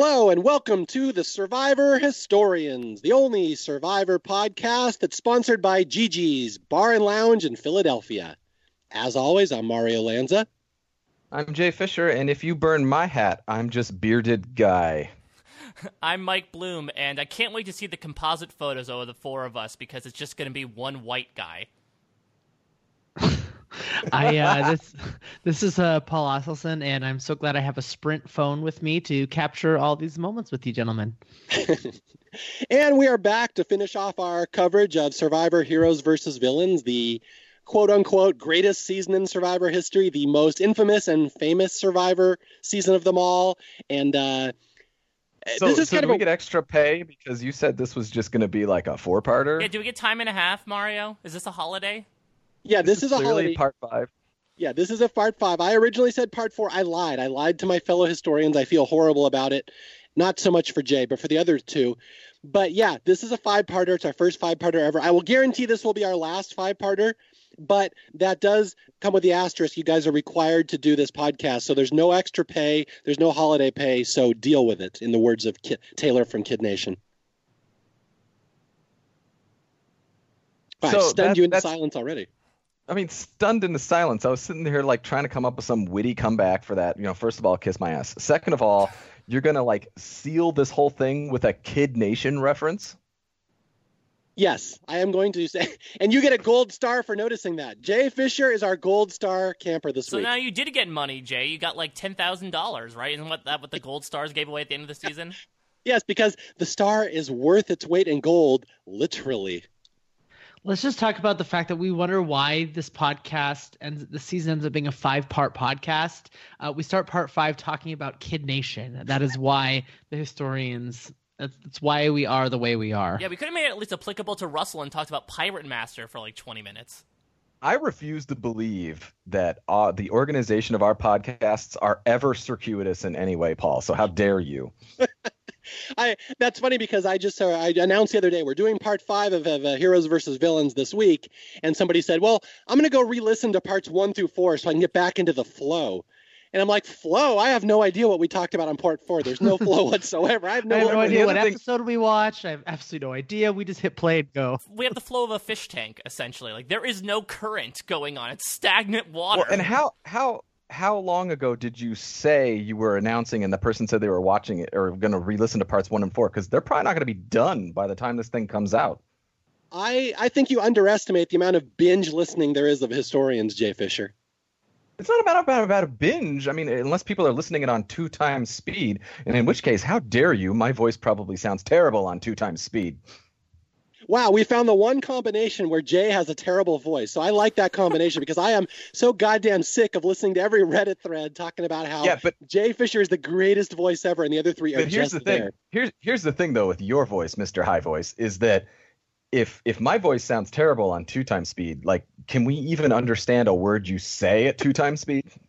Hello and welcome to the Survivor Historians, the only Survivor podcast that's sponsored by Gigi's Bar and Lounge in Philadelphia. As always, I'm Mario Lanza. I'm Jay Fischer, and if you burn my hat, I'm just bearded guy. I'm Mike Bloom, and I can't wait to see the composite photos of the four of us because it's just going to be one white guy. I uh, this this is uh, Paul Asleson, and I'm so glad I have a Sprint phone with me to capture all these moments with you, gentlemen. and we are back to finish off our coverage of Survivor Heroes versus Villains, the quote unquote greatest season in Survivor history, the most infamous and famous Survivor season of them all, and. uh so, this is so kind do of we a, get extra pay because you said this was just going to be like a four-parter? Yeah, do we get time and a half, Mario? Is this a holiday? Yeah. This, is, a clearly holiday. part five. Yeah, this is a part five. I originally said part four. I lied. I lied to my fellow historians. I feel horrible about it. Not so much for Jay, but for the other two. But yeah, this is a five parter. It's our first five parter ever. I will guarantee this will be our last five parter. But that does come with the asterisk. You guys are required to do this podcast. So there's no extra pay. There's no holiday pay. So deal with it, in the words of Ki- Taylor from Kid Nation. I So stunned that- you into that's- silence already. I mean, stunned into silence. I was sitting there like trying to come up with some witty comeback for that. You know, first of all, kiss my ass. Second of all, you're gonna like seal this whole thing with a Kid Nation reference. Yes, I am going to say, and you get a gold star for noticing that. Jay Fischer is our gold star camper this So week. So now you did get money, Jay. You got like ten thousand dollars, right? Isn't what that what the gold stars gave away at the end of the season? yes, because the star is worth its weight in gold, literally. Let's just talk about the fact that we wonder why this podcast and the season ends up being a five-part podcast. Uh, we start part five talking about Kid Nation. That is why the historians. That's, that's why we are the way we are. Yeah, we could have made it at least applicable to Russell and talked about Pirate Master for like twenty minutes. I refuse to believe that uh, the organization of our podcasts are ever circuitous in any way, Paul. So how dare you? I that's funny because I just uh, I announced the other day we're doing part five of, of uh, Heroes versus Villains this week, and somebody said, "Well, I'm going to go re-listen to parts one through four so I can get back into the flow." And I'm like, "Flow? I have no idea what we talked about on part four. There's no flow whatsoever. I have no, I have no the idea other what thing- episode we watched. I have absolutely no idea. We just hit play and go. We have the flow of a fish tank, essentially. Like there is no current going on. It's stagnant water. Well, and how how how long ago did you say you were announcing and the person said they were watching it or going to re-listen to parts one and four because they're probably not going to be done by the time this thing comes out. I I think you underestimate the amount of binge listening there is of historians, Jay Fischer. It's not about, about about a binge. I mean, unless people are listening it on two times speed, and in which case, how dare you? My voice probably sounds terrible on two times speed. Wow, we found the one combination where Jay has a terrible voice. So I like that combination because I am so goddamn sick of listening to every Reddit thread talking about how Yeah, but Jay Fischer is the greatest voice ever, and the other three are but here's just the thing. there. Here's here's the thing though with your voice, Mr. High Voice, is that if if my voice sounds terrible on two times speed, like can we even understand a word you say at two times speed?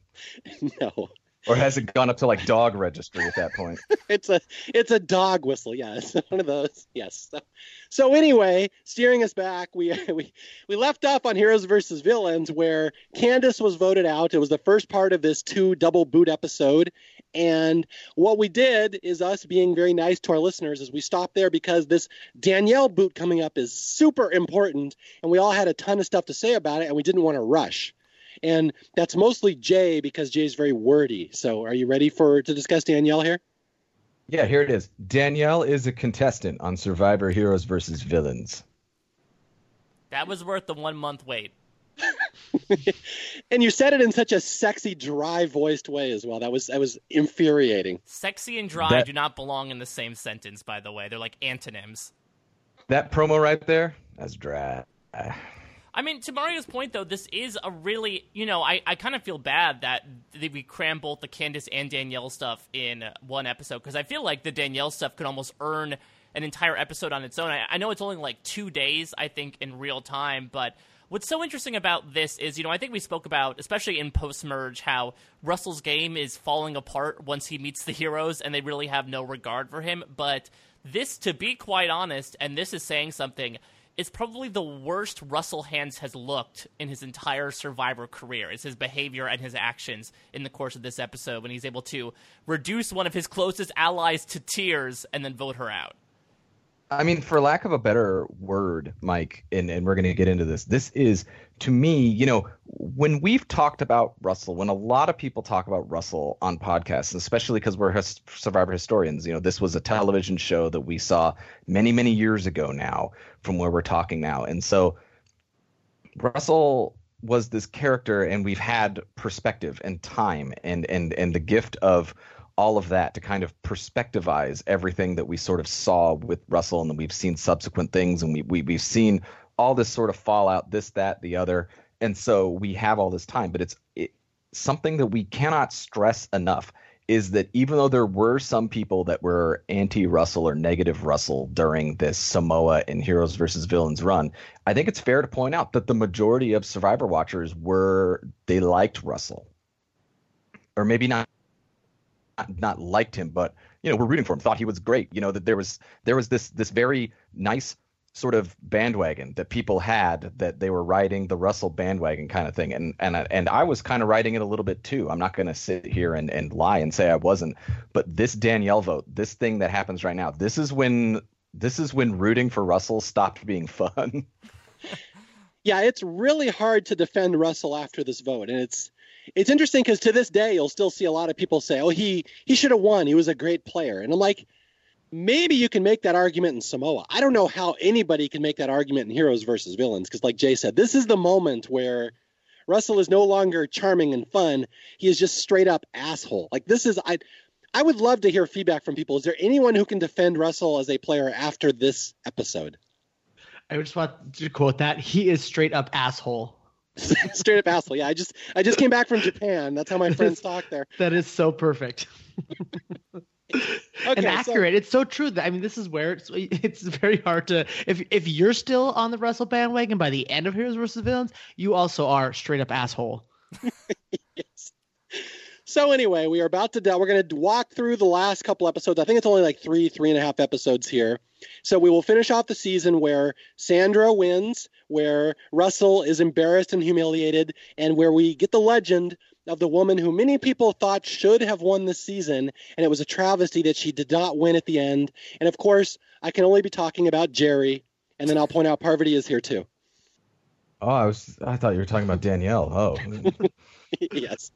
No, Or has it gone up to like dog registry at that point? it's a it's a dog whistle. Yeah, it's one of those. Yes. So, so anyway, steering us back, we we we left off on Heroes versus Villains, where Candice was voted out. It was the first part of this two double boot episode, and what we did is us being very nice to our listeners is we stopped there because this Danielle boot coming up is super important, and we all had a ton of stuff to say about it, and we didn't want to rush. And that's mostly Jay because Jay's very wordy. So, are you ready for to discuss Danielle here? Yeah, here it is. Danielle is a contestant on Survivor Heroes versus Villains. that was worth the one month wait. and you said it in such a sexy, dry voiced way as well. That was that was infuriating. Sexy and dry That- do not belong in the same sentence, by the way. They're like antonyms. That promo right there, that's dry. I mean, to Mario's point, though, this is a really, you know, I, I kind of feel bad that we cram both the Candice and Danielle stuff in one episode because I feel like the Danielle stuff could almost earn an entire episode on its own. I, I know it's only like two days, I think, in real time, but what's so interesting about this is, you know, I think we spoke about, especially in post merge, how Russell's game is falling apart once he meets the heroes and they really have no regard for him. But this, to be quite honest, and this is saying something, is probably the worst Russell Hantz has looked in his entire Survivor career. It's his behavior and his actions in the course of this episode when he's able to reduce one of his closest allies to tears and then vote her out. I mean, for lack of a better word, Mike, and, and we're going to get into this, this is, to me, you know, when we've talked about Russell, when a lot of people talk about Russell on podcasts, especially because we're his, survivor historians, you know, this was a television show that we saw many, many years ago now from where we're talking now. And so Russell was this character, and we've had perspective and time and, and, and the gift of all of that to kind of perspectivize everything that we sort of saw with Russell and then we've seen subsequent things and we, we we've seen all this sort of fallout, this, that, the other. And so we have all this time, but it's it, something that we cannot stress enough is that even though there were some people that were anti Russell or negative Russell during this Samoa and Heroes versus Villains run, I think it's fair to point out that the majority of Survivor watchers were they liked Russell. Or maybe not not liked him, but you know, we're rooting for him. Thought he was great. You know that there was there was this this very nice sort of bandwagon that people had that they were riding the Russell bandwagon kind of thing, and and and I was kind of riding it a little bit too. I'm not going to sit here and and lie and say I wasn't, but this Danielle vote, this thing that happens right now, this is when this is when rooting for Russell stopped being fun. yeah, it's really hard to defend Russell after this vote, and it's it's interesting because to this day you'll still see a lot of people say, "Oh, he he should have won. He was a great player," and I'm like, maybe you can make that argument in Samoa. I don't know how anybody can make that argument in Heroes versus Villains because, like Jay said, this is the moment where Russell is no longer charming and fun. He is just straight up asshole. Like this is I. I would love to hear feedback from people. Is there anyone who can defend Russell as a player after this episode? I just want to quote that. He is straight up asshole. straight up asshole. Yeah, I just I just came back from Japan. That's how my friends talk there. That is so perfect. okay, and accurate. So, it's so true. That I mean, this is where it's it's very hard to if if you're still on the Russell bandwagon by the end of Heroes versus Villains, you also are straight up asshole. yes. So anyway, we are about to we're going to walk through the last couple episodes. I think it's only like three, three and a half episodes here. So we will finish off the season where Sandra wins, where Russell is embarrassed and humiliated, and where we get the legend of the woman who many people thought should have won this season, and it was a travesty that she did not win at the end. And of course, I can only be talking about Jerri, and then I'll point out Parvati is here too. Oh, I was I thought you were talking about Danielle. Oh. yes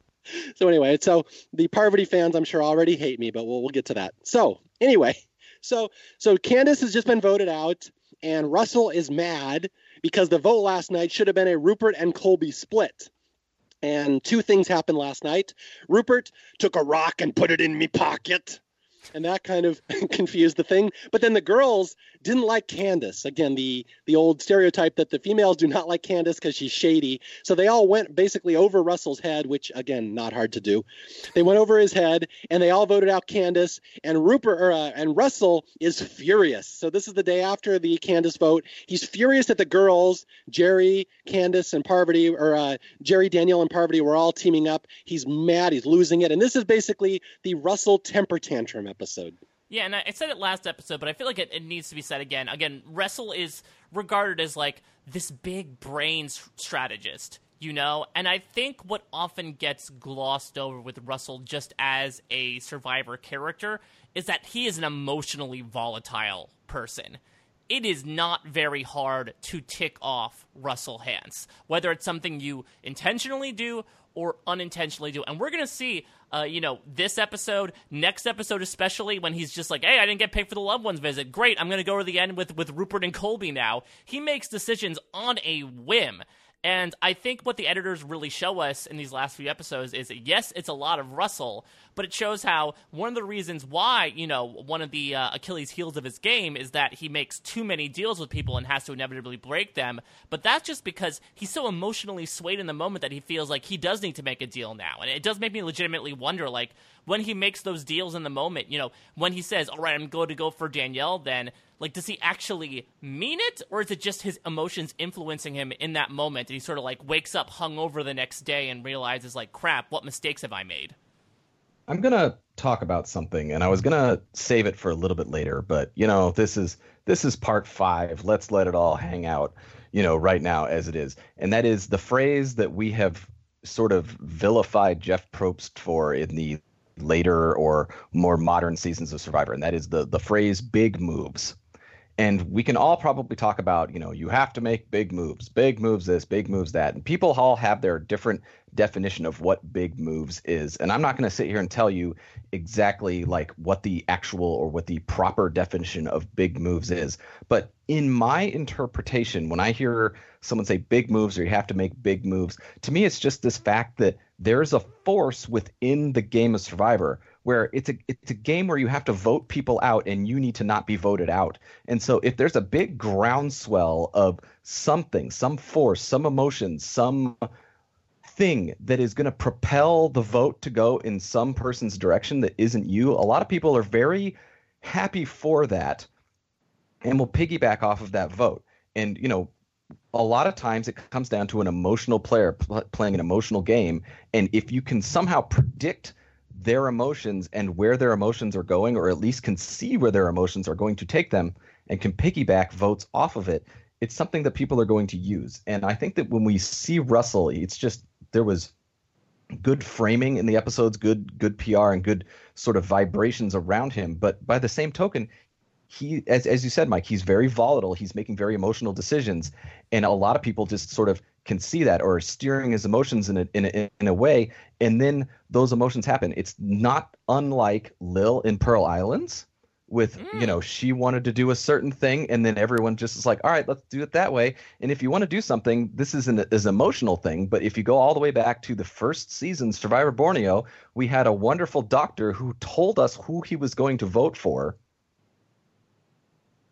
so anyway, so the Parvati fans, I'm sure, already hate me, but we'll we'll get to that. So anyway, so so Candace has just been voted out, and Russell is mad because the vote last night should have been a Rupert and Colby split. And two things happened last night. Rupert took a rock and put it in me pocket and that kind of confused the thing. But then the girls didn't like Candice. Again, the the old stereotype that the females do not like Candice because she's shady. So they all went basically over Russell's head, which again, not hard to do. They went over his head, and they all voted out Candice. And Rupert or, uh, and Russell is furious. So this is the day after the Candice vote. He's furious that the girls, Jerri, Candice, and Parvati, or uh, Jerri, Danielle, and Parvati, were all teaming up. He's mad. He's losing it. And this is basically the Russell temper tantrum episode. Yeah, and I said it last episode, but I feel like it, it needs to be said again. Again, Russell is regarded as like this big brain strategist, you know? And I think what often gets glossed over with Russell just as a survivor character is that he is an emotionally volatile person it is not very hard to tick off Russell Hantz, whether it's something you intentionally do or unintentionally do. And we're going to see, uh, you know, this episode, next episode, especially when he's just like, hey, I didn't get paid for the loved ones visit. Great, I'm going to go to the end with, with Rupert and Colby now. He makes decisions on a whim. And I think what the editors really show us in these last few episodes is yes, it's a lot of Russell, but it shows how one of the reasons why, you know, one of the uh, Achilles' heels of his game is that he makes too many deals with people and has to inevitably break them. But that's just because he's so emotionally swayed in the moment that he feels like he does need to make a deal now. And it does make me legitimately wonder, like, when he makes those deals in the moment, you know, when he says, all right, I'm going to go for Danielle, then like does he actually mean it or is it just his emotions influencing him in that moment and he sort of like wakes up hungover the next day and realizes like crap what mistakes have i made i'm gonna talk about something and i was gonna save it for a little bit later but you know this is this is part five. Let's let it all hang out, you know, right now as it is. And that is the phrase that we have sort of vilified Jeff Probst for in the later or more modern seasons of Survivor, and that is the the phrase "big moves." And we can all probably talk about, you know, you have to make big moves, big moves this, big moves that. And people all have their different definition of what big moves is. And I'm not going to sit here and tell you exactly like what the actual or what the proper definition of big moves is. But in my interpretation, when I hear someone say big moves or you have to make big moves, to me, it's just this fact that there's a force within the game of Survivor where it's a it's a game where you have to vote people out and you need to not be voted out. And so if there's a big groundswell of something, some force, some emotion, some thing that is going to propel the vote to go in some person's direction that isn't you, a lot of people are very happy for that and will piggyback off of that vote. And you know, a lot of times it comes down to an emotional player pl- playing an emotional game and if you can somehow predict their emotions and where their emotions are going, or at least can see where their emotions are going to take them and can piggyback votes off of it, it's something that people are going to use. And I think that when we see Russell, it's just there was good framing in the episodes, good good PR and good sort of vibrations around him. But by the same token, he as as you said, Mike, he's very volatile. He's making very emotional decisions, and a lot of people just sort of can see that or steering his emotions in a, in a, in a way, and then those emotions happen. It's not unlike Lil in Pearl Islands, with mm. you know she wanted to do a certain thing, and then everyone just is like, all right, let's do it that way. And if you want to do something, this is an is an emotional thing. But if you go all the way back to the first season, Survivor Borneo, we had a wonderful doctor who told us who he was going to vote for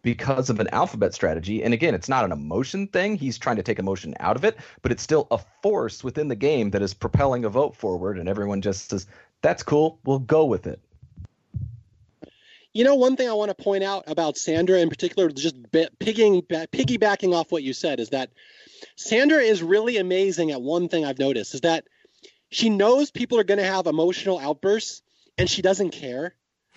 because of an alphabet strategy. And again, it's not an emotion thing. He's trying to take emotion out of it, but it's still a force within the game that is propelling a vote forward. And everyone just says, that's cool. We'll go with it. You know, one thing I want to point out about Sandra in particular, just piggybacking off what you said, is that Sandra is really amazing at one thing I've noticed is that she knows people are going to have emotional outbursts and she doesn't care.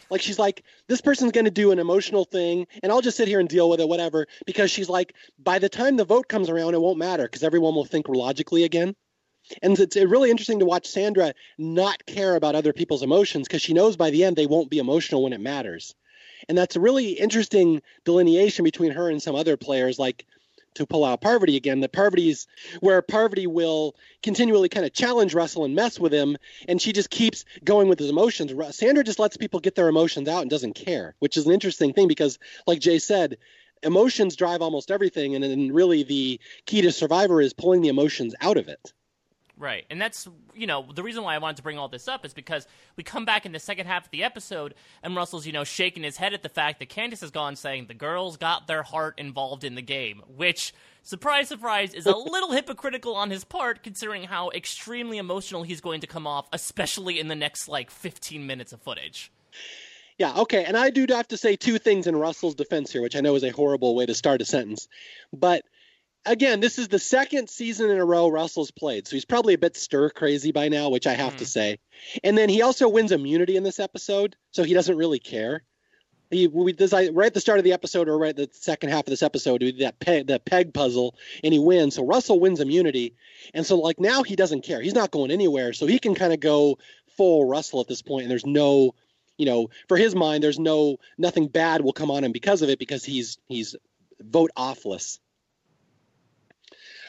Like she's like, this person's going to do an emotional thing, and I'll just sit here and deal with it, whatever. Because she's like, by the time the vote comes around, it won't matter because everyone will think logically again. And it's really interesting to watch Sandra not care about other people's emotions because she knows by the end they won't be emotional when it matters. And that's a really interesting delineation between her and some other players like to pull out Parvati again. The Parvati's where Parvati will continually kind of challenge Russell and mess with him, and she just keeps going with his emotions. Sandra just lets people get their emotions out and doesn't care, which is an interesting thing because, like Jay said, emotions drive almost everything, and then really the key to Survivor is pulling the emotions out of it. Right. And that's, you know, the reason why I wanted to bring all this up is because we come back in the second half of the episode and Russell's, you know, shaking his head at the fact that Candice has gone saying the girls got their heart involved in the game, which, surprise, surprise, is a little hypocritical on his part considering how extremely emotional he's going to come off, especially in the next, like, 15 minutes of footage. Yeah, okay. And I do have to say two things in Russell's defense here, which I know is a horrible way to start a sentence. But again, this is the second season in a row Russell's played, so he's probably a bit stir crazy by now, which I have mm. to say. And then he also wins immunity in this episode, so he doesn't really care. He we I right at the start of the episode or right at the second half of this episode, do that peg that peg puzzle, and he wins. So Russell wins immunity, and so like now he doesn't care. He's not going anywhere, so he can kind of go full Russell at this point. point, and there's no. You know, for his mind, there's no nothing bad will come on him because of it because he's he's vote offless.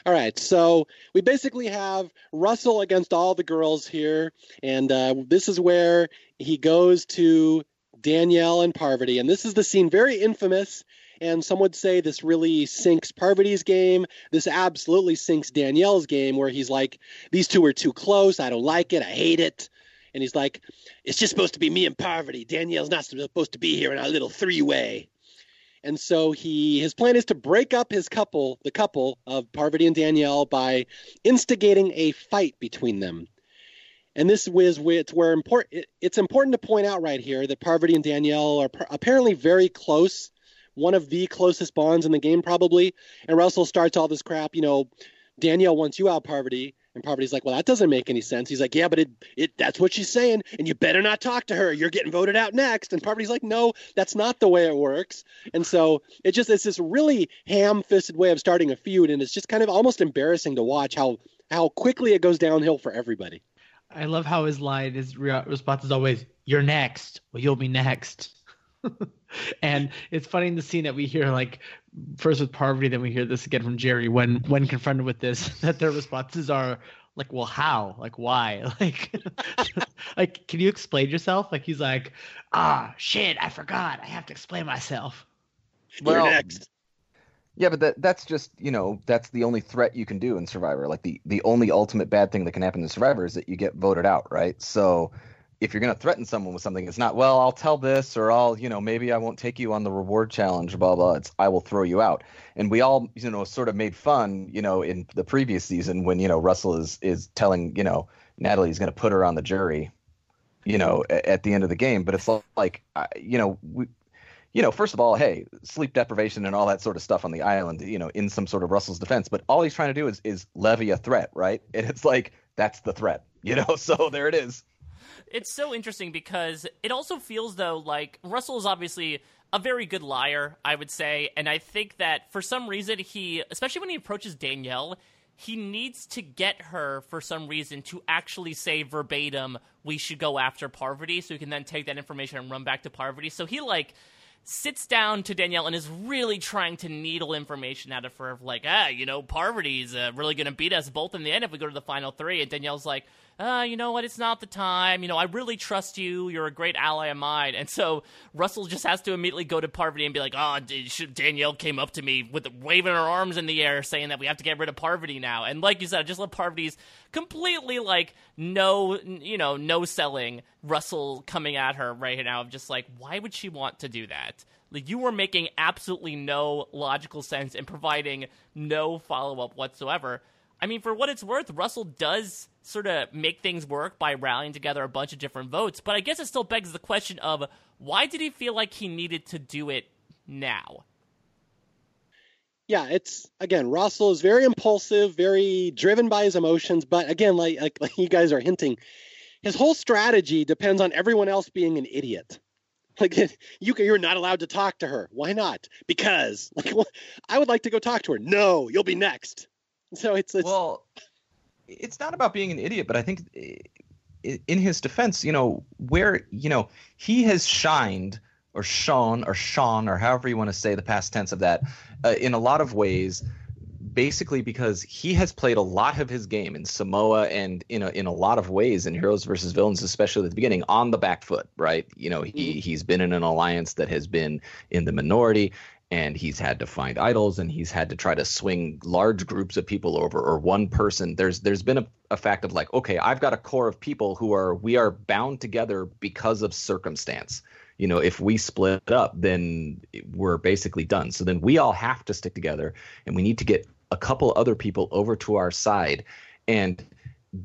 All right, so we basically have Russell against all the girls here, and uh, this is where he goes to Danielle and Parvati, and this is the scene, very infamous. And some would say this really sinks Parvati's game. This absolutely sinks Danielle's game, where he's like, "These two are too close. I don't like it. I hate it." And he's like, "It's just supposed to be me and Parvati. Danielle's not supposed to be here in our little three-way." And so he his plan is to break up his couple, the couple of Parvati and Danielle, by instigating a fight between them. And this is it's where it's important to point out right here that Parvati and Danielle are apparently very close, one of the closest bonds in the game probably. And Russell starts all this crap, you know, Danielle wants you out, Parvati, And Parvati's like, well, that doesn't make any sense. He's like, yeah, but it, it that's what she's saying, and you better not talk to her. You're getting voted out next. And Parvati's like, no, that's not the way it works. And so it just it's this really ham-fisted way of starting a feud, and it's just kind of almost embarrassing to watch how how quickly it goes downhill for everybody. I love how his line, his response is always, "You're next." Well, you'll be next. and it's funny in the scene that we hear like first with Parvati, then we hear this again from Jerri when when confronted with this that their responses are like, "Well, how? Like, why? Like, like, can you explain yourself?" Like he's like, "Ah, shit, I forgot. I have to explain myself." Well, You're next. Yeah, but that that's just you know that's the only threat you can do in Survivor. Like the the only ultimate bad thing that can happen in Survivor is that you get voted out, right? So if you're going to threaten someone with something, it's not well I'll tell this or I'll you know maybe I won't take you on the reward challenge, blah blah. It's I will throw you out. And we all you know sort of made fun you know in the previous season when you know Russell is is telling you know Natalie's going to put her on the jury, you know at, at the end of the game. But it's like you know we you know, first of all, hey, sleep deprivation and all that sort of stuff on the island, you know, in some sort of Russell's defense. But all he's trying to do is is levy a threat, right? And it's like that's the threat, you know. So there it is. It's so interesting because it also feels though like Russell is obviously a very good liar, I would say, and I think that for some reason he, especially when he approaches Danielle, he needs to get her for some reason to actually say verbatim, "We should go after Parvati," so he can then take that information and run back to Parvati. So he like sits down to Danielle and is really trying to needle information out of her, of like, ah, you know, Parvati's uh, really going to beat us both in the end if we go to the final three. And Danielle's like, uh, you know what, it's not the time. You know, I really trust you. You're a great ally of mine. And so Russell just has to immediately go to Parvati and be like, oh, Danielle came up to me with waving her arms in the air saying that we have to get rid of Parvati now. And like you said, I just love Parvati's completely like no, you know, no selling Russell coming at her right now of just like, why would she want to do that? Like you were making absolutely no logical sense and providing no follow up whatsoever. I mean, for what it's worth, Russell does sort of make things work by rallying together a bunch of different votes, but I guess it still begs the question of why did he feel like he needed to do it now? Yeah, it's again, Russell is very impulsive, very driven by his emotions, but again, like, like, like you guys are hinting, his whole strategy depends on everyone else being an idiot. Like you, you're not allowed to talk to her. Why not? Because like, I would like to go talk to her. No, you'll be next. So it's, it's well, it's not about being an idiot, but I think in his defense, you know, where you know he has shined or shone or shone or however you want to say the past tense of that uh, in a lot of ways basically because he has played a lot of his game in Samoa and in a, in a lot of ways in Heroes versus Villains, especially at the beginning, on the back foot, right? You know, he mm-hmm. he's been in an alliance that has been in the minority and he's had to find idols and he's had to try to swing large groups of people over or one person. There's there's been a, a, fact of like okay i've got a core of people who are we are bound together because of circumstance. You know if we split up then we're basically done. So then we all have to stick together and we need to get a couple other people over to our side. And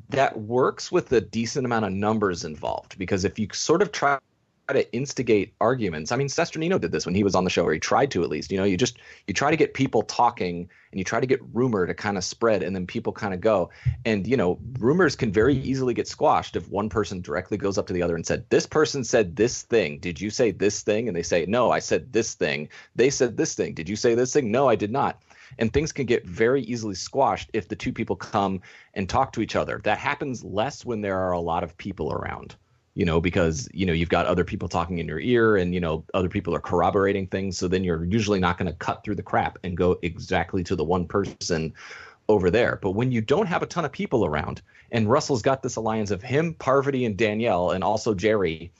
that works with a decent amount of numbers involved because if you sort of try to instigate arguments. I mean, Cesternino did this when he was on the show, or he tried to at least. You know, you just you try to get people talking, and you try to get rumor to kind of spread, and then people kind of go. And you know, rumors can very easily get squashed if one person directly goes up to the other and said, "This person said this thing. Did you say this thing?" And they say, "No, I said this thing." They said this thing. Did you say this thing? No, I did not. And things can get very easily squashed if the two people come and talk to each other. That happens less when there are a lot of people around you know, because you know you've got other people talking in your ear, and you know other people are corroborating things. So then you're usually not going to cut through the crap and go exactly to the one person over there. But when you don't have a ton of people around, and Russell's got this alliance of him, Parvati, and Danielle, and also Jerri,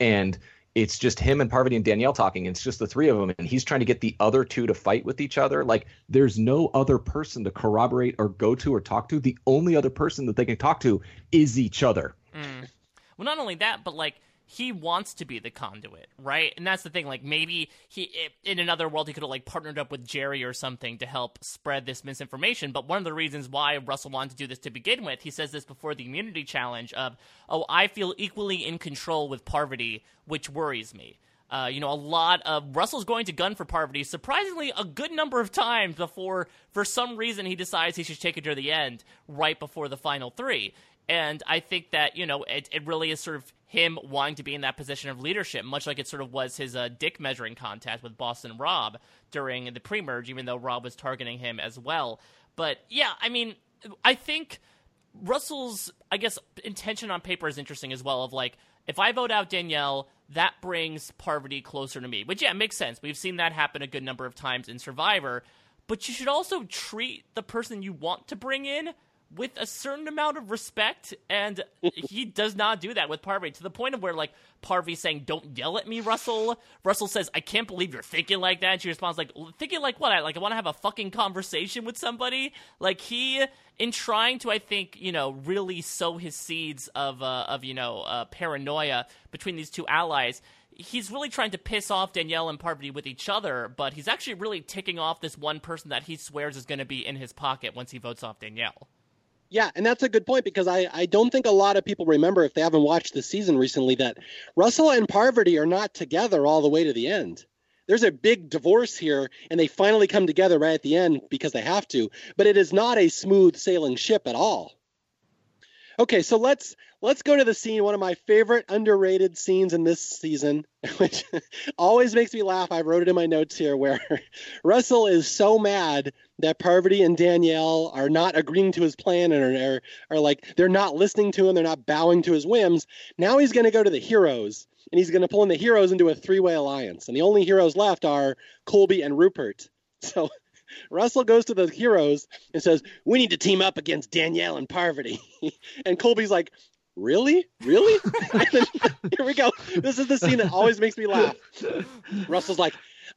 and it's just him and Parvati and Danielle talking. It's just the three of them, and he's trying to get the other two to fight with each other. Like there's no other person to corroborate or go to or talk to. The only other person that they can talk to is each other. Mm. Well, not only that, but like he wants to be the conduit, right? And that's the thing. Like maybe he, in another world, he could have like partnered up with Jerri or something to help spread this misinformation. But one of the reasons why Russell wanted to do this to begin with, he says this before the immunity challenge of, "Oh, I feel equally in control with Parvati, which worries me." Uh, you know, a lot of Russell's going to gun for Parvati surprisingly a good number of times before, for some reason, he decides he should take it to the end right before the final three. And I think that, you know, it, it really is sort of him wanting to be in that position of leadership, much like it sort of was his uh, dick measuring contest with Boston Rob during the pre merge, even though Rob was targeting him as well. But yeah, I mean, I think Russell's, I guess, intention on paper is interesting as well. Of like, if I vote out Danielle, that brings Parvati closer to me. Which, yeah, makes sense. We've seen that happen a good number of times in Survivor. But you should also treat the person you want to bring in with a certain amount of respect, and he does not do that with Parvati to the point of where like Parvati's saying, "Don't yell at me, Russell." Russell says, "I can't believe you're thinking like that." And she responds like, "Thinking like what? I like I want to have a fucking conversation with somebody." Like he, in trying to, I think you know, really sow his seeds of uh, of you know uh, paranoia between these two allies he's really trying to piss off Danielle and Parvati with each other, but he's actually really ticking off this one person that he swears is going to be in his pocket once he votes off Danielle. Yeah, and that's a good point because I, I don't think a lot of people remember if they haven't watched the season recently that Russell and Parvati are not together all the way to the end. There's a big divorce here, and they finally come together right at the end because they have to. But it is not a smooth sailing ship at all. Okay, so let's let's go to the scene, one of my favorite underrated scenes in this season, which always makes me laugh. I wrote it in my notes here where Russell is so mad that Parvati and Danielle are not agreeing to his plan and are, are, are like they're not listening to him, they're not bowing to his whims. Now he's going to go to the heroes and he's going to pull in the heroes into a three-way alliance. And the only heroes left are Colby and Rupert. So Russell goes to the heroes and says, "We need to team up against Danielle and Parvati." and Colby's like, "Really? Really?" then, here we go. This is the scene that always makes me laugh. Russell's like,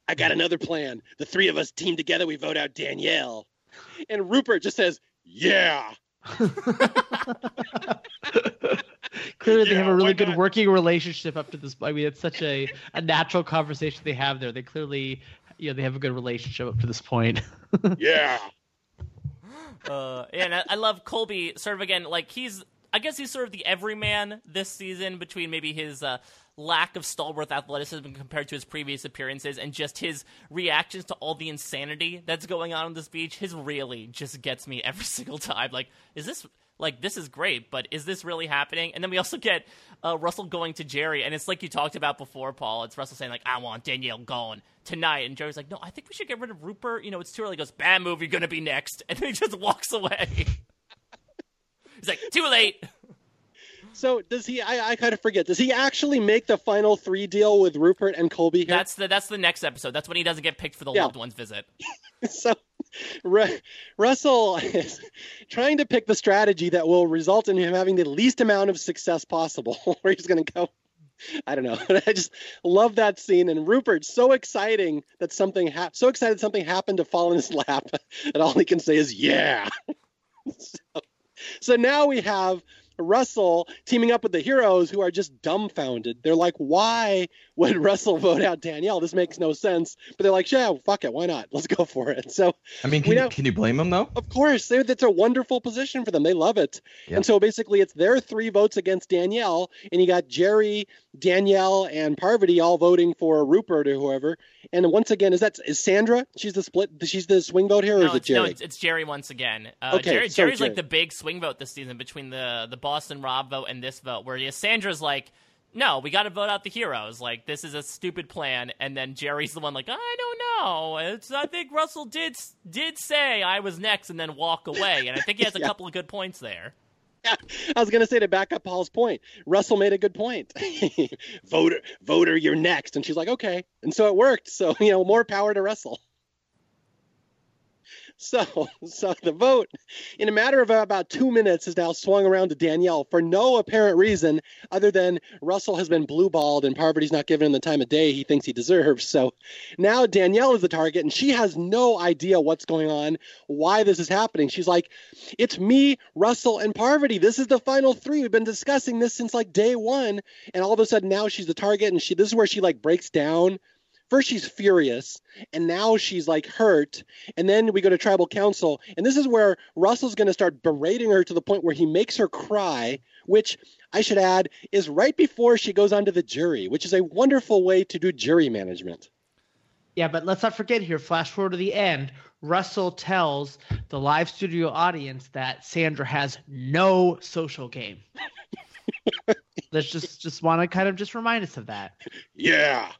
"I got another plan. The three of us team together. We vote out Danielle." And Rupert just says, "Yeah." Clearly, yeah, they have a really good working relationship up to this. Point. I mean, it's such a, a natural conversation they have there. They clearly you know they have a good relationship up to this point. yeah. Uh, and I, I love Colby. Sort of again, like he's. I guess he's sort of the everyman this season between maybe his uh, lack of stalwart athleticism compared to his previous appearances and just his reactions to all the insanity that's going on on this beach. His really just gets me every single time. Like, is this like this is great, but is this really happening? And then we also get uh, Russell going to Jerri, and it's like you talked about before, Paul. It's Russell saying like, "I want Danielle gone tonight," and Jerri's like, "No, I think we should get rid of Rupert. You know, it's too early." He goes, "Bad move. You're gonna be next," and then he just walks away. He's like, "Too late." So does he? I, I kind of forget. Does he actually make the final three deal with Rupert and Colby? Here? That's the that's the next episode. That's when he doesn't get picked for the yeah. loved ones visit. so Russell is trying to pick the strategy that will result in him having the least amount of success possible, where he's going to go. I don't know. I just love that scene. And Rupert, so exciting that something ha- so excited something happened to fall in his lap that all he can say is yeah. so, so now we have Russell teaming up with the heroes who are just dumbfounded. They're like, why would Russell vote out Danielle? This makes no sense. But they're like, yeah, fuck it. Why not? Let's go for it. So, I mean, can, you, can you blame them though? Of course. It's a wonderful position for them. They love it. Yep. And so basically, it's their three votes against Danielle. And you got Jerri, Danielle, and Parvati all voting for Rupert or whoever. And once again, is that is Sandra? She's the split. She's the swing vote here, or no, is it Jerri? No, it's, it's Jerri once again. Uh, okay, Jerri, so Jerri's Jerri. like the big swing vote this season between the the Boston Rob vote and this vote, where Sandra's like, no, we got to vote out the heroes. Like this is a stupid plan, and then Jerri's the one like, I don't know. It's I think Russell did did say I was next, and then walk away, and I think he has a yeah. couple of good points there. Yeah, I was gonna say to back up Paul's point. Russell made a good point. voter, voter, you're next, and she's like, okay, and so it worked. So you know, more power to Russell. So, so the vote, in a matter of about two minutes, has now swung around to Danielle for no apparent reason other than Russell has been blueballed and Parvati's not giving him the time of day he thinks he deserves. So now Danielle is the target, and she has no idea what's going on, why this is happening. She's like, "It's me, Russell, and Parvati. This is the final three. We've been discussing this since like day one." And all of a sudden now she's the target, and she this is where she like breaks down first she's furious and now she's like hurt. And then we go to tribal council and this is where russell's going to start berating her to the point where he makes her cry which i should add is right before she goes onto the jury which is a wonderful way to do jury management. Yeah but let's not forget here flash forward to the end russell tells the live studio audience that sandra has no social game. Let's just just want to kind of just remind us of that. Yeah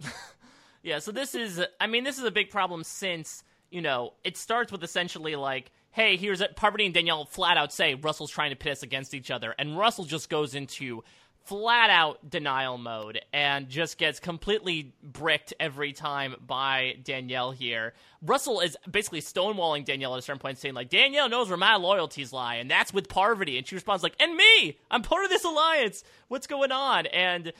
yeah, so this is, I mean, this is a big problem since, you know, it starts with essentially like, hey, here's it. Parvati and Danielle flat out say Russell's trying to pit us against each other. And Russell just goes into flat out denial mode and just gets completely bricked every time by Danielle here. Russell is basically stonewalling Danielle at a certain point, saying, like, Danielle knows where my loyalties lie, and that's with Parvati. And she responds, like, and me! I'm part of this alliance! What's going on? And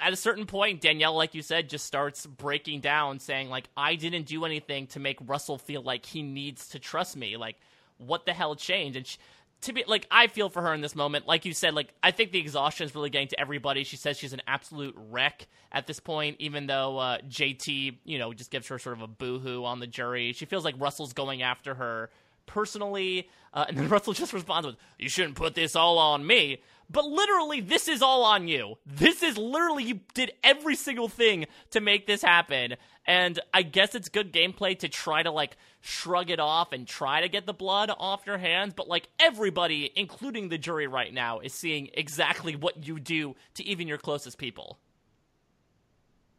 at a certain point, Danielle, like you said, just starts breaking down, saying, like, I didn't do anything to make Russell feel like he needs to trust me. Like, what the hell changed? And she, to be like, I feel for her in this moment. Like you said, like I think the exhaustion is really getting to everybody. She says she's an absolute wreck at this point, even though uh, JT, you know, just gives her sort of a boohoo on the jury. She feels like Russell's going after her personally, uh, and then Russell just responds with, "You shouldn't put this all on me." But literally, this is all on you. This is literally, you did every single thing to make this happen. And I guess it's good gameplay to try to, like, shrug it off and try to get the blood off your hands. But, like, everybody, including the jury right now, is seeing exactly what you do to even your closest people.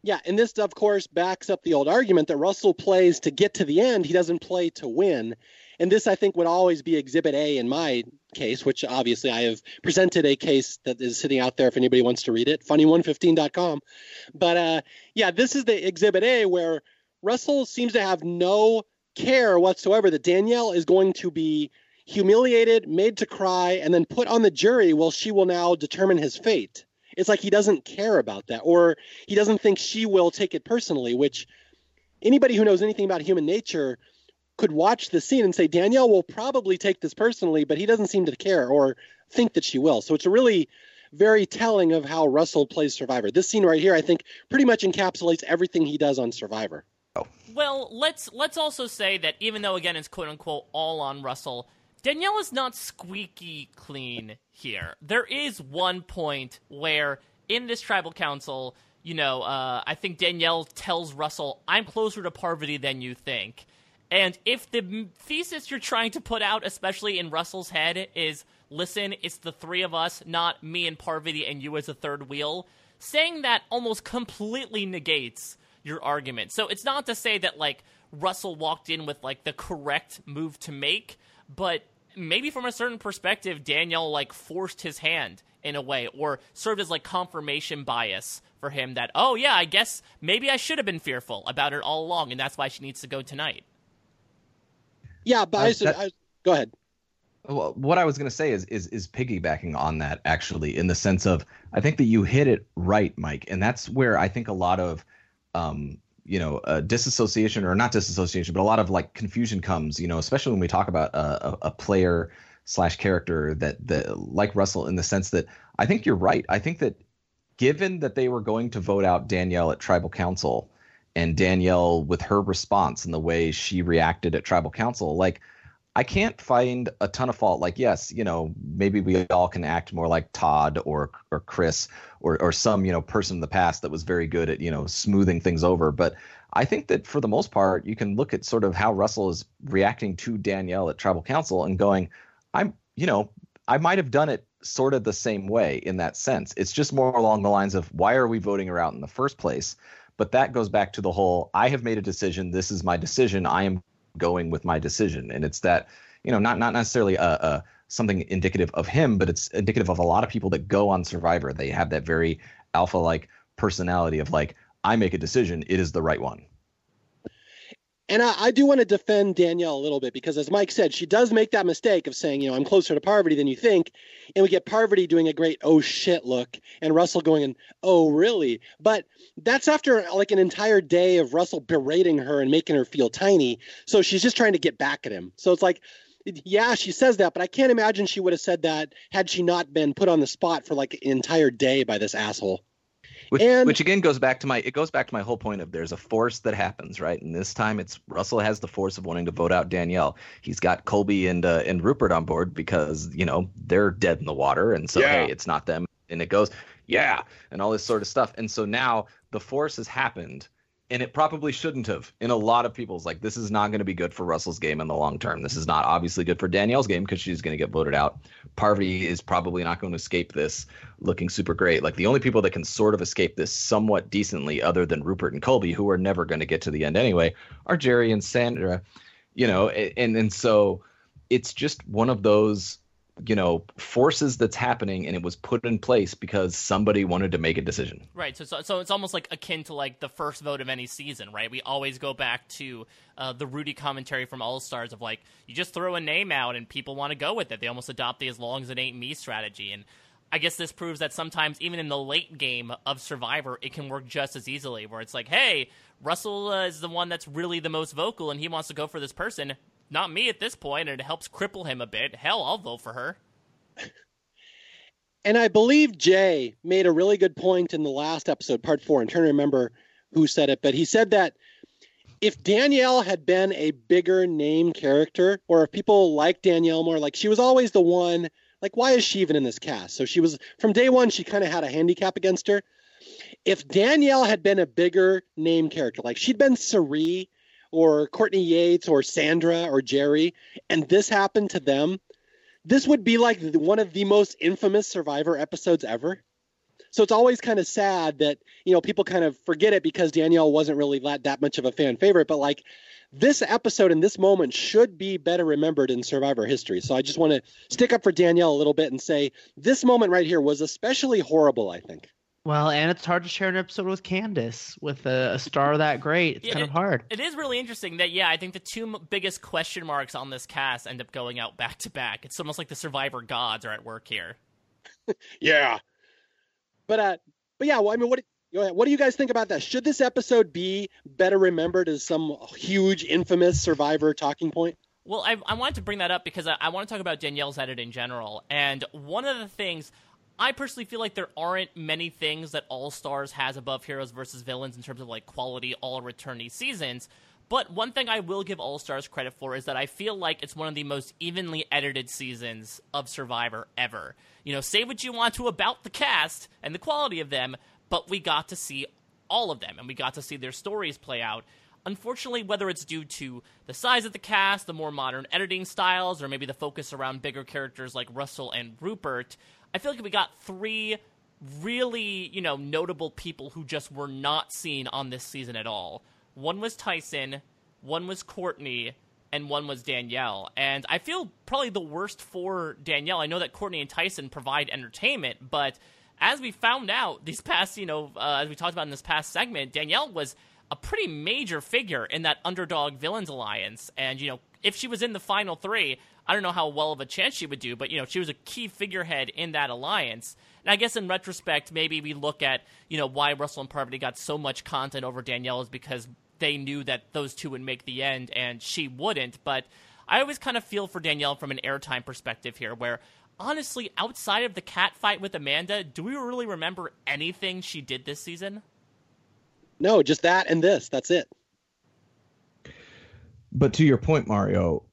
Yeah, and this, of course, backs up the old argument that Russell plays to get to the end. He doesn't play to win. And this, I think, would always be Exhibit A in my case, which obviously I have presented a case that is sitting out there if anybody wants to read it, funny115.com. But uh, yeah, this is the Exhibit A where Russell seems to have no care whatsoever that Danielle is going to be humiliated, made to cry, and then put on the jury. Well, she will now determine his fate. It's like he doesn't care about that, or he doesn't think she will take it personally, which anybody who knows anything about human nature could watch the scene and say Danielle will probably take this personally, but he doesn't seem to care or think that she will. So it's a really very telling of how Russell plays Survivor. This scene right here, I think, pretty much encapsulates everything he does on Survivor. Well, let's let's also say that even though again it's quote unquote all on Russell, Danielle is not squeaky clean here. There is one point where in this tribal council, you know, uh, I think Danielle tells Russell, "I'm closer to Parvati than you think." And if the thesis you're trying to put out, especially in Russell's head, is listen, it's the three of us, not me and Parvati and you as a third wheel, saying that almost completely negates your argument. So it's not to say that, like, Russell walked in with, like, the correct move to make, but maybe from a certain perspective, Danielle, like, forced his hand in a way or served as, like, confirmation bias for him that, oh, yeah, I guess maybe I should have been fearful about it all along, and that's why she needs to go tonight. Yeah, but uh, I, that, I, go ahead. Well, what I was going to say is is is piggybacking on that actually, in the sense of I think that you hit it right, Mike, and that's where I think a lot of um, you know uh, disassociation or not disassociation, but a lot of like confusion comes. You know, especially when we talk about a, a player slash character that that like Russell, in the sense that I think you're right. I think that given that they were going to vote out Danielle at Tribal Council and Danielle with her response and the way she reacted at tribal council, like I can't find a ton of fault. Like, yes, you know, maybe we all can act more like Todd or or Chris or or some you know person in the past that was very good at you know smoothing things over. But I think that for the most part, you can look at sort of how Russell is reacting to Danielle at Tribal Council and going, I'm, you know, I might have done it sort of the same way in that sense. It's just more along the lines of why are we voting her out in the first place? But that goes back to the whole I have made a decision. This is my decision. I am going with my decision. And it's that, you know, not not necessarily a, a something indicative of him, but it's indicative of a lot of people that go on Survivor. They have that very alpha like personality of like, I make a decision, it is the right one. And I, I, do want to defend Danielle a little bit because, as Mike said, she does make that mistake of saying, you know, I'm closer to Parvati than you think. And we get Parvati doing a great, oh shit look, and Russell going, oh, really? But that's after like an entire day of Russell berating her and making her feel tiny. So she's just trying to get back at him. So it's like, yeah, she says that, but I can't imagine she would have said that had she not been put on the spot for like an entire day by this asshole. Which, And- which again goes back to my it goes back to my whole point of there's a force that happens right, and this time it's Russell has the force of wanting to vote out Danielle. He's got Colby and uh, and Rupert on board because you know they're dead in the water, and so Yeah. hey, it's not them, and it goes yeah, and all this sort of stuff, and so now the force has happened, and it probably shouldn't have. In a lot of people's like this is not going to be good for Russell's game in the long term. This is not obviously good for Danielle's game because she's going to get voted out. Parvati is probably not going to escape this looking super great. Like the only people that can sort of escape this somewhat decently, other than Rupert and Colby, who are never going to get to the end anyway, are Jerri and Sandra. You know, and and so it's just one of those you know forces that's happening, and it was put in place because somebody wanted to make a decision. Right. So, so, so it's almost like akin to like the first vote of any season, right? We always go back to uh, the Rudy commentary from All Stars of like, you just throw a name out and people want to go with it. They almost adopt the as long as it ain't me strategy. And I guess this proves that sometimes, even in the late game of Survivor, it can work just as easily, where it's like, hey, Russell uh, is the one that's really the most vocal and he wants to go for this person. Not me at this point, and it helps cripple him a bit. Hell, I'll vote for her. And I believe Jay made a really good point in the last episode, part four. I'm trying to remember who said it, but he said that if Danielle had been a bigger name character, or if people like Danielle more, like she was always the one, like why is she even in this cast? So she was from day one, she kind of had a handicap against her. If Danielle had been a bigger name character, like she'd been Cirie or Courtney Yates or Sandra or Jerri, and this happened to them, this would be like one of the most infamous Survivor episodes ever. So it's always kind of sad that you know people kind of forget it because Danielle wasn't really that, that much of a fan favorite. But like this episode and this moment should be better remembered in Survivor history. So I just want to stick up for Danielle a little bit and say this moment right here was especially horrible. I think. Well, and it's hard to share an episode with Candice with a, a star that great. It's Yeah, kind of hard. It is really interesting that yeah, I think the two biggest question marks on this cast end up going out back to back. It's almost like the Survivor gods are at work here. Yeah. But uh, but yeah. Well, I mean, what do- what do you guys think about that? Should this episode be better remembered as some huge infamous Survivor talking point? Well, I, I wanted to bring that up because I, I want to talk about Danielle's edit in general. And one of the things I personally feel like there aren't many things that All Stars has above Heroes versus Villains in terms of like quality all returnee seasons. But one thing I will give All Stars credit for is that I feel like it's one of the most evenly edited seasons of Survivor ever. You know, say what you want to about the cast and the quality of them, but we got to see all of them and we got to see their stories play out. Unfortunately, whether it's due to the size of the cast, the more modern editing styles, or maybe the focus around bigger characters like Russell and Rupert, I feel like we got three really, you know, notable people who just were not seen on this season at all. One was Tyson, one was Courtney, and one was Danielle. And I feel probably the worst for Danielle. I know that Courtney and Tyson provide entertainment, but as we found out these past, you know, uh, as we talked about in this past segment, Danielle was a pretty major figure in that underdog villains alliance. And, you know, if she was in the final three, I don't know how well of a chance she would do, but, you know, she was a key figurehead in that alliance. And I guess in retrospect, maybe we look at, you know, why Russell and Parvati got so much content over Danielle is because they knew that those two would make the end and she wouldn't. But I always kind of feel for Danielle from an airtime perspective here, where honestly, outside of the cat fight with Amanda, do we really remember anything she did this season? No, just that and this. That's it. But to your point, Mario,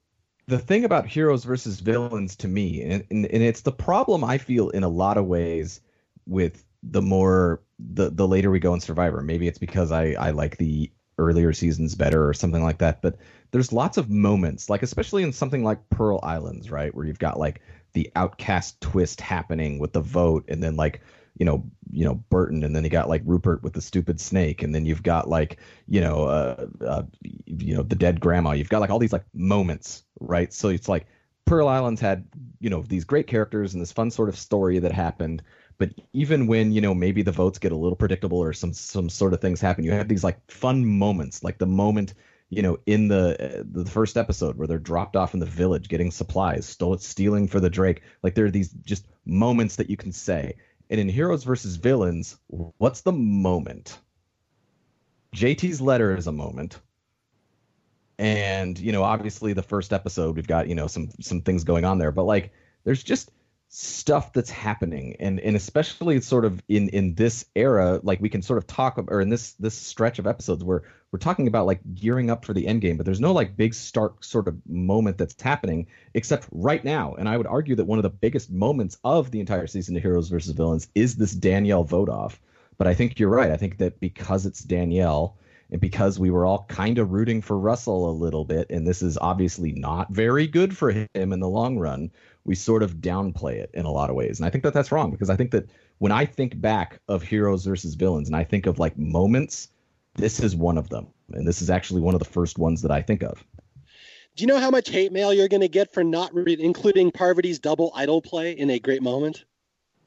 the thing about heroes versus villains to me, and, and, and it's the problem I feel in a lot of ways with the more the the later we go in Survivor. Maybe it's because I I like the earlier seasons better or something like that. But there's lots of moments, like especially in something like Pearl Islands, right, where you've got like the outcast twist happening with the vote, and then like you know you know Burton, and then you got like Rupert with the stupid snake, and then you've got like you know uh, uh you know the dead grandma. You've got like all these like moments, right? So it's like Pearl Islands had you know these great characters and this fun sort of story that happened. But even when you know maybe the votes get a little predictable or some some sort of things happen, you have these like fun moments, like the moment you know in the uh, the first episode where they're dropped off in the village getting supplies, stole stealing for the Drake. Like there are these just moments that you can say. And in Heroes versus Villains, what's the moment? JT's letter is a moment. And, you know, obviously the first episode we've got, you know, some some things going on there, but like there's just stuff that's happening. And and especially sort of in in this era like we can sort of talk or in this this stretch of episodes where we're talking about like gearing up for the end game but there's no like big stark sort of moment that's happening except right now. And i would argue that one of the biggest moments of the entire season of heroes versus villains is this danielle vote off but i think you're right. I think that because it's danielle and because we were all kind of rooting for Russell a little bit, and this is obviously not very good for him in the long run, we sort of downplay it in a lot of ways. And I think that that's wrong because I think that when I think back of heroes versus villains and I think of like moments, this is one of them. And this is actually one of the first ones that I think of. Do you know how much hate mail you're going to get for not re- including Parvati's double idol play in a great moment?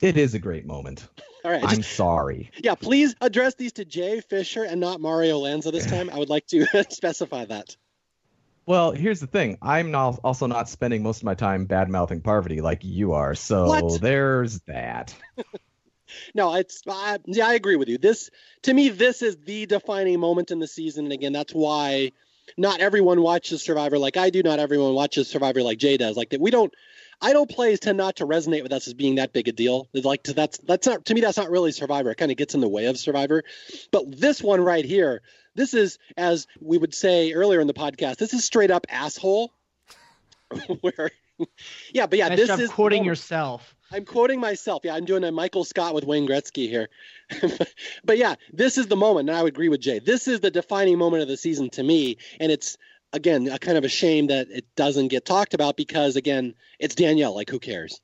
It is a great moment. All right. I'm sorry. Yeah, please address these to Jay Fischer and not Mario Lanza this time. I would like to specify that. Well, here's the thing. I'm not, also not spending most of my time bad mouthing Parvati like you are. So What? there's that. No, it's I, yeah, I agree with you. This to me, this is the defining moment in the season, and again, that's why not everyone watches Survivor like I do. Not everyone watches Survivor like Jay does. Like that, we don't. Idol plays tend not to resonate with us as being that big a deal. Like to, that's that's not to me. That's not really Survivor. It kind of gets in the way of Survivor. But this one right here, this is as we would say earlier in the podcast. This is straight up asshole. Where, yeah, but yeah, Nice this job is quoting yourself. I'm quoting myself. Yeah, I'm doing a Michael Scott with Wayne Gretzky here. but yeah, this is the moment, and I would agree with Jay. This is the defining moment of the season to me, and it's again a kind of a shame that it doesn't get talked about because again, it's Danielle. Like, who cares?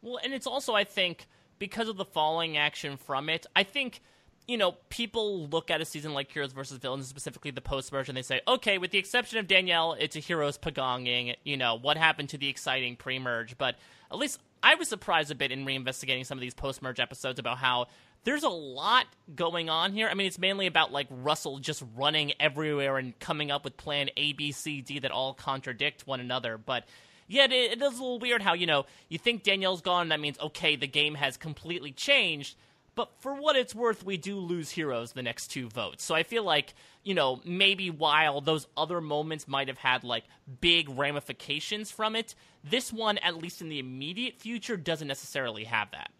Well, and it's also, I think, because of the falling action from it, I think, you know, people look at a season like Heroes versus Villains, specifically the post and they say, okay, with the exception of Danielle, it's a Heroes pagonging. You know, what happened to the exciting pre merge? But at least I was surprised a bit in reinvestigating some of these post merge episodes about how there's a lot going on here. I mean, it's mainly about like Russell just running everywhere and coming up with plan A, B, C, D that all contradict one another. But yeah, it, it is a little weird how, you know, you think Danielle's gone, that means, okay, the game has completely changed. But for what it's worth, we do lose heroes the next two votes. So I feel like, you know, maybe while those other moments might have had like big ramifications from it, this one, at least in the immediate future, doesn't necessarily have that.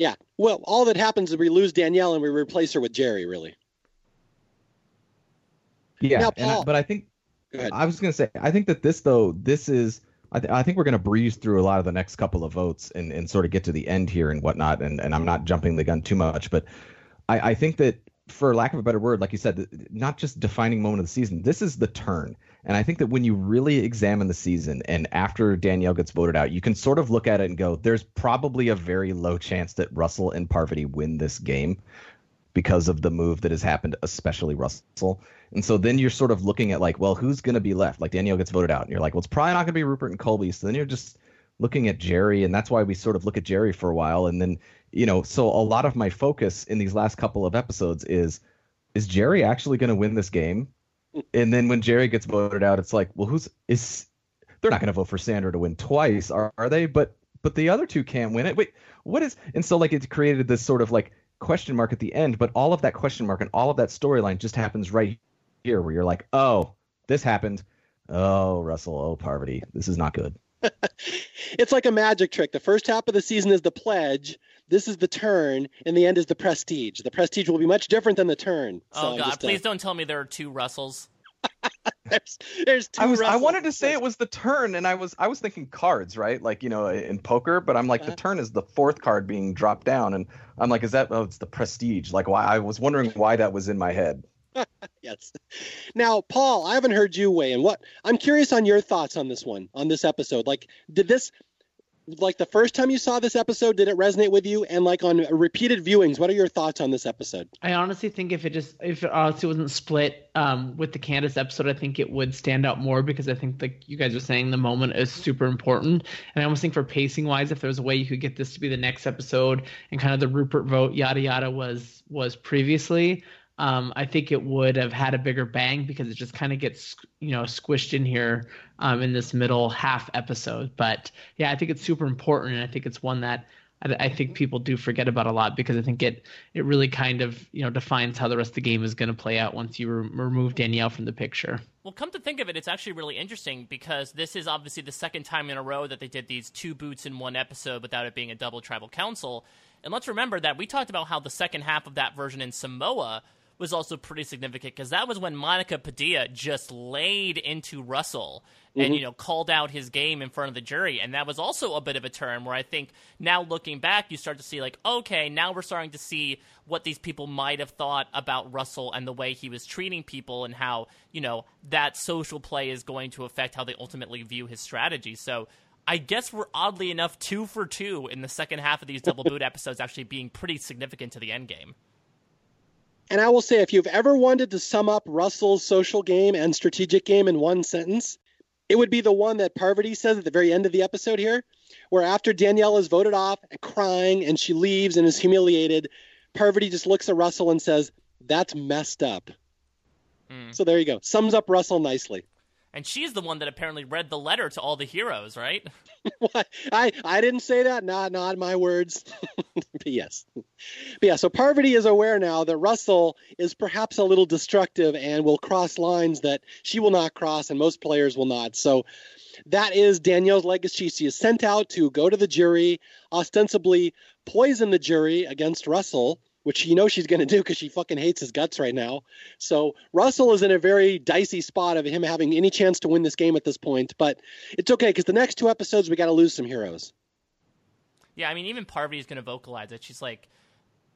Yeah. Well, all that happens is we lose Danielle and we replace her with Jerri. Really. Yeah, Now, and I- but I think. I was going to say I think that this though this is I, th- I think we're going to breeze through a lot of the next couple of votes and, and sort of get to the end here and whatnot and, and I'm not jumping the gun too much but I, I think that for lack of a better word like you said not just defining moment of the season this is the turn and I think that when you really examine the season and after Danielle gets voted out you can sort of look at it and go there's probably a very low chance that Russell and Parvati win this game because of the move that has happened, especially Russell. And so then you're sort of looking at like, well, who's going to be left? Like Danielle gets voted out, and you're like, well, it's probably not going to be Rupert and Colby. So then you're just looking at Jerri, and that's why we sort of look at Jerri for a while. And then, you know, so a lot of my focus in these last couple of episodes is, is Jerri actually going to win this game? And then when Jerri gets voted out, it's like, well, who's is? They're not going to vote for Sandra to win twice, are, are they? But but the other two can't win it. Wait, what is? And so like it created this sort of like question mark at the end, but all of that question mark and all of that storyline just happens right here, where you're like, oh, this happened. Oh, Russell. Oh, Parvati. This is not good. It's like a magic trick. The first half of the season is the pledge. This is the turn, and the end is the prestige. The prestige will be much different than the turn. So oh, God, just, uh, please don't tell me there are two Russells. there's, there's two I was I wanted to say it was the turn, and I was I was thinking cards, right? Like you know in poker, but I'm like Uh-huh. the turn is the fourth card being dropped down, and I'm like, is that? Oh, it's the prestige. Like why? I was wondering why that was in my head. Yes. Now, Paul, I haven't heard you weigh in. What I'm curious on your thoughts on this one, on this episode. Like, did this, like the first time you saw this episode, did it resonate with you? And like on repeated viewings, what are your thoughts on this episode? I honestly think if it just if it honestly wasn't split um, with the Candice episode, I think it would stand out more because I think like you guys are saying, the moment is super important. And I almost think for pacing wise, if there was a way you could get this to be the next episode and kind of the Rupert vote yada yada was was previously. Um, I think it would have had a bigger bang because it just kind of gets you know squished in here um, in this middle half episode. But yeah, I think it's super important, and I think it's one that I, I think people do forget about a lot because I think it it really kind of you know defines how the rest of the game is going to play out once you re- remove Danielle from the picture. Well, come to think of it, it's actually really interesting because this is obviously the second time in a row that they did these two boots in one episode without it being a double tribal council. And let's remember that we talked about how the second half of that version in Samoa was also pretty significant because that was when Monica Padilla just laid into Russell and mm-hmm. you know called out his game in front of the jury and that was also a bit of a turn where I think now looking back you start to see like okay now we're starting to see what these people might have thought about Russell and the way he was treating people and how you know that social play is going to affect how they ultimately view his strategy so I guess we're oddly enough two for two in the second half of these double boot episodes actually being pretty significant to the end game. And I will say, if you've ever wanted to sum up Russell's social game and strategic game in one sentence, it would be the one that Parvati says at the very end of the episode here, where after Danielle is voted off and crying and she leaves and is humiliated, Parvati just looks at Russell and says, That's messed up. Mm. So there you go. Sums up Russell nicely. And she's the one that apparently read the letter to all the heroes, right? I I didn't say that. Not not my words. but yes. But yeah. So Parvati is aware now that Russell is perhaps a little destructive and will cross lines that she will not cross, and most players will not. So that is Danielle's legacy. She is sent out to go to the jury, ostensibly poison the jury against Russell which you know she's going to do because she fucking hates his guts right now. So Russell is in a very dicey spot of him having any chance to win this game at this point. But it's okay because the next two episodes we got to lose some heroes. Yeah, I mean, even Parvati is going to vocalize it. She's like,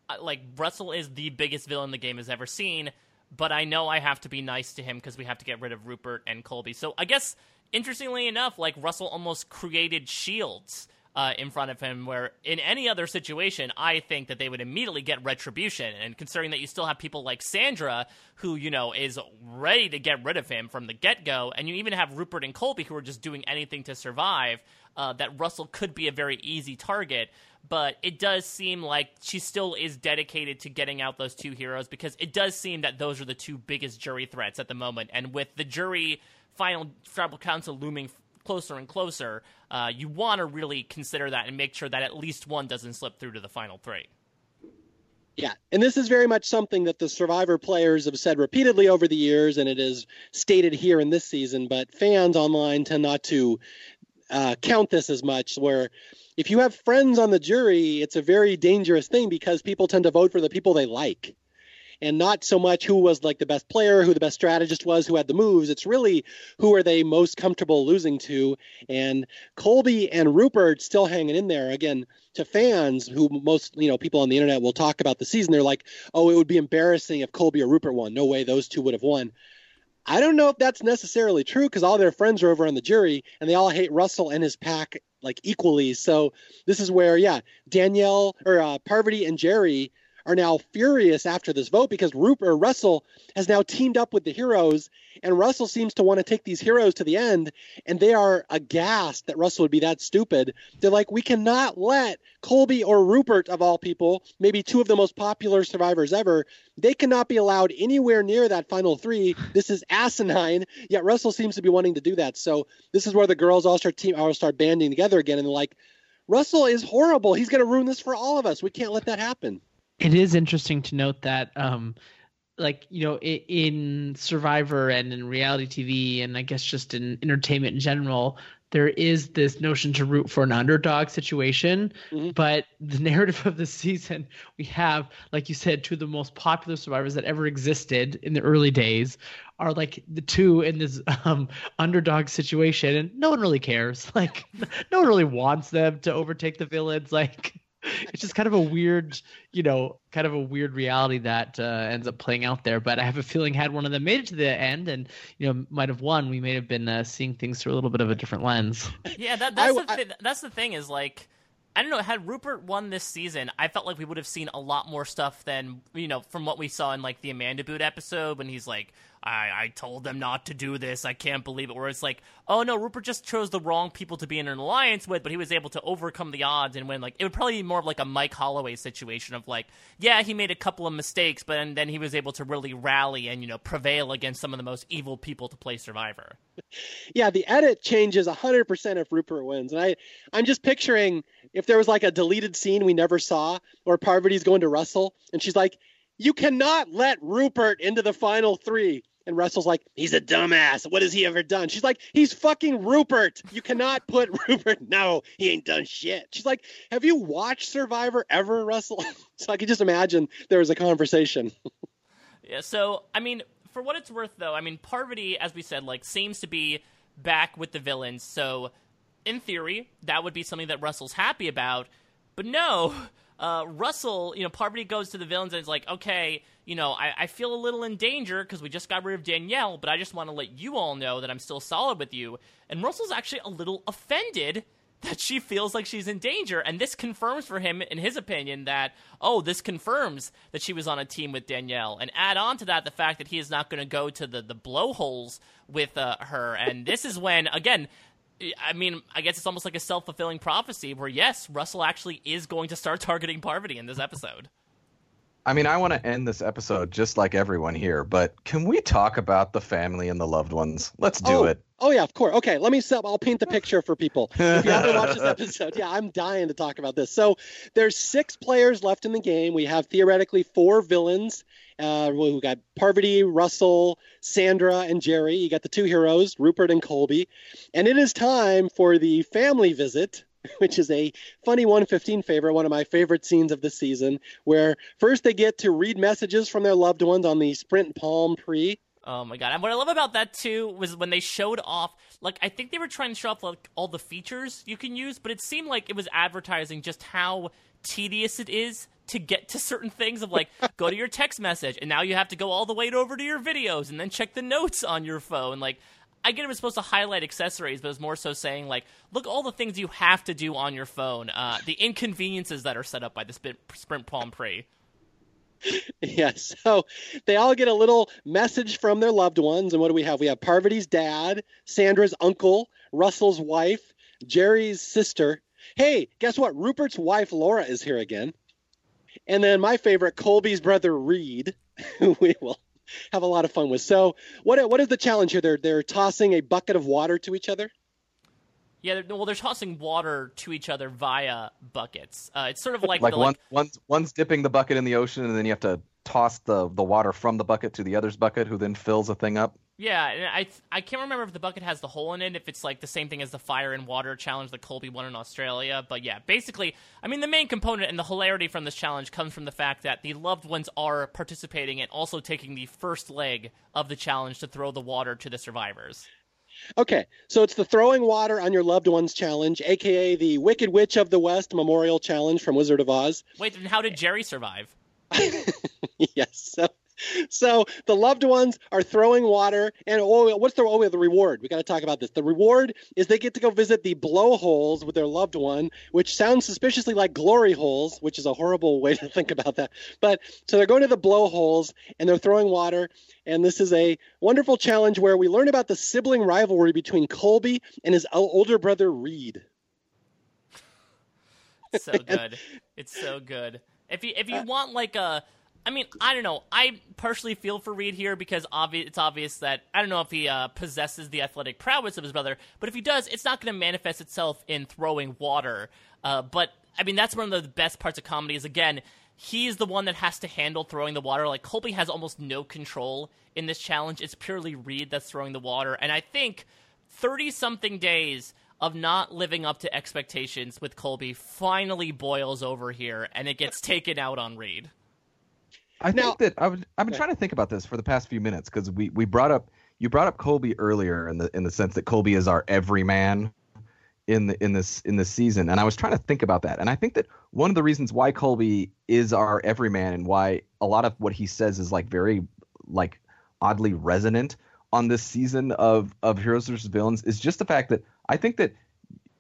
uh, like Russell is the biggest villain the game has ever seen, but I know I have to be nice to him because we have to get rid of Rupert and Colby. So I guess interestingly enough, like Russell almost created shields uh, in front of him. Where in any other situation, I think that they would immediately get retribution. And considering that you still have people like Sandra, who you know is ready to get rid of him from the get go, and you even have Rupert and Colby who are just doing anything to survive. Uh, that Russell could be a very easy target, but it does seem like she still is dedicated to getting out those two heroes because it does seem that those are the two biggest jury threats at the moment. And with the jury final tribal council looming closer and closer, uh, you want to really consider that and make sure that at least one doesn't slip through to the final three. Yeah, and this is very much something that the Survivor players have said repeatedly over the years, and it is stated here in this season. But fans online tend not to uh, count this as much. Where if you have friends on the jury, it's a very dangerous thing because people tend to vote for the people they like and not so much who was like the best player, who the best strategist was, who had the moves. It's really who are they most comfortable losing to. And Colby and Rupert still hanging in there. Again, to fans who most you know people on the internet will talk about the season, they're like, "Oh, it would be embarrassing if Colby or Rupert won. No way, those two would have won." I don't know if that's necessarily true because all their friends are over on the jury and they all hate Russell and his pack like equally. So this is where, yeah, Danielle or uh, Parvati and Jerri are now furious after this vote because Rupert Russell has now teamed up with the heroes, and Russell seems to want to take these heroes to the end, and they are aghast that Russell would be that stupid. They're like, we cannot let Colby or Rupert, of all people, maybe two of the most popular survivors ever, they cannot be allowed anywhere near that final three. This is asinine. Yet Russell seems to be wanting to do that. So this is where the girls all start team all start banding together again, and they're like. Russell is horrible. He's going to ruin this for all of us. We can't let that happen. It is interesting to note that, um, like you know, in Survivor and in reality TV, and I guess just in entertainment in general, there is this notion to root for an underdog situation. Mm-hmm. But the narrative of the season, we have, like you said, two of the most popular survivors that ever existed in the early days are like the two in this um, underdog situation, and no one really cares. Like, no one really wants them to overtake the villains. Like, it's just kind of a weird, you know, kind of a weird reality that uh, ends up playing out there. But I have a feeling had one of them made it to the end and you know might have won, we may have been uh, seeing things through a little bit of a different lens. Yeah, that, that's I, the th- that's the thing is like. I don't know. Had Rupert won this season, I felt like we would have seen a lot more stuff than you know from what we saw in like the Amanda Boot episode when he's like, I, I told them not to do this. I can't believe it. Where it's like, oh no, Rupert just chose the wrong people to be in an alliance with, but he was able to overcome the odds and win. Like it would probably be more of like a Mike Holloway situation of like, yeah, he made a couple of mistakes, but then he was able to really rally and you know prevail against some of the most evil people to play Survivor. Yeah, the edit changes hundred percent if Rupert wins, and I I'm just picturing if there was like a deleted scene we never saw, where Parvati's going to Russell and she's like. You cannot let Rupert into the final three And Russell's like, he's a dumbass. What has he ever done? She's like, he's fucking Rupert. You cannot put Rupert. No, he ain't done shit. She's like, have you watched Survivor ever, Russell? so I could just imagine there was a conversation. yeah. So I mean, for what it's worth, though, I mean, Parvati, as we said, like seems to be back with the villains. So in theory, that would be something that Russell's happy about. But no, uh, Russell, you know, Parvati goes to the villains and is like, okay, you know, I, I feel a little in danger because we just got rid of Danielle, but I just want to let you all know that I'm still solid with you. And Russell's actually a little offended that she feels like she's in danger. And this confirms for him, in his opinion, that, oh, this confirms that she was on a team with Danielle. And add on to that the fact that he is not going to go to the, the blowholes with uh, her. And this is when, again, I mean, I guess it's almost like a self fulfilling prophecy where, yes, Russell actually is going to start targeting Parvati in this episode. I mean, I want to end this episode just like everyone here, but can we talk about the family and the loved ones? Let's do oh, it. Oh yeah, of course. Okay, let me. I'll paint the picture for people. If you haven't watched this episode, yeah, I'm dying to talk about this. So there's six players left in the game. We have theoretically four villains. Uh, we got Parvati, Russell, Sandra, and Jerri. You got the two heroes, Rupert and Colby, and it is time for the family visit which is a funny 115 favorite, one of my favorite scenes of the season, where first they get to read messages from their loved ones on the Sprint Palm Pre. Oh my god! And what I love about that too was when they showed off, like I think they were trying to show off like all the features you can use, but it seemed like it was advertising just how tedious it is to get to certain things of like go to your text message and now you have to go all the way over to your videos and then check the notes on your phone like I get it was supposed to highlight accessories, but it's more so saying like, look all the things you have to do on your phone, uh, the inconveniences that are set up by the Sprint, Palm Pre. Yes, so they all get a little message from their loved ones, and what do we have? We have Parvati's dad, Sandra's uncle, Russell's wife, Jerri's sister. Hey, guess what? Rupert's wife Laura is here again, and then my favorite, Colby's brother Reed, we will have a lot of fun with. So, what what is the challenge here? They're they're tossing a bucket of water to each other. Yeah, well, they're tossing water to each other via buckets. Uh, it's sort of like like, the, one, like one's one's dipping the bucket in the ocean, and then you have to toss the the water from the bucket to the other's bucket, who then fills the thing up. Yeah, and I I can't remember if the bucket has the hole in it, if it's like the same thing as the fire and water challenge that Colby won in Australia. But yeah, basically, I mean, the main component and the hilarity from this challenge comes from the fact that the loved ones are participating and also taking the first leg of the challenge to throw the water to the survivors. Okay, so it's the throwing water on your loved ones challenge, aka the Wicked Witch of the West Memorial Challenge from Wizard of Oz. Wait, then how did Jerri survive? yes, so so the loved ones are throwing water, and oh, what's the oh, the reward? We got to talk about this. The reward is they get to go visit the blowholes with their loved one, which sounds suspiciously like glory holes, which is a horrible way to think about that. But so they're going to the blowholes and they're throwing water, and this is a wonderful challenge where we learn about the sibling rivalry between Colby and his older brother Reed. so good. It's so good. If you if you uh, want like a I mean, I don't know. I personally feel for Reed here because obvi- it's obvious that I don't know if he uh, possesses the athletic prowess of his brother, but if he does, it's not going to manifest itself in throwing water. Uh, but I mean, that's one of the best parts of comedy. Is again, he's the one that has to handle throwing the water. Like Colby has almost no control in this challenge. It's purely Reed that's throwing the water, and I think thirty something days of not living up to expectations with Colby finally boils over here, and it gets taken out on Reed. I now, think that I have been trying to think about this for the past few minutes because we, we brought up you brought up Colby earlier in the in the sense that Colby is our everyman in the in this in this season, and I was trying to think about that, and I think that one of the reasons why Colby is our everyman and why a lot of what he says is like very like oddly resonant on this season of of Heroes vs Villains is just the fact that I think that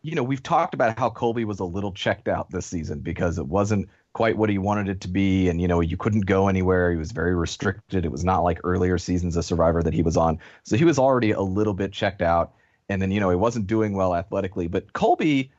you know we've talked about how Colby was a little checked out this season because it wasn't quite what he wanted it to be. And you know you couldn't go anywhere. He was very restricted. It was not like earlier seasons of survivor that he was on. So he was already a little bit checked out. And then you know he wasn't doing well athletically. But colby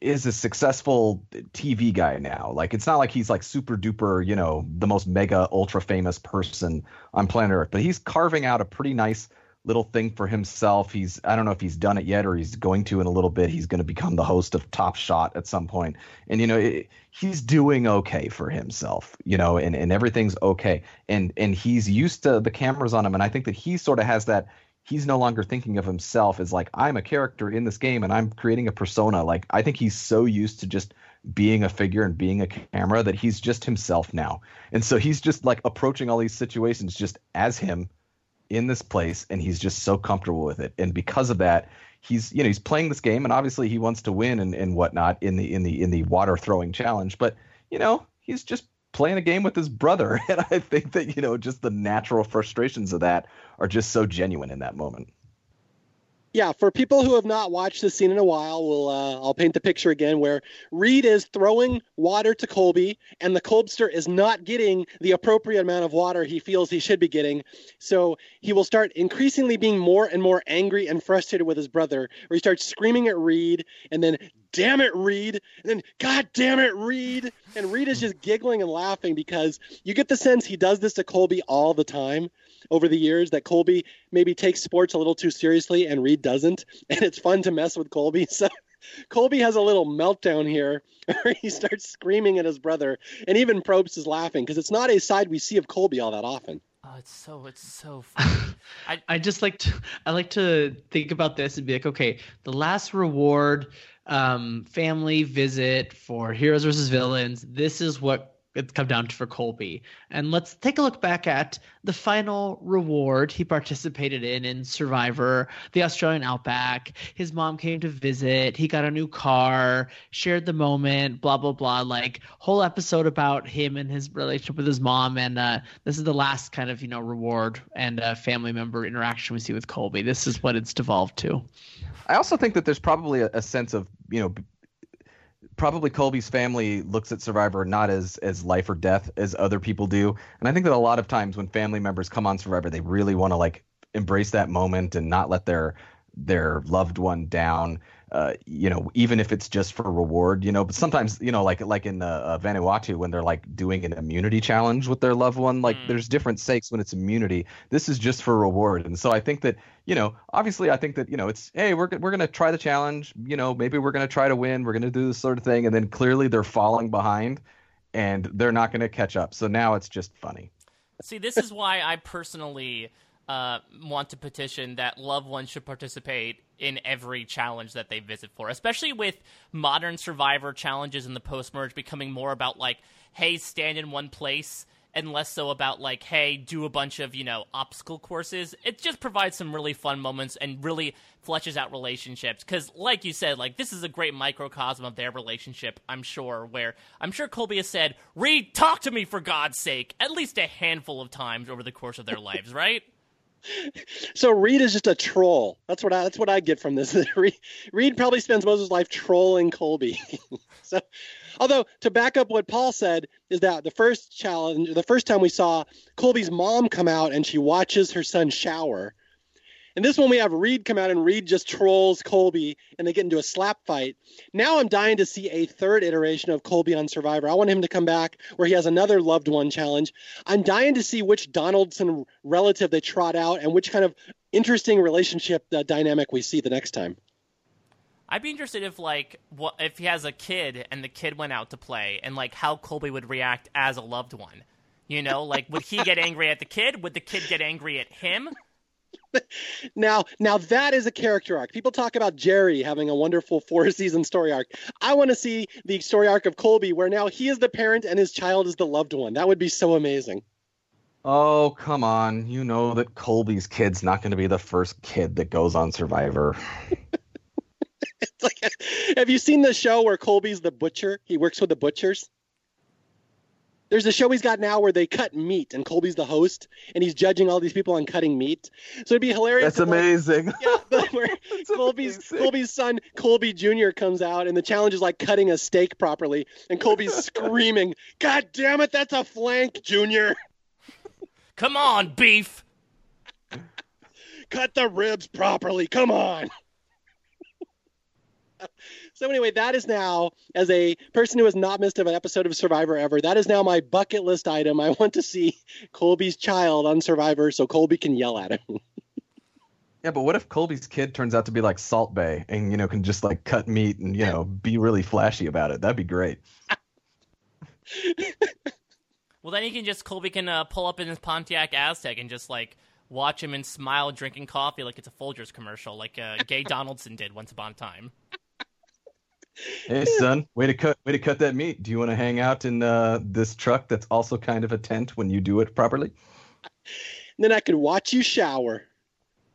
is a successful tv guy now. Like it's not like he's like super duper you know the most mega ultra famous person on planet earth but he's carving out a pretty nice little thing for himself. He's I don't know if he's done it yet or he's going to in a little bit. He's going to become the host of Top Shot at some point. And you know, it, he's doing okay for himself, you know, and and everything's okay. And and he's used to the cameras on him and I think that he sort of has that he's no longer thinking of himself as like I'm a character in this game and I'm creating a persona. Like I think he's so used to just being a figure and being a camera that he's just himself now. And so he's just like approaching all these situations just as him in this place and he's just so comfortable with it. And because of that, he's you know, he's playing this game and obviously he wants to win and, and whatnot in the in the in the water throwing challenge. But, you know, he's just playing a game with his brother. And I think that, you know, just the natural frustrations of that are just so genuine in that moment. Yeah, for people who have not watched this scene in a while, we'll uh, I'll paint the picture again where Reed is throwing water to Colby, and the Kolbster is not getting the appropriate amount of water he feels he should be getting. So he will start increasingly being more and more angry and frustrated with his brother, where he starts screaming at Reed, and then damn it, Reed, and then God damn it, Reed, and Reed is just giggling and laughing because you get the sense he does this to Colby all the time over the years that Colby maybe takes sports a little too seriously and Reed doesn't. And it's fun to mess with Colby. So Colby has a little meltdown here where he starts screaming at his brother. And even Probst is laughing because it's not a side we see of Colby all that often. Oh, it's so it's so funny. I, I just like to I like to think about this and be like, okay, the last reward um family visit for heroes versus villains. This is what it's come down to for Colby. And let's take a look back at the final reward he participated in in Survivor, the Australian Outback. His mom came to visit. He got a new car, shared the moment, blah blah blah. Like whole episode about him and his relationship with his mom. And uh, this is the last kind of you know reward and uh, family member interaction we see with Colby. This is what it's devolved to. I also think that there's probably a, a sense of you know probably Colby's family looks at Survivor not as as life or death as other people do, and I think that a lot of times when family members come on Survivor, they really want to like embrace that moment and not let their their loved one down. Uh, you know, even if it's just for reward, you know, but sometimes, you know, like like in uh, uh, Vanuatu when they're like doing an immunity challenge with their loved one, like mm. there's different stakes when it's immunity. This is just for reward, and so I think that you know, obviously, I think that you know, it's hey, we're we're gonna try the challenge. You know, maybe we're gonna try to win. We're gonna do this sort of thing, and then clearly they're falling behind, and they're not gonna catch up. So now it's just funny. See, this is why I personally uh, want to petition that loved ones should participate in every challenge that they visit for, especially with modern survivor challenges in the post merge becoming more about like, hey, stand in one place and less so about like, hey, do a bunch of, you know, obstacle courses. It just provides some really fun moments and really fleshes out relationships. Cause like you said, like this is a great microcosm of their relationship, I'm sure, where I'm sure Colby has said, Reed, talk to me for God's sake, at least a handful of times over the course of their lives, right? so Reed is just a troll. That's what I that's what I get from this. Reed, Reed probably spends most of his life trolling Colby. so although to back up what Paul said is that the first challenge the first time we saw Colby's mom come out and she watches her son shower and this one we have Reed come out and Reed just trolls Colby and they get into a slap fight. Now I'm dying to see a third iteration of Colby on Survivor. I want him to come back where he has another loved one challenge. I'm dying to see which Donaldson relative they trot out and which kind of interesting relationship uh, dynamic we see the next time. I'd be interested if like what if he has a kid and the kid went out to play and like how Colby would react as a loved one. You know, like would he get angry at the kid? Would the kid get angry at him? now, now that is a character arc. People talk about Jerri having a wonderful four season story arc. I want to see the story arc of Colby, where now he is the parent and his child is the loved one. That would be so amazing. Oh, come on. You know that Colby's kid's not going to be the first kid that goes on Survivor. it's like, have you seen the show where Colby's the butcher? He works with the butchers. There's a show he's got now where they cut meat, and Colby's the host, and he's judging all these people on cutting meat. So it'd be hilarious. That's amazing. Like, yeah, where That's Colby's amazing. Colby's son Colby Jr. comes out, and the challenge is like cutting a steak properly, and Colby's screaming, "God damn it, that's a flank, Junior! Come on, beef! Cut the ribs properly. Come on!" So anyway, that is now as a person who has not missed an episode of Survivor ever. That is now my bucket list item. I want to see Colby's child on Survivor so Colby can yell at him. Yeah, but what if Colby's kid turns out to be like Salt Bae and you know can just like cut meat and you know be really flashy about it? That'd be great. well, then he can just Colby can uh, pull up in his Pontiac Aztek and just like watch him and smile drinking coffee like it's a Folgers commercial, like uh, Gay Donaldson did once upon a time. Hey son, way to cut way to cut that meat. Do you want to hang out in uh, this truck that's also kind of a tent when you do it properly? then I could watch you shower.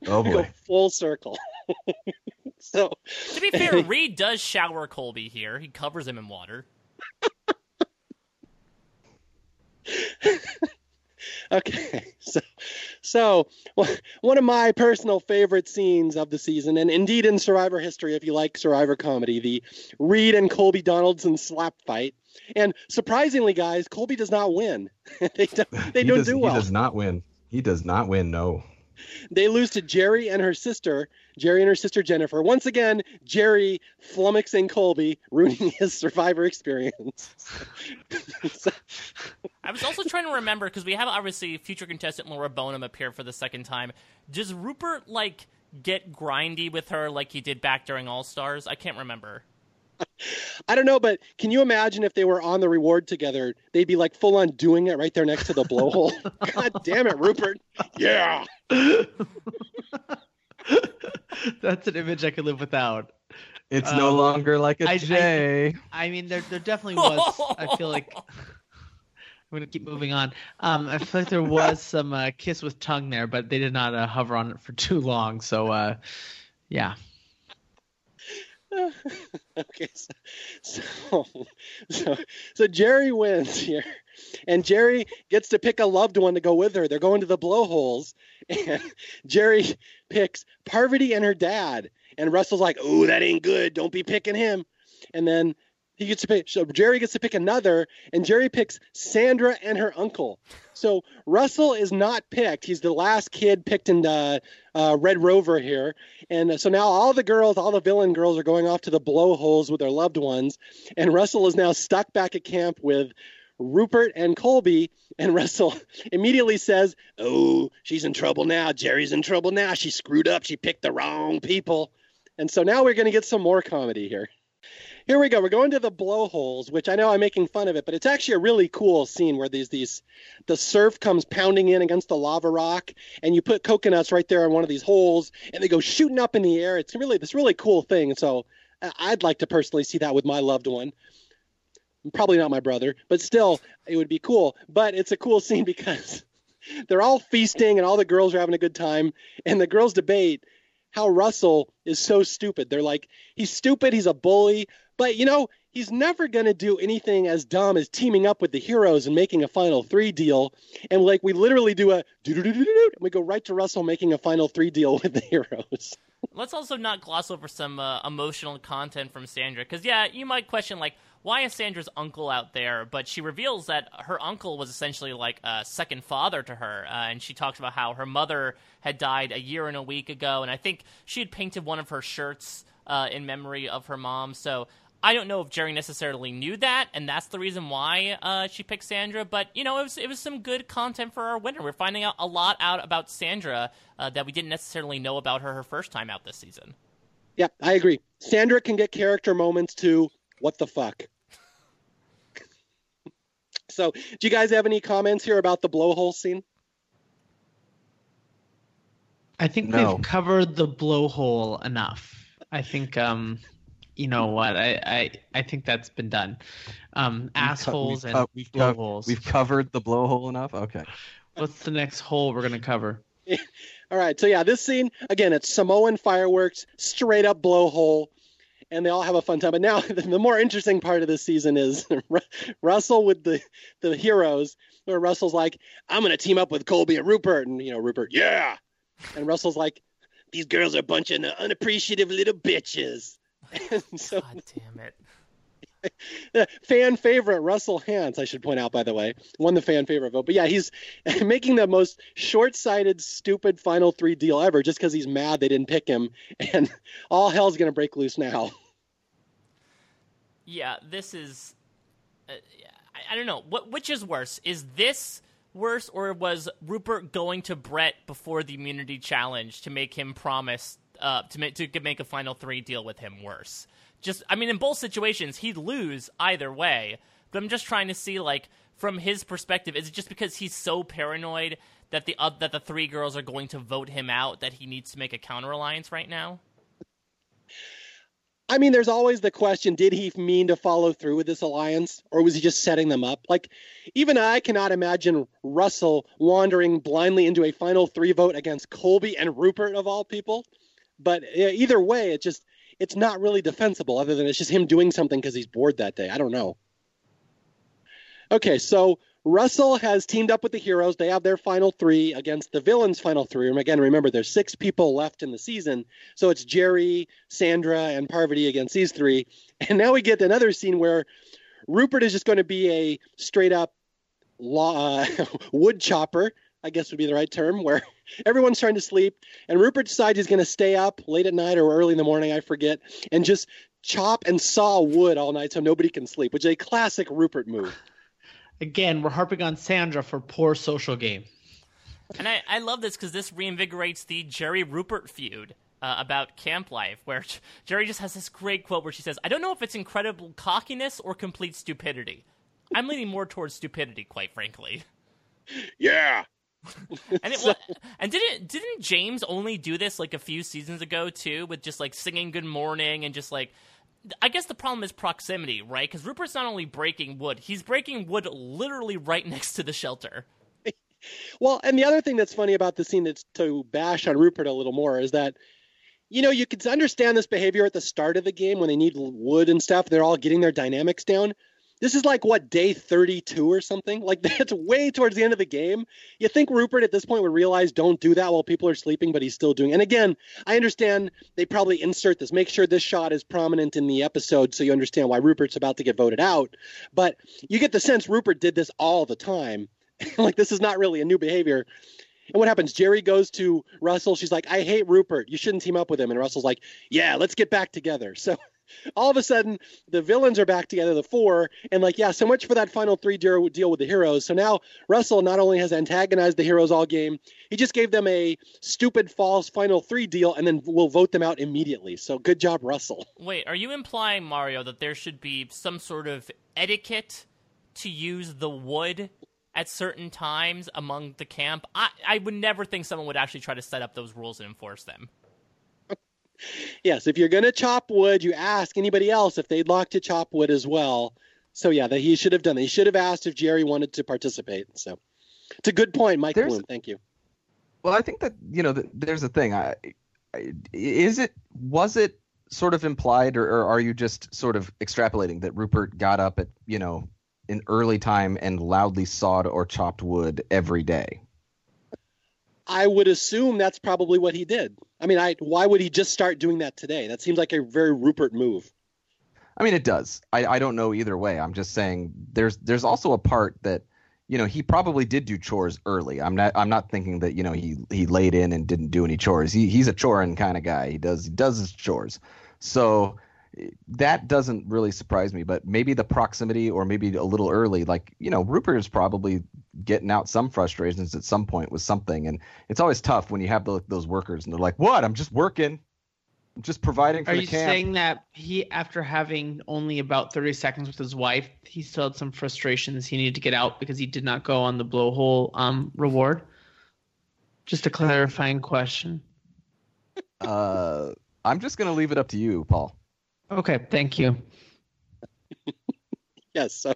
Oh boy. Go full circle. so to be fair, Reed does shower Colby here. He covers him in water. okay, so so one of my personal favorite scenes of the season, and indeed in Survivor history, if you like Survivor comedy, the Reed and Colby Donaldson slap fight. And surprisingly, guys, Colby does not win. they don't, they don't does, do well. He does not win. He does not win. No. They lose to Jerri and her sister, Jerri and her sister Jennifer. Once again, Jerri flummoxing Colby, ruining his survivor experience. so. I was also trying to remember because we have obviously future contestant Laura Boneham appear for the second time. Does Rupert like get grindy with her like he did back during All Stars? I can't remember. I don't know, but can you imagine if they were on the reward together? They'd be like full on doing it right there next to the blowhole. God damn it, Rupert! Yeah. That's an image I could live without. It's um, no longer like a I, J. I, I, mean, there there definitely was. I feel like I'm gonna keep moving on. Um, I feel like there was some uh, kiss with tongue there, but they did not uh, hover on it for too long. So, uh, yeah. okay, so, so, so so Jerri wins here, and Jerri gets to pick a loved one to go with her. They're going to the blowholes, and Jerri picks Parvati and her dad, and Russell's like, "Oh, that ain't good. Don't be picking him." And then he gets to pick. So Jerri gets to pick another, and Jerri picks Sandra and her uncle. So Russell is not picked. He's the last kid picked in the uh, Red Rover here, and so now all the girls, all the villain girls, are going off to the blowholes with their loved ones, and Russell is now stuck back at camp with Rupert and Colby, and Russell immediately says, "Oh, she's in trouble now. Jerri's in trouble now. She screwed up. She picked the wrong people." And so now we're going to get some more comedy here. Here we go. We're going to the blowholes, which I know I'm making fun of it, but it's actually a really cool scene where these these the surf comes pounding in against the lava rock, and you put coconuts right there in one of these holes, and they go shooting up in the air. It's really this really cool thing. So I'd like to personally see that with my loved one. Probably not my brother, but still, it would be cool. But it's a cool scene because they're all feasting and all the girls are having a good time, and the girls debate how Russell is so stupid. They're like, he's stupid, he's a bully, but you know, he's never going to do anything as dumb as teaming up with the heroes and making a final three deal. And like we literally do a do do do do do, and we go right to Russell making a final three deal with the heroes. Let's also not gloss over some uh, emotional content from Sandra, because yeah, you might question like why is Sandra's uncle out there? But she reveals that her uncle was essentially like a second father to her, uh, and she talks about how her mother had died a year and a week ago, and I think she had painted one of her shirts. Uh, in memory of her mom. So I don't know if Jerri necessarily knew that, and that's the reason why uh, she picked Sandra. But you know, it was it was some good content for our winner. We're finding out a lot out about Sandra uh, that we didn't necessarily know about her her first time out this season. Yeah, I agree. Sandra can get character moments too. What the fuck? so, do you guys have any comments here about the blowhole scene? I think no. we've covered the blowhole enough. I think um, you know what? I, I, I think that's been done. Um, we've assholes co- and we've blowholes. we've covered the blowhole enough. Okay. What's the next hole we're gonna cover? All right. So yeah, this scene again, it's Samoan fireworks, straight up blowhole, and they all have a fun time. But now the more interesting part of this season is Russell with the the heroes, where Russell's like, "I'm gonna team up with Colby and Rupert," and you know Rupert, yeah, and Russell's like, "These girls are a bunch of unappreciative little bitches." so, God damn it. fan favorite Russell Hantz, I should point out, by the way, won the fan favorite vote. But yeah, he's making the most short-sighted, stupid final three deal ever, just because he's mad they didn't pick him, and all hell's gonna break loose now. Yeah, this is. Uh, I, I, don't know. What which is worse? Is this worse, or was Rupert going to Brett before the immunity challenge to make him promise uh, to make to make a final three deal with him worse? Just, I mean, in both situations, he'd lose either way. But I'm just trying to see, like, from his perspective, is it just because he's so paranoid that the uh, that the three girls are going to vote him out that he needs to make a counter alliance right now? I mean, there's always the question did he mean to follow through with this alliance or was he just setting them up? Like, even I cannot imagine Russell wandering blindly into a final three vote against Colby and Rupert, of all people. But either way, it just, it's not really defensible other than it's just him doing something because he's bored that day. I don't know. Okay, so Russell has teamed up with the heroes. They have their final three against the villains' final three. And again, remember, there's six people left in the season. So it's Jerri, Sandra, and Parvati against these three. And now we get another scene where Rupert is just going to be a straight up law, uh, wood chopper, I guess would be the right term, where everyone's trying to sleep. And Rupert decides he's going to stay up late at night or early in the morning, I forget, and just chop and saw wood all night so nobody can sleep, which is a classic Rupert move. Again, we're harping on Sandra for poor social game. And I, I love this because this reinvigorates the Jerri Rupert feud uh, about camp life, where Jerri just has this great quote where she says, I don't know if it's incredible cockiness or complete stupidity. I'm leaning more towards stupidity, quite frankly. Yeah. and it and didn't didn't James only do this like a few seasons ago too, with just like singing "Good Morning" and just like I guess the problem is proximity, right? Because Rupert's not only breaking wood, he's breaking wood literally right next to the shelter. well, and the other thing that's funny about the scene that's to bash on Rupert a little more is that, you know, you could understand this behavior at the start of the game when they need wood and stuff. They're all getting their dynamics down. This is like what day 32 or something. Like that's way towards the end of the game. You think Rupert at this point would realize don't do that while people are sleeping, but he's still doing. And again, I understand they probably insert this, make sure this shot is prominent in the episode so you understand why Rupert's about to get voted out. But you get the sense Rupert did this all the time. like this is not really a new behavior. And what happens? Jerri goes to Russell. She's like, I hate Rupert. You shouldn't team up with him. And Russell's like, Yeah, let's get back together. So all of a sudden the villains are back together, the four, and like, yeah, so much for that final three deal with the heroes. So now Russell not only has antagonized the heroes all game, he just gave them a stupid false final three deal and then will vote them out immediately. So good job, Russell. Wait, are you implying, Mario, that there should be some sort of etiquette to use the wood at certain times among the camp? I, I would never think someone would actually try to set up those rules and enforce them yes, if you're going to chop wood, you ask anybody else if they'd like to chop wood as well. So yeah, that he should have done that. He should have asked if Jerri wanted to participate. So it's a good point, Mike there's, Bloom. Thank you. Well, I think that you know, the, there's a thing. I, I, is it was it sort of implied, or, or are you just sort of extrapolating that Rupert got up at you know an early time and loudly sawed or chopped wood every day? I would assume that's probably what he did. I mean, I why would he just start doing that today? That seems like a very Rupert move. I mean, it does. I, I don't know either way. I'm just saying there's there's also a part that you know he probably did do chores early. I'm not I'm not thinking that you know he he laid in and didn't do any chores. He he's a choring kind of guy. He does he does his chores. So that doesn't really surprise me, but maybe the proximity or maybe a little early, like, you know, Rupert is probably getting out some frustrations at some point with something. And it's always tough when you have the, those workers and they're like, what? I'm just working. I'm just providing for Are the you camp. saying that he, after having only about 30 seconds with his wife, he still had some frustrations he needed to get out because he did not go on the blowhole um, reward? Just a clarifying question. Uh, I'm just going to leave it up to you, Paul. Okay, thank you. yes, so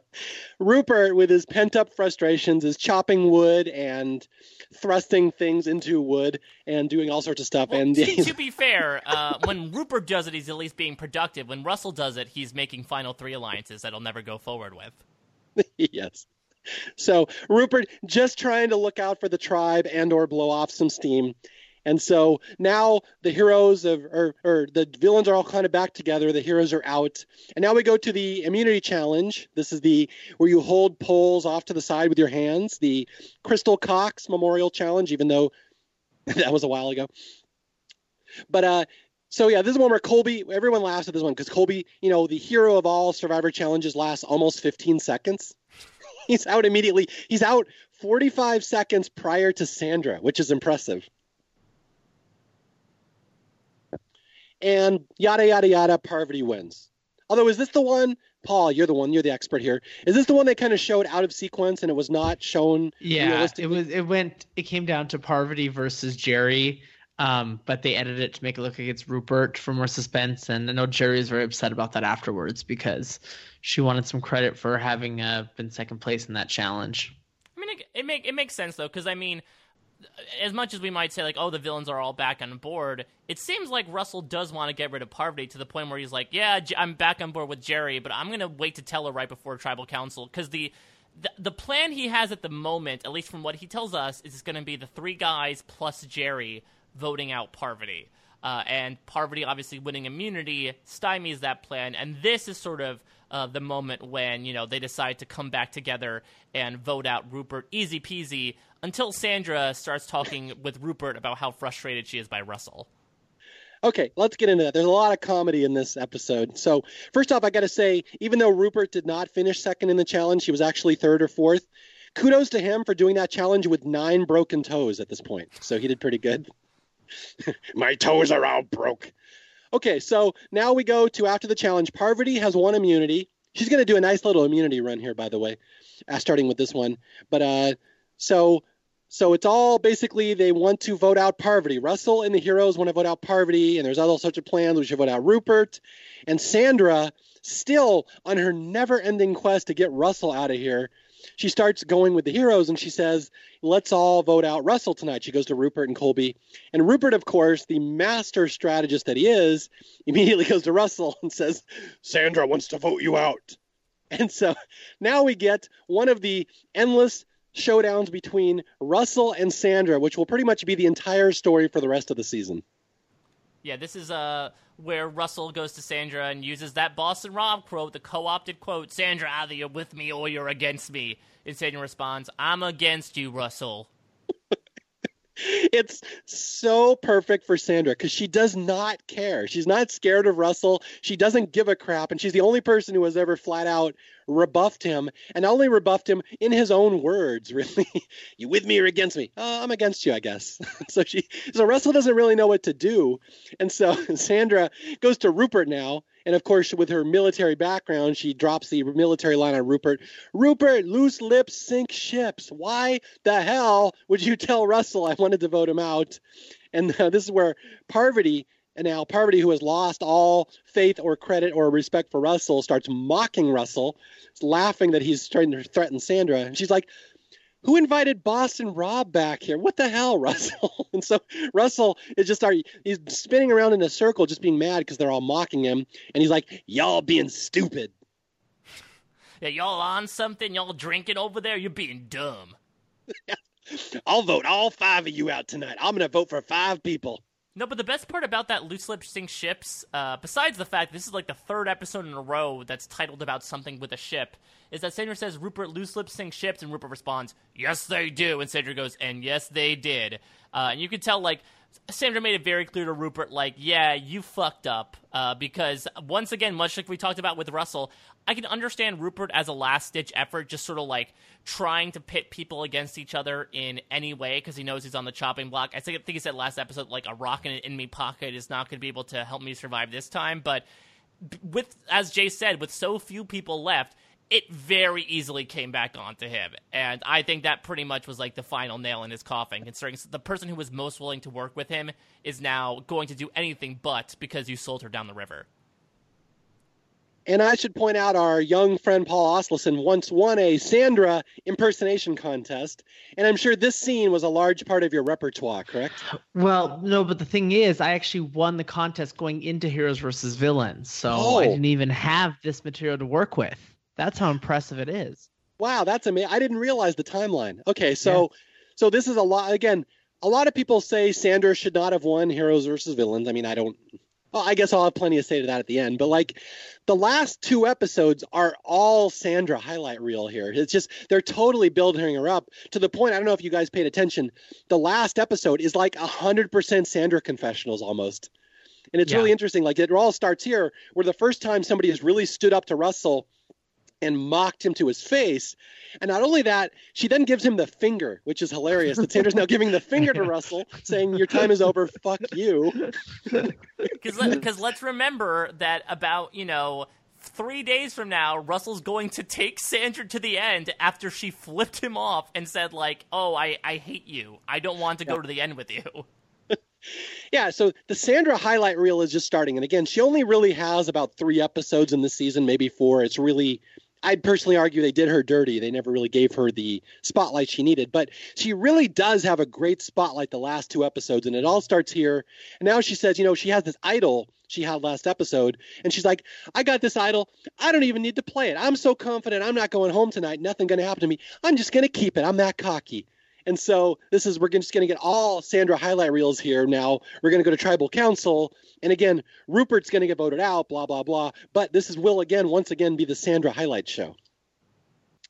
Rupert, with his pent up frustrations, is chopping wood and thrusting things into wood and doing all sorts of stuff. Well, and to, to, be fair, uh, when Rupert does it, he's at least being productive. When Russell does it, he's making final three alliances that he'll never go forward with. yes. So Rupert just trying to look out for the tribe and or blow off some steam. And so now the heroes of, or, or the villains are all kind of back together. The heroes are out. And now we go to the immunity challenge. This is the where you hold poles off to the side with your hands, the Crystal Cox Memorial Challenge, even though that was a while ago. But uh, so yeah, this is one where Colby. Everyone laughs at this one because Colby, you know, the hero of all Survivor challenges, lasts almost 15 seconds. he's out immediately. He's out 45 seconds prior to Sandra, which is impressive. And yada yada yada, Parvati wins. Although, is this the one, Paul? You're the one. You're the expert here. Is this the one they kind of showed out of sequence and it was not shown? Yeah, it was. It went. It came down to Parvati versus Jerri. Um, but they edited it to make it look like it's Rupert for more suspense. And I know Jerri is very upset about that afterwards because she wanted some credit for having uh, been second place in that challenge. I mean, it, it make it makes sense though, because I mean, as much as we might say like, oh, the villains are all back on board, it seems like Russell does want to get rid of Parvati to the point where he's like, yeah, I'm back on board with Jerri, but I'm gonna wait to tell her right before Tribal Council because the, the. The plan he has at the moment, at least from what he tells us, is going to be the three guys plus Jerri voting out Parvati. Uh, and Parvati obviously winning immunity stymies that plan. And this is sort of uh, the moment when you know they decide to come back together and vote out Rupert, easy peasy. Until Sandra starts talking with Rupert about how frustrated she is by Russell. Okay, let's get into that. There's a lot of comedy in this episode. So, first off, I got to say, even though Rupert did not finish second in the challenge, he was actually third or fourth. Kudos to him for doing that challenge with nine broken toes at this point. So, he did pretty good. My toes are all broke. Okay, so now we go to after the challenge. Parvati has one immunity. She's going to do a nice little immunity run here, by the way, uh, starting with this one. But uh, so so it's all basically they want to vote out Parvati. Russell and the heroes want to vote out Parvati, and there's all sorts of plans. We should vote out Rupert. And Sandra, still on her never ending quest to get Russell out of here, she starts going with the heroes and she says, let's all vote out Russell tonight. She goes to Rupert and Colby. And Rupert, of course, the master strategist that he is, immediately goes to Russell and says, Sandra wants to vote you out. And so now we get one of the endless showdowns between Russell and Sandra, which will pretty much be the entire story for the rest of the season. Yeah, this is uh where Russell goes to Sandra and uses that Boston Rob quote, the co-opted quote, "Sandra, either you're with me or you're against me." And Sandra responds, "I'm against you, Russell." it's so perfect for Sandra because she does not care. She's not scared of Russell. She doesn't give a crap, and she's the only person who has ever flat out rebuffed him, and only rebuffed him in his own words. Really, you with me or against me? Uh, I'm against you, I guess. so she, so Russell doesn't really know what to do, and so Sandra goes to Rupert now and of course, with her military background, she drops the military line on Rupert. Rupert, loose lips sink ships. Why the hell would you tell Russell I wanted to vote him out? And uh, this is where Parvati, and now Parvati, who has lost all faith or credit or respect for Russell, starts mocking Russell, laughing that he's trying to threaten Sandra. And she's like, who invited Boston Rob back here? What the hell, Russell? and so Russell is just starting, he's spinning around in a circle, just being mad because they're all mocking him. And he's like, y'all being stupid. Yeah, y'all on something? Y'all drinking over there? You're being dumb. I'll vote all five of you out tonight. I'm going to vote for five people. No, but the best part about that loose lip sink ships, uh, besides the fact this is like the third episode in a row that's titled about something with a ship, is that Sandra says Rupert loose lip sink ships, and Rupert responds, "Yes, they do," and Sandra goes, "And yes, they did." Uh, and you can tell like Sandra made it very clear to Rupert, like, yeah, you fucked up. Uh, because once again, much like we talked about with Russell, I can understand Rupert as a last ditch effort, just sort of like trying to pit people against each other in any way because he knows he's on the chopping block. I think, he said last episode, like, a rock in an enemy pocket is not going to be able to help me survive this time. But with, as Jay said, with so few people left, it very easily came back onto him. And I think that pretty much was like the final nail in his coffin, considering the person who was most willing to work with him is now going to do anything but because you sold her down the river. And I should point out our young friend Paul Asleson once won a Sandra impersonation contest. And I'm sure this scene was a large part of your repertoire, correct? Well, no, but the thing is, I actually won the contest going into Heroes versus Villains. So oh. I didn't even have this material to work with. That's how impressive it is. Wow, that's amazing. I didn't realize the timeline. Okay, so yeah. so this is a lot again, a lot of people say Sanders should not have won Heroes versus Villains. I mean, I don't well, I guess I'll have plenty to say to that at the end, but like the last two episodes are all Sandra highlight reel here. It's just they're totally building her up to the point. I don't know if you guys paid attention. The last episode is like hundred percent Sandra confessionals almost, and it's yeah. really interesting. Like it all starts here, where the first time somebody has really stood up to Russell and mocked him to his face. And not only that, she then gives him the finger, which is hilarious. That Sandra's now giving the finger to Russell, saying, "Your time is over. Fuck you." Because let's remember that about you know three days from now, Russell's going to take Sandra to the end after she flipped him off and said like, "Oh, I I hate you. I don't want to go to the end with you." yeah, so the Sandra highlight reel is just starting, and again, she only really has about three episodes in the season, maybe four. It's really I'd personally argue they did her dirty. They never really gave her the spotlight she needed, but she really does have a great spotlight the last two episodes, and it all starts here. And now she says, you know, she has this idol she had last episode, and she's like, I got this idol. I don't even need to play it. I'm so confident. I'm not going home tonight. Nothing going to happen to me. I'm just going to keep it. I'm that cocky. And so this is we're just going to get all Sandra highlight reels here now. We're going to go to tribal council, and again, Rupert's going to get voted out. Blah blah blah. But this is will again once again be the Sandra highlight show.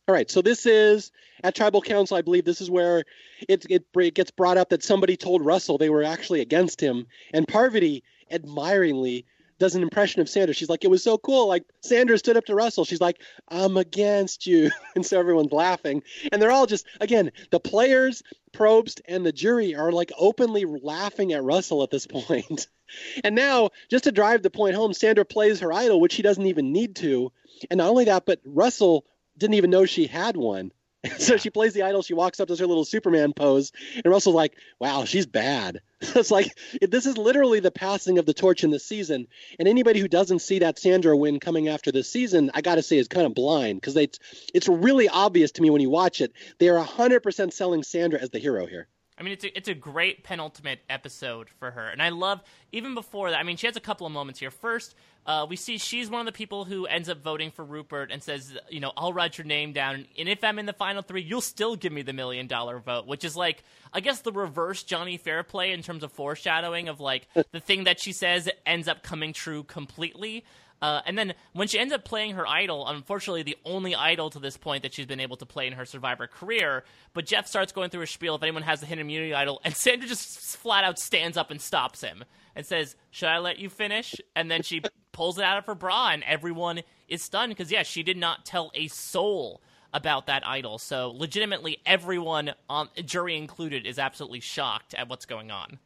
All right, so this is at tribal council. I believe this is where it, it, it gets brought up that somebody told Russell they were actually against him, and Parvati admiringly does an impression of Sandra. She's like, it was so cool. Like Sandra stood up to Russell. She's like, I'm against you. And so everyone's laughing. And they're all just, again, the players, Probst, and the jury are like openly laughing at Russell at this point. and now, just to drive the point home, Sandra plays her idol, which she doesn't even need to. And not only that, but Russell didn't even know she had one. so she plays the idol. She walks up, does her little Superman pose, and Russell's like, "Wow, she's bad." it's like this is literally the passing of the torch in the season. And anybody who doesn't see that Sandra win coming after this season, I got to say, is kind of blind because it's it's really obvious to me when you watch it. They are hundred percent selling Sandra as the hero here. I mean, it's a, it's a great penultimate episode for her, and I love even before that. I mean, she has a couple of moments here. First, uh, we see she's one of the people who ends up voting for Rupert and says, you know, I'll write your name down, and if I'm in the final three, you'll still give me the million dollar vote, which is like, I guess, the reverse Johnny Fairplay in terms of foreshadowing of like the thing that she says ends up coming true completely. Uh, and then when she ends up playing her idol, unfortunately the only idol to this point that she's been able to play in her Survivor career, but Jeff starts going through a spiel if anyone has the hidden immunity idol, and Sandra just flat out stands up and stops him and says, "Should I let you finish?" And then she pulls it out of her bra, and everyone is stunned because yeah, she did not tell a soul about that idol. So legitimately, everyone, on jury included, is absolutely shocked at what's going on.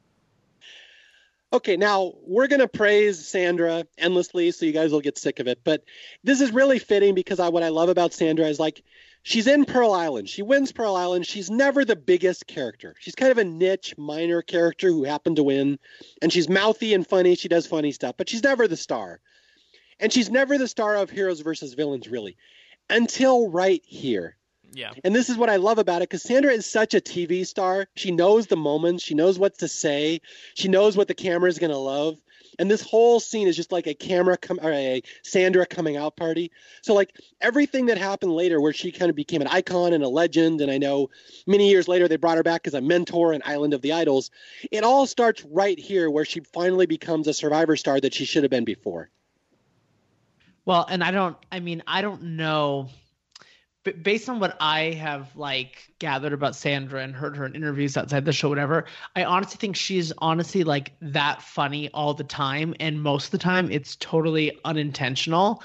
Okay, now we're going to praise Sandra endlessly, so you guys will get sick of it. But this is really fitting because I, what I love about Sandra is like she's in Pearl Island. She wins Pearl Island. She's never the biggest character. She's kind of a niche, minor character who happened to win. And she's mouthy and funny. She does funny stuff, but she's never the star. And she's never the star of Heroes versus Villains, really, until right here. Yeah. And this is what I love about it because Sandra is such a TV star. She knows the moments, she knows what to say, she knows what the camera is going to love. And this whole scene is just like a camera come or a Sandra coming out party. So like everything that happened later, where she kind of became an icon and a legend, and I know many years later they brought her back as a mentor in Island of the Idols. It all starts right here, where she finally becomes a Survivor star that she should have been before. Well, and I don't. I mean, I don't know based on what I have like gathered about Sandra and heard her in interviews outside the show, whatever, I honestly think she's honestly like that funny all the time, and most of the time it's totally unintentional.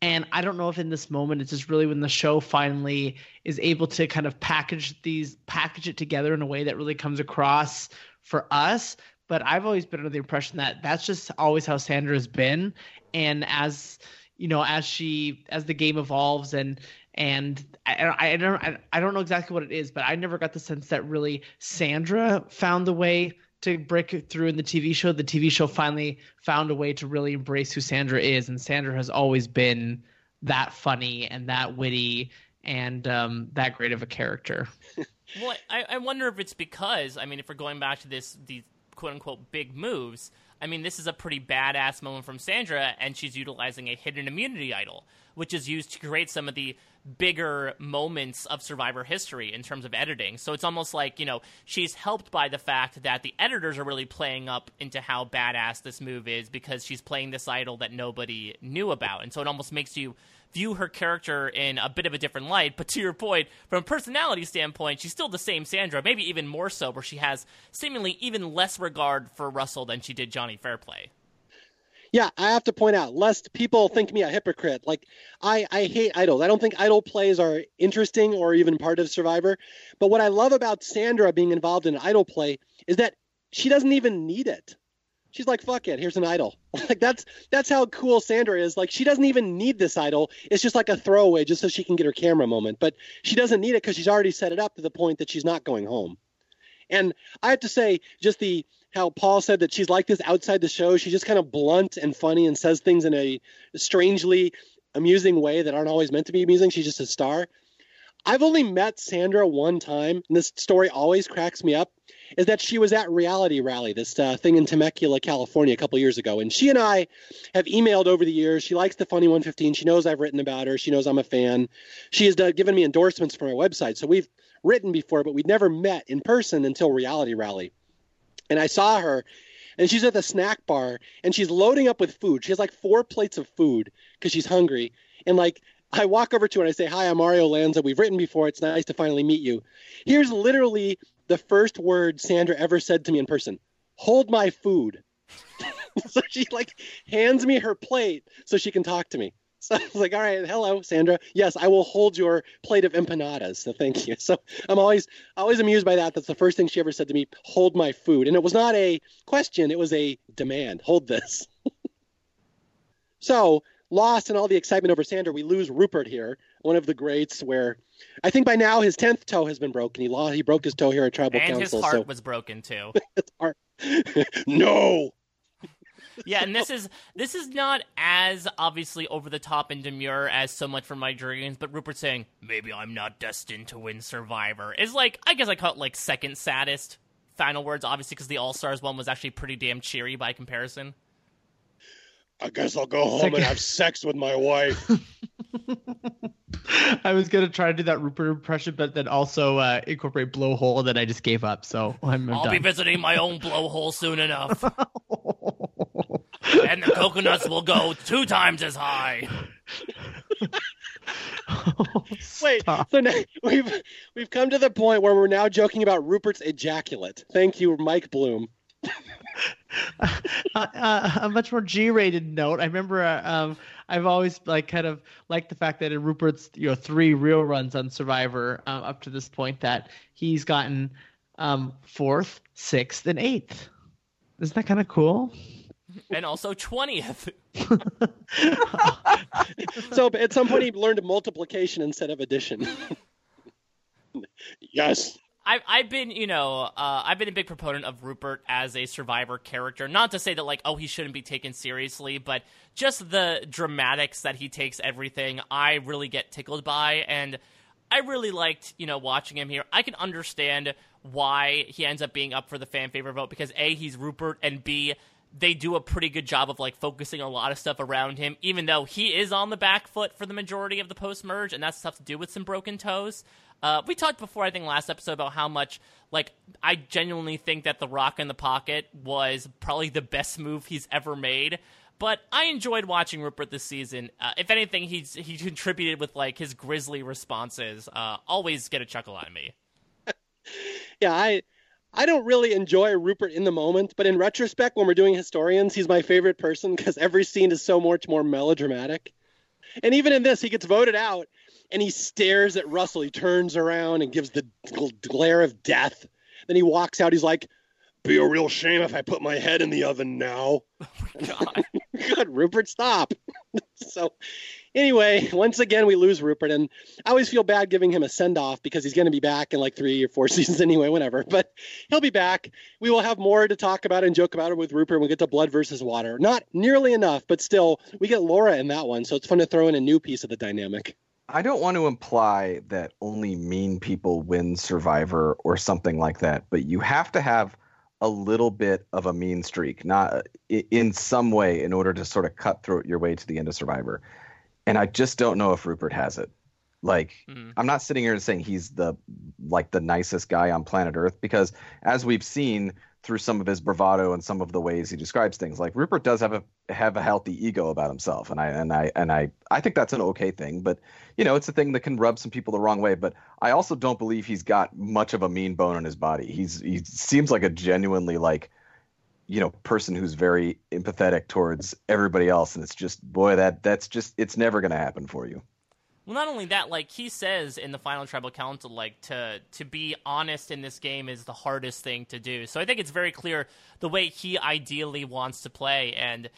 And I don't know if in this moment it's just really when the show finally is able to kind of package these package it together in a way that really comes across for us. But I've always been under the impression that that's just always how Sandra has been, and as you know, as she as the game evolves and and I, I don't I don't know exactly what it is, but I never got the sense that really Sandra found the way to break through in the TV show. The TV show finally found a way to really embrace who Sandra is, and Sandra has always been that funny and that witty and um, that great of a character. well, I, I wonder if it's because I mean, if we're going back to this these quote unquote big moves. I mean, this is a pretty badass moment from Sandra, and she's utilizing a hidden immunity idol, which is used to create some of the bigger moments of Survivor history in terms of editing. So it's almost like, you know, she's helped by the fact that the editors are really playing up into how badass this move is because she's playing this idol that nobody knew about. And so it almost makes you view her character in a bit of a different light. But to your point, from a personality standpoint, she's still the same Sandra, maybe even more so, where she has seemingly even less regard for Russell than she did Johnny Fairplay. Yeah, I have to point out, lest people think me a hypocrite. Like, I, I hate idols. I don't think idol plays are interesting or even part of Survivor. But what I love about Sandra being involved in idol play is that she doesn't even need it. She's like, fuck it, here's an idol. like that's that's how cool Sandra is. Like she doesn't even need this idol. It's just like a throwaway just so she can get her camera moment. But she doesn't need it because she's already set it up to the point that she's not going home. And I have to say, just the how Paul said that she's like this outside the show. She's just kind of blunt and funny and says things in a strangely amusing way that aren't always meant to be amusing. She's just a star. I've only met Sandra one time, and this story always cracks me up. Is that she was at Reality Rally, this uh, thing in Temecula, California, a couple years ago, and she and I have emailed over the years. She likes the Funny 115. She knows I've written about her. She knows I'm a fan. She has done, given me endorsements for my website, so we've written before, but we'd never met in person until Reality Rally and I saw her and she's at the snack bar and she's loading up with food. She has like four plates of food because she's hungry. And like I walk over to her and I say, Hi, I'm Mario Lanza. We've written before. It's nice to finally meet you. Here's literally the first word Sandra ever said to me in person hold my food. so she like hands me her plate so she can talk to me. So I was like, all right, hello, Sandra. Yes, I will hold your plate of empanadas. So thank you. So I'm always always amused by that. That's the first thing she ever said to me, hold my food. And it was not a question, it was a demand. Hold this. so lost in all the excitement over Sandra, we lose Rupert here, one of the greats where I think by now his tenth toe has been broken. He lost he broke his toe here at tribal and council. And his heart so. was broken too. no yeah, and this is this is not as obviously over the top and demure as so much for my dreams, but Rupert saying maybe I'm not destined to win Survivor is like I guess I call it like second saddest final words, obviously because the All Stars one was actually pretty damn cheery by comparison. I guess I'll go home second. and have sex with my wife. I was gonna try to do that Rupert impression, but then also uh, incorporate blowhole, that I just gave up. So I'm. I'll done. be visiting my own blowhole soon enough. and the coconuts will go two times as high. Wait, so now we've we've come to the point where we're now joking about Rupert's ejaculate. Thank you, Mike Bloom. uh, uh, a much more G-rated note. I remember uh, um, I've always like kind of liked the fact that in Rupert's you know three real runs on Survivor um, up to this point that he's gotten um, fourth, sixth, and eighth. Isn't that kind of cool? And also 20th. so at some point he learned multiplication instead of addition. yes. I've I've been you know uh, I've been a big proponent of Rupert as a Survivor character. Not to say that like oh he shouldn't be taken seriously, but just the dramatics that he takes everything, I really get tickled by, and I really liked you know watching him here. I can understand why he ends up being up for the fan favorite vote because a he's Rupert and b they do a pretty good job of like focusing a lot of stuff around him, even though he is on the back foot for the majority of the post merge, and that's stuff to do with some broken toes. Uh, we talked before, I think, last episode about how much like I genuinely think that the Rock in the Pocket was probably the best move he's ever made. But I enjoyed watching Rupert this season. Uh, if anything, he's he contributed with like his grisly responses. Uh, always get a chuckle out of me. yeah, I I don't really enjoy Rupert in the moment, but in retrospect, when we're doing historians, he's my favorite person because every scene is so much more melodramatic. And even in this, he gets voted out and he stares at Russell. He turns around and gives the glare of death. Then he walks out. He's like, Be a real shame if I put my head in the oven now. Oh God. God, Rupert, stop. so Anyway, once again, we lose Rupert, and I always feel bad giving him a send off because he's going to be back in like three or four seasons anyway, whatever. But he'll be back. We will have more to talk about and joke about it with Rupert. We'll get to Blood versus Water. Not nearly enough, but still, we get Laura in that one, so it's fun to throw in a new piece of the dynamic. I don't want to imply that only mean people win Survivor or something like that, but you have to have a little bit of a mean streak, not in some way, in order to sort of cut through your way to the end of Survivor and I just don't know if Rupert has it. Like, mm-hmm. I'm not sitting here and saying he's the like the nicest guy on planet Earth because, as we've seen through some of his bravado and some of the ways he describes things, like Rupert does have a have a healthy ego about himself, and I and I and I I think that's an okay thing. But you know, it's a thing that can rub some people the wrong way. But I also don't believe he's got much of a mean bone in his body. He's he seems like a genuinely like you know person who's very empathetic towards everybody else and it's just boy that that's just it's never going to happen for you well, not only that, like he says in the final tribal council, like to to be honest in this game is the hardest thing to do. So I think it's very clear the way he ideally wants to play. And,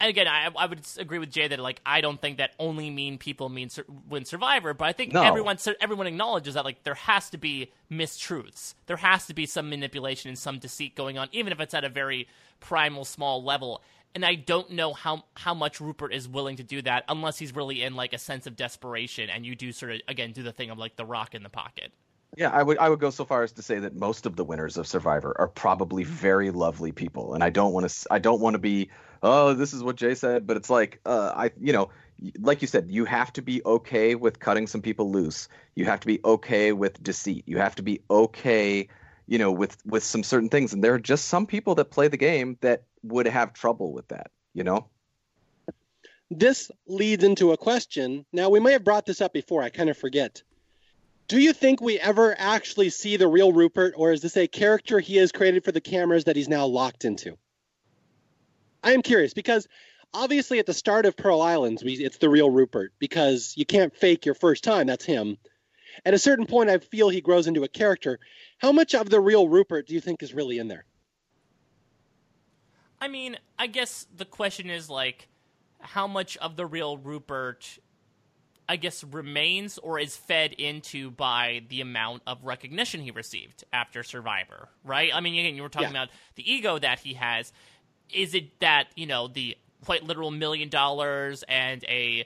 and again, I I would agree with Jay that like I don't think that only mean people mean win Survivor, but I think no. everyone everyone acknowledges that like there has to be mistruths, there has to be some manipulation and some deceit going on, even if it's at a very primal small level and I don't know how how much Rupert is willing to do that unless he's really in like a sense of desperation and you do sort of again do the thing of like the rock in the pocket. Yeah, I would I would go so far as to say that most of the winners of Survivor are probably mm-hmm. very lovely people, and I don't want to I don't want to be oh this is what Jay said, but it's like uh, I you know like you said you have to be okay with cutting some people loose. You have to be okay with deceit. You have to be okay you know with with some certain things, and there are just some people that play the game that would have trouble with that, you know? This leads into a question. Now, we may have brought this up before, I kind of forget. Do you think we ever actually see the real Rupert, or is this a character he has created for the cameras that he's now locked into? I am curious because obviously at the start of Pearl Islands, we, it's the real Rupert because you can't fake your first time. That's him. At a certain point, I feel he grows into a character. How much of the real Rupert do you think is really in there? I mean, I guess the question is like, how much of the real Rupert, I guess, remains or is fed into by the amount of recognition he received after Survivor, right? I mean, again, you were talking yeah. about the ego that he has. Is it that you know the quite literal million dollars and a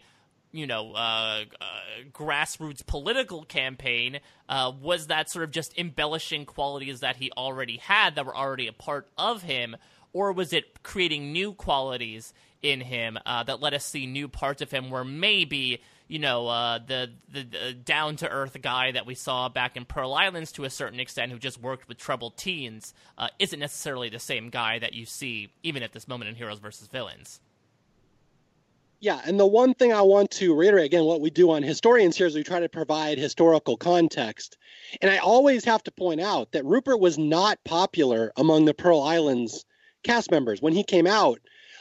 you know, uh, uh, grassroots political campaign, uh, was that sort of just embellishing qualities that he already had that were already a part of him, or was it creating new qualities in him uh, that let us see new parts of him where maybe you know uh, the the, the down to earth guy that we saw back in Pearl Islands to a certain extent who just worked with troubled teens uh, isn't necessarily the same guy that you see even at this moment in Heroes versus Villains. Yeah, and the one thing I want to reiterate again, what we do on historians here is we try to provide historical context. And I always have to point out that Rupert was not popular among the Pearl Islands cast members when he came out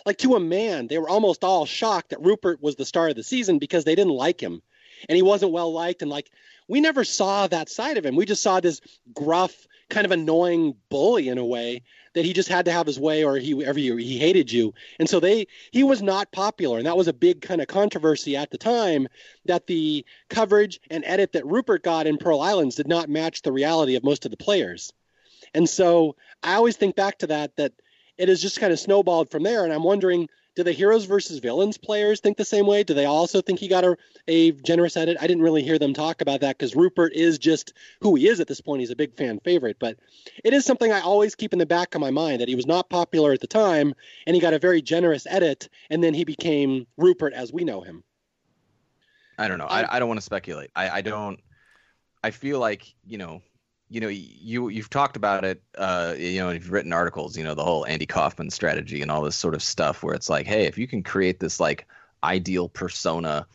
like to a man they were almost all shocked that rupert was the star of the season because they didn't like him. And he wasn't well liked. And like we never saw that side of him. We just saw this gruff kind of annoying bully in a way that he just had to have his way or he ever he hated you. And so they he was not popular. And that was a big kind of controversy at the time that the coverage and edit that rupert got in pearl islands did not match the reality of most of the players. And so i always think back to that that it has just kind of snowballed from there. And I'm wondering, do the heroes versus villains players think the same way? Do they also think he got a, a generous edit? I didn't really hear them talk about that because Rupert is just who he is at this point. He's a big fan favorite, but it is something I always keep in the back of my mind that he was not popular at the time and he got a very generous edit, and then he became Rupert as we know him. I don't know. I, I don't want to speculate. I, I don't. I feel like you know you know you you've talked about it uh you know you've written articles you know the whole andy kaufman strategy and all this sort of stuff where it's like hey if you can create this like ideal persona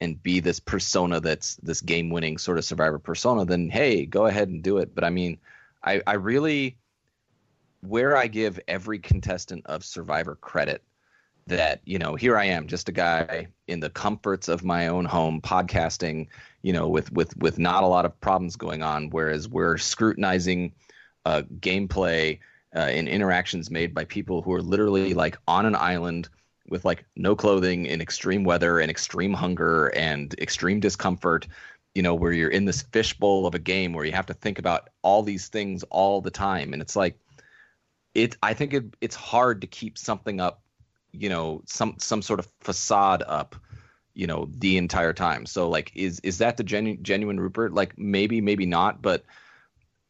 and be this persona that's this game winning sort of survivor persona then hey go ahead and do it. But i mean i i really where i give every contestant of survivor credit that you know here i am just a guy in the comforts of my own home podcasting you know with with with not a lot of problems going on whereas we're scrutinizing uh, gameplay uh, and interactions made by people who are literally like on an island with like no clothing in extreme weather and extreme hunger and extreme discomfort you know where you're in this fishbowl of a game where you have to think about all these things all the time. And it's like it i think it, it's hard to keep something up you know some some sort of facade up you know the entire time. So like is is that the genu- genuine rupert? Like maybe maybe not but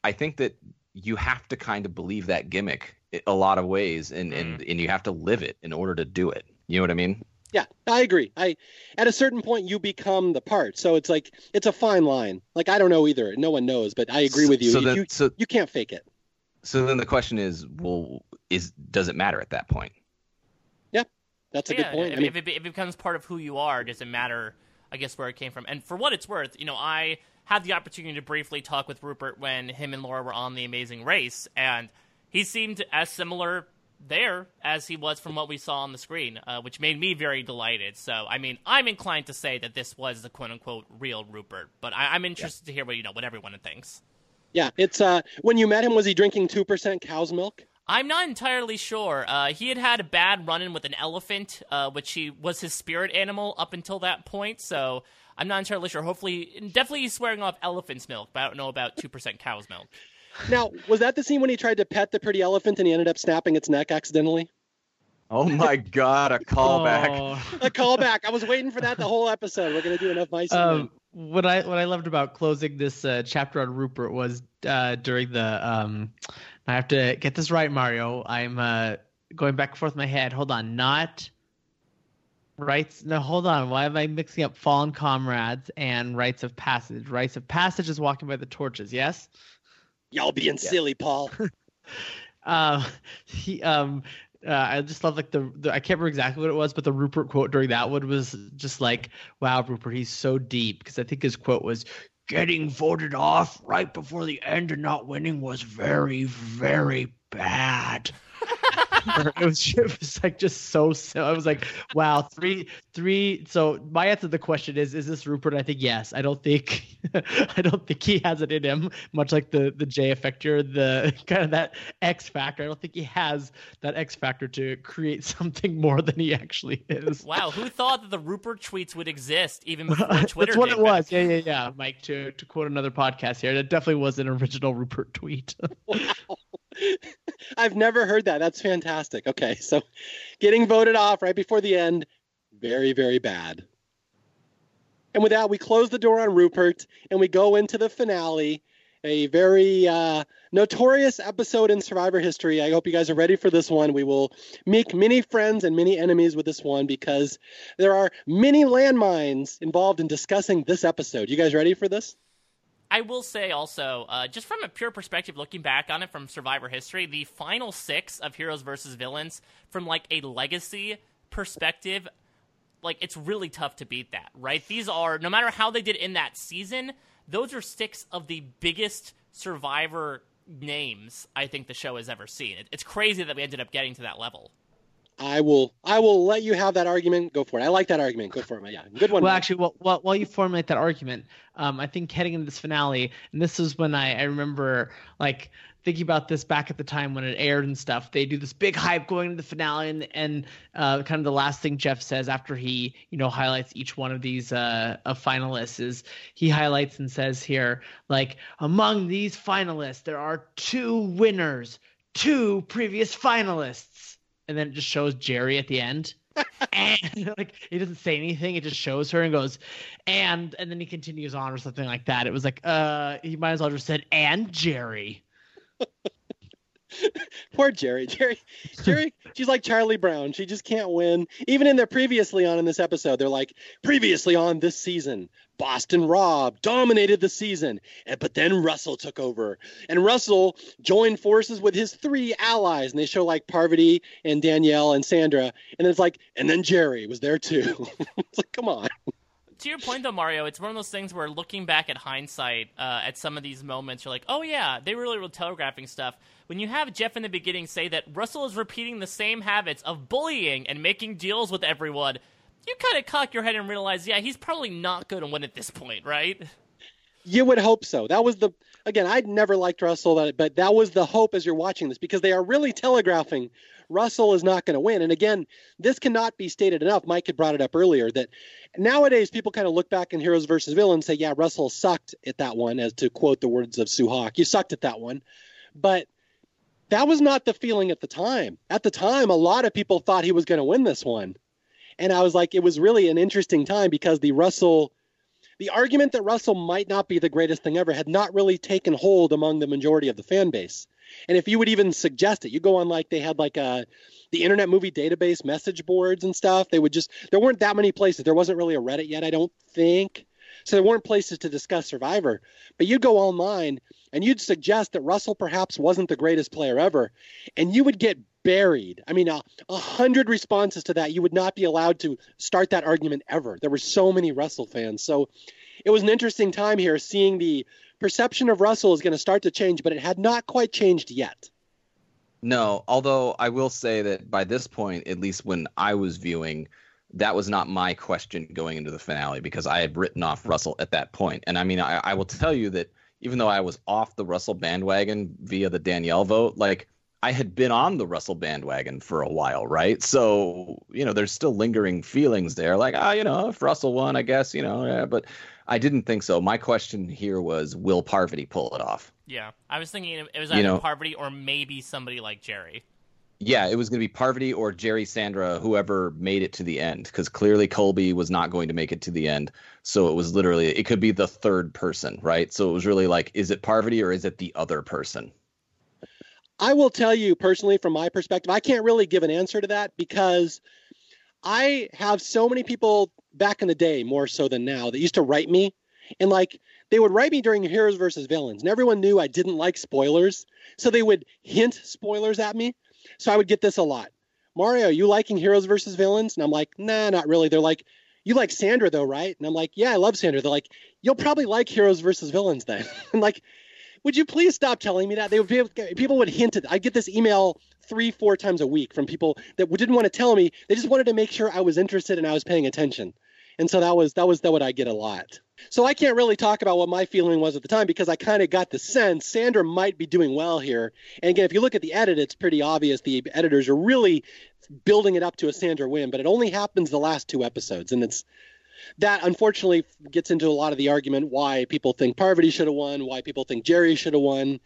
i think that you have to kind of believe that gimmick a lot of ways and mm. and and you have to live it in order to do it. You know what i mean? Yeah i agree. I at a certain point you become the part. So it's like it's a fine line. Like i don't know either. No one knows but i agree with you. so, then, you, so you can't fake it. So then the question is well is does it matter at that point that's a yeah, good point. If, I mean, if, it, if, it, becomes part of who you are, it matter? I guess where it came from. And for what it's worth, you know, I had the opportunity to briefly talk with Rupert when him and Laura were on The Amazing Race, and he seemed as similar there as he was from what we saw on the screen, uh, which made me very delighted. So, I mean, I'm inclined to say that this was the quote unquote real Rupert, but I, am interested yeah. to hear what you know what everyone thinks. Yeah, it's uh, when you met him, was he drinking two percent cow's milk? I'm not entirely sure. Uh, he had had a bad run in with an elephant, uh, which he was his spirit animal up until that point. So I'm not entirely sure. Hopefully, definitely he's swearing off elephant's milk, but I don't know about two percent cow's milk. Now, was that the scene when he tried to pet the pretty elephant and he ended up snapping its neck accidentally? Oh my god, a callback. Oh. a callback. I was waiting for that the whole episode. We're gonna do enough mice. Um, what I what I loved about closing this uh, chapter on Rupert was uh, during the um, I have to get this right, Mario. I'm uh, going back and forth in my head. Hold on, not rites. No, hold on. Why am I mixing up fallen comrades and rites of passage? Rites of passage is walking by the torches. Yes. Y'all being silly, Paul. uh, he um. Uh, I just love like the, the I can't remember exactly what it was, but the Rupert quote during that one was just like, "Wow, Rupert, he's so deep." Because I think his quote was, getting voted off right before the end and not winning was very, very bad. it was it was like just so so I was like, wow, three three so my answer to the question is is this Rupert? I think yes. I don't think I don't think he has it in him, much like the the J effector, the kind of that X factor. I don't think he has that X factor to create something more than he actually is. Wow, who thought that the Rupert tweets would exist even before Twitter? That's what it was. Yeah, yeah, yeah. Mike, to to quote another podcast here, that definitely was an original Rupert tweet. I've never heard that. That's fantastic. Okay, so getting voted off right before the end, very, very bad. And with that, we close the door on Rupert and we go into the finale, a very uh, notorious episode in Survivor history. I hope you guys are ready for this one. We will make many friends and many enemies with this one because there are many landmines involved in discussing this episode. You guys ready for this? I will say also, uh, just from a pure perspective, looking back on it from Survivor history, the final six of Heroes versus Villains, from like a legacy perspective, like it's really tough to beat that, right? These are no matter how they did in that season, those are six of the biggest Survivor names I think the show has ever seen. It's crazy that we ended up getting to that level. I will I will let you have that argument. Go for it. I like that argument. Go for it. Yeah, good one. Well, actually, while, while, while you formulate that argument, um, I think heading into this finale, and this is when I, I remember like thinking about this back at the time when it aired and stuff. They do this big hype going into the finale, and, and uh, kind of the last thing Jeff says after he you know highlights each one of these uh, of finalists is he highlights and says here like among these finalists there are two winners, two previous finalists and then it just shows Jerri at the end. and like he doesn't say anything, it just shows her and goes, and and then he continues on or something like that. It was like, uh, he might as well just said and Jerri. Poor Jerri. Jerri. Jerri. she's like Charlie Brown. She just can't win. Even in their previously on in this episode, they're like, previously on this season, Boston Rob dominated the season, and, but then Russell took over. And Russell joined forces with his three allies, and they show like Parvati and Danielle and Sandra. And it's like, and then Jerri was there too. it's like, come on to your point though, Mario, it's one of those things where looking back at hindsight uh, at some of these moments, you're like, oh yeah, they really were telegraphing stuff. When you have Jeff in the beginning say that Russell is repeating the same habits of bullying and making deals with everyone, you kind of cock your head and realize, yeah, he's probably not going to win at this point, right? You would hope so. That was the again. I'd never liked Russell, but that was the hope as you're watching this because they are really telegraphing Russell is not going to win. And again, this cannot be stated enough. Mike had brought it up earlier that nowadays people kind of look back in Heroes versus Villains and say, yeah, Russell sucked at that one, as to quote the words of Sue Hawk. You sucked at that one. But that was not the feeling at the time. At the time, a lot of people thought he was going to win this one. And I was like, it was really an interesting time because the Russell, the argument that Russell might not be the greatest thing ever had not really taken hold among the majority of the fan base. And if you would even suggest it, you go on like they had like a uh, the Internet Movie Database message boards and stuff. They would just there weren't that many places. There wasn't really a Reddit yet, I don't think. So there weren't places to discuss Survivor. But you'd go online and you'd suggest that Russell perhaps wasn't the greatest player ever, and you would get buried. I mean, a, hundred responses to that. You would not be allowed to start that argument ever. There were so many Russell fans. So it was an interesting time here seeing the perception of Russell is going to start to change, but it had not quite changed yet. No, although I will say that by this point, at least when I was viewing, that was not my question going into the finale because I had written off Russell at that point. And I mean, I, I will tell you that even though I was off the Russell bandwagon via the Danielle vote, like I had been on the Russell bandwagon for a while, right? So, you know, there's still lingering feelings there. Like, ah, you know, if Russell won, I guess, you know, yeah, but I didn't think so. My question here was, will Parvati pull it off? Yeah, I was thinking it was either you know, Parvati or maybe somebody like Jerri. Yeah, it was going to be Parvati or Jerri Sandra, whoever made it to the end, because clearly Colby was not going to make it to the end. So it was literally, it could be the third person, right? So it was really like, is it Parvati or is it the other person? I will tell you personally, from my perspective, I can't really give an answer to that because I have so many people back in the day, more so than now, that used to write me. And like, they would write me during Heroes versus Villains, and everyone knew I didn't like spoilers. So they would hint spoilers at me. So I would get this a lot. Mario, you liking Heroes versus Villains? And I'm like, nah, not really. They're like, you like Sandra though, right? And I'm like, yeah, I love Sandra. They're like, you'll probably like Heroes versus Villains then. I'm like, would you please stop telling me that? They would be able, people would hint it. I get this email three, four times a week from people that didn't want to tell me. They just wanted to make sure I was interested and I was paying attention. And so that was that was that what I get a lot. So I can't really talk about what my feeling was at the time because I kind of got the sense Sandra might be doing well here. And again, if you look at the edit, it's pretty obvious the editors are really building it up to a Sandra win, but it only happens the last two episodes, and it's that unfortunately gets into a lot of the argument why people think Parvati should have won, why people think Jerri should have won.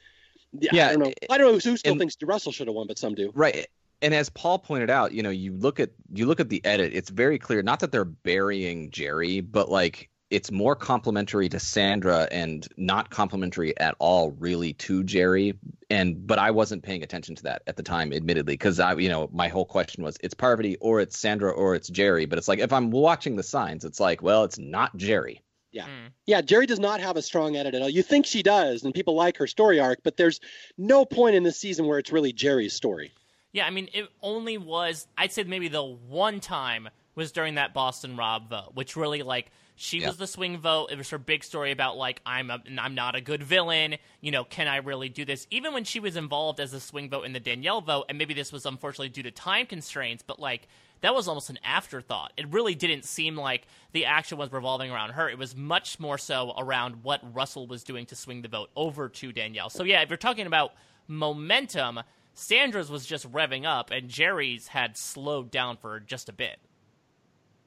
Yeah, I don't know. I don't know who still and, thinks Russell should have won, but some do. Right. And as Paul pointed out, you know, you look at you look at the edit, it's very clear not that they're burying Jerri, but like it's more complimentary to Sandra and not complimentary at all really to Jerri and but I wasn't paying attention to that at the time admittedly cuz I you know my whole question was it's Parvati or it's Sandra or it's Jerri but it's like if I'm watching the signs it's like well it's not Jerri yeah. Mm. Yeah, Jerri does not have a strong edit at all. You think she does, and people like her story arc, but there's no point in this season where it's really Jerri's story. Yeah, I mean, it only was, I'd say maybe the one time was during that Boston Rob vote, which really, like, she was the swing vote. It was her big story about like I'm a, I'm not a good villain. You know, can I really do this? Even when she was involved as a swing vote in the Danielle vote, and maybe this was unfortunately due to time constraints, but like that was almost an afterthought. It really didn't seem like the action was revolving around her. It was much more so around what Russell was doing to swing the vote over to Danielle. So yeah, if you're talking about momentum, Sandra's was just revving up, and Jerri's had slowed down for just a bit.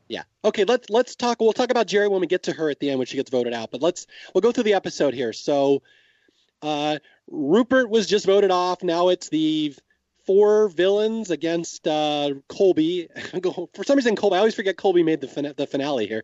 Yeah. Okay. Let's let's talk. We'll talk about Jerri when we get to her at the end when she gets voted out. But let's we'll go through the episode here. So, uh, Rupert was just voted off. Now it's the four villains against uh, Colby. For some reason, Colby. I always forget Colby made the fin- the finale here.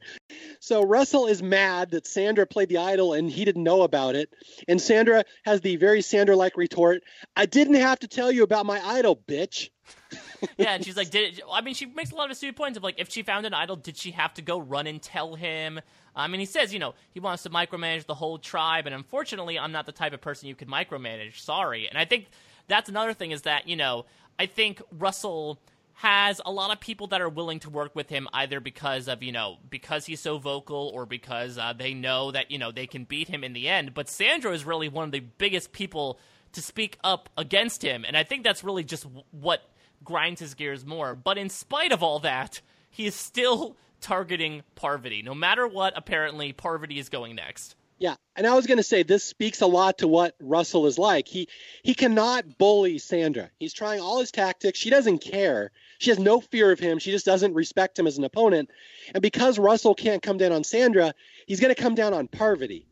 So Russell is mad that Sandra played the idol and he didn't know about it. And Sandra has the very Sandra-like retort: "I didn't have to tell you about my idol, bitch." yeah, and she's like, did it, I mean, she makes a lot of astute points of like, if she found an idol, did she have to go run and tell him? I mean, he says, you know, he wants to micromanage the whole tribe, and unfortunately, I'm not the type of person you could micromanage. Sorry, and I think that's another thing is that you know, I think Russell has a lot of people that are willing to work with him either because of you know because he's so vocal or because uh, they know that you know they can beat him in the end but Sandra is really one of the biggest people to speak up against him and i think that's really just what grinds his gears more. But in spite of all that, he is still targeting Parvati. No matter what, apparently, Parvati is going next. Yeah, and I was going to say this speaks a lot to what Russell is like. He he cannot bully Sandra. He's trying all his tactics. She doesn't care. She has no fear of him. She just doesn't respect him as an opponent. And because Russell can't come down on Sandra, he's going to come down on Parvati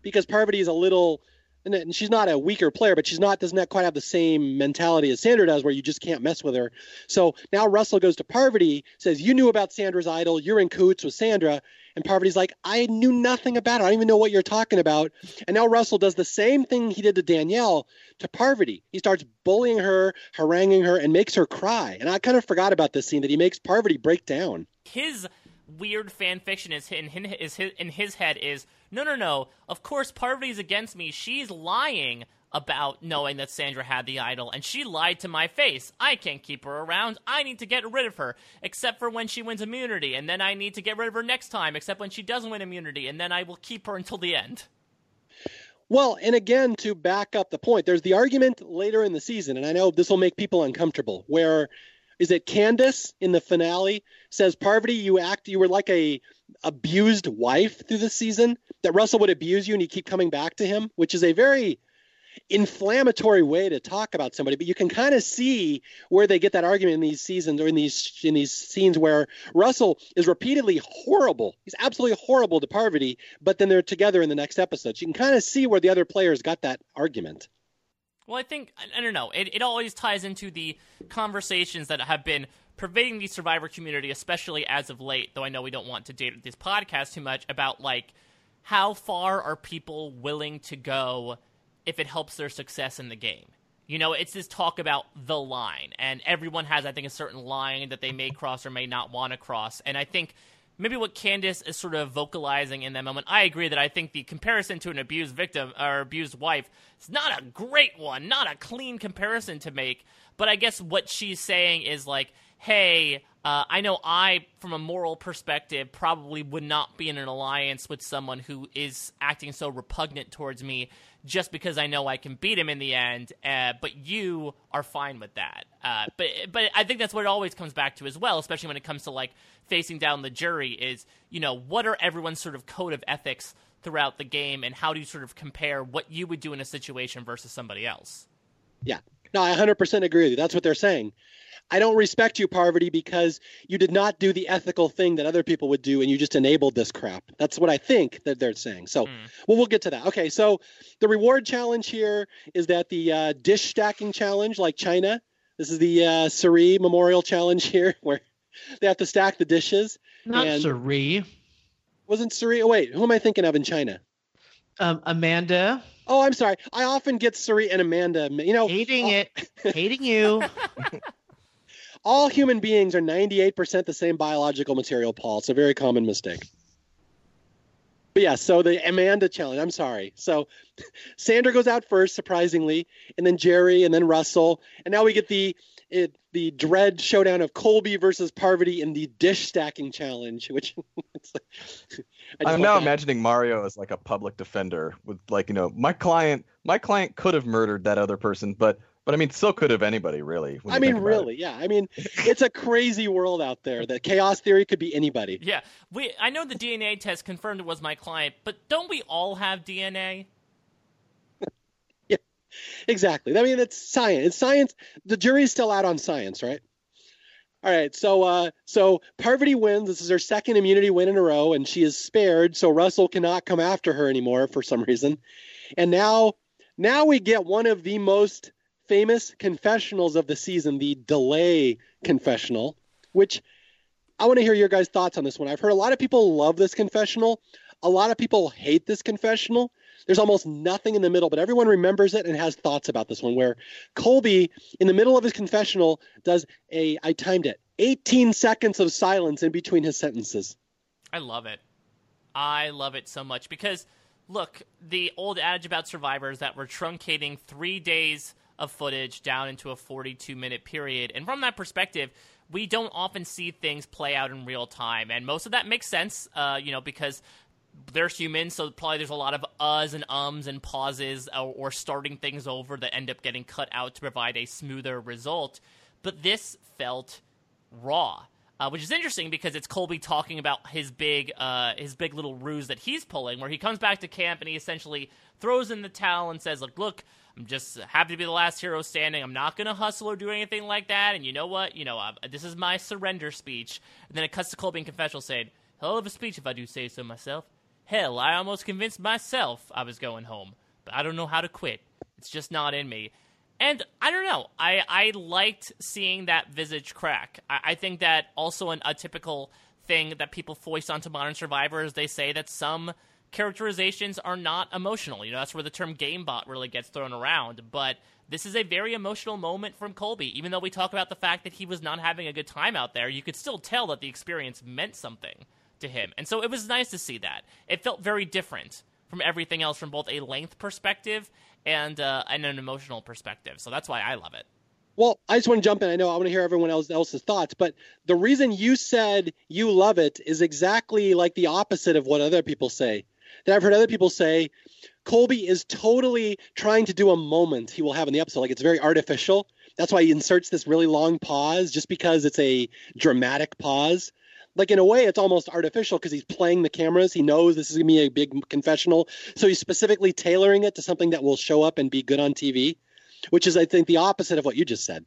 because Parvati is a little and she's not a weaker player, but she's not does not that quite have the same mentality as Sandra does, where you just can't mess with her. So now Russell goes to Parvati, says, "You knew about Sandra's idol. You're in cahoots with Sandra." And Parvati's like, "I knew nothing about it. I don't even know what you're talking about." And now Russell does the same thing he did to Danielle to Parvati. He starts bullying her, haranguing her, and makes her cry. And I kind of forgot about this scene that he makes Parvati break down. His weird fan fiction is in his, in his head is no, no, no. Of course, Parvati's against me. She's lying about knowing that Sandra had the idol, and she lied to my face. I can't keep her around. I need to get rid of her, except for when she wins immunity, and then I need to get rid of her next time, except when she doesn't win immunity, and then I will keep her until the end. Well, and again, to back up the point, there's the argument later in the season, and I know this will make people uncomfortable, where is it Candice in the finale says, Parvati, you act, you were like a abused wife through the season, that Russell would abuse you and you keep coming back to him, which is a very inflammatory way to talk about somebody but you can kind of see where they get that argument in these seasons or in these in these scenes where Russell is repeatedly horrible. He's absolutely horrible to Parvati but then they're together in the next episode. So you can kind of see where the other players got that argument. Well I think I don't know. It, it always ties into the conversations that have been pervading the survivor community especially as of late though I know we don't want to date this podcast too much about like how far are people willing to go if it helps their success in the game. You know, it's this talk about the line, and everyone has, I think, a certain line that they may cross or may not want to cross. And I think maybe what Candice is sort of vocalizing in that moment, I agree that I think the comparison to an abused victim or abused wife is not a great one, not a clean comparison to make. But I guess what she's saying is like, hey, uh, I know I, from a moral perspective, probably would not be in an alliance with someone who is acting so repugnant towards me just because I know I can beat him in the end. Uh, but you are fine with that. Uh, but but I think that's what it always comes back to as well, especially when it comes to like facing down the jury. Is you know what are everyone's sort of code of ethics throughout the game, and how do you sort of compare what you would do in a situation versus somebody else? Yeah, no, I 100% agree with you. That's what they're saying. I don't respect you, Parvati, because you did not do the ethical thing that other people would do and you just enabled this crap. That's what I think that they're saying. So, mm. well, we'll get to that. Okay, so the reward challenge here is that the uh, dish stacking challenge, like China, this is the uh, Cirie Memorial Challenge here, where they have to stack the dishes. Not and Cirie. Wasn't Cirie? Oh, wait, who am I thinking of in China? Um, Amanda. Oh, I'm sorry. I often get Cirie and Amanda. You know, hating uh, it, hating you. all human beings are 98% the same biological material, Paul. It's a very common mistake. But yeah, so the Amanda challenge. I'm sorry. So Sandra goes out first, surprisingly, and then Jerri, and then Russell, and now we get the it, the dread showdown of Colby versus Parvati in the dish stacking challenge. Which like, I'm now that. imagining Mario as like a public defender with like you know my client my client could have murdered that other person, but but I mean, so could have anybody, really. I mean, really, it. yeah. I mean, it's a crazy world out there. The chaos theory could be anybody. Yeah, we. I know the DNA test confirmed it was my client, but don't we all have DNA? yeah, exactly. I mean, it's science. It's science. The jury's still out on science, right? All right, so uh, so Parvati wins. This is her second immunity win in a row, and she is spared. So Russell cannot come after her anymore for some reason. And now, now we get one of the most famous confessionals of the season, the delay confessional, which I want to hear your guys' thoughts on this one. I've heard a lot of people love this confessional. A lot of people hate this confessional. There's almost nothing in the middle, but everyone remembers it and has thoughts about this one. Where Colby, in the middle of his confessional, does a, I timed it, 18 seconds of silence in between his sentences. I love it. I love it so much because, look, the old adage about survivors that we're truncating three days of footage down into a 42 minute period. And from that perspective, we don't often see things play out in real time. And most of that makes sense, uh, you know, because they're humans, so probably there's a lot of uhs and ums and pauses or, or starting things over that end up getting cut out to provide a smoother result. But this felt raw. Uh, which is interesting because it's Colby talking about his big, uh, his big little ruse that he's pulling, where he comes back to camp and he essentially throws in the towel and says, "Look, look, I'm just happy to be the last hero standing. I'm not going to hustle or do anything like that. And you know what? You know, uh, this is my surrender speech. And then it cuts to Colby confessional saying, Hell of a speech if I do say so myself. Hell, I almost convinced myself I was going home. But I don't know how to quit. It's just not in me. And I don't know. I, I liked seeing that visage crack. I, I think that also an, a typical thing that people foist onto modern survivors. They say that some characterizations are not emotional. You know, that's where the term gamebot really gets thrown around. But this is a very emotional moment from Colby. Even though we talk about the fact that he was not having a good time out there, you could still tell that the experience meant something to him. And so it was nice to see that. It felt very different from everything else from both a length perspective and uh, and an emotional perspective. So that's why I love it. Well, I just want to jump in. I know I want to hear everyone else, else's thoughts, but the reason you said you love it is exactly like the opposite of what other people say that I've heard other people say, Colby is totally trying to do a moment he will have in the episode. Like it's very artificial. That's why he inserts this really long pause, just because it's a dramatic pause. Like in a way, it's almost artificial because he's playing the cameras. He knows this is gonna be a big confessional, so he's specifically tailoring it to something that will show up and be good on TV, which is, I think, the opposite of what you just said.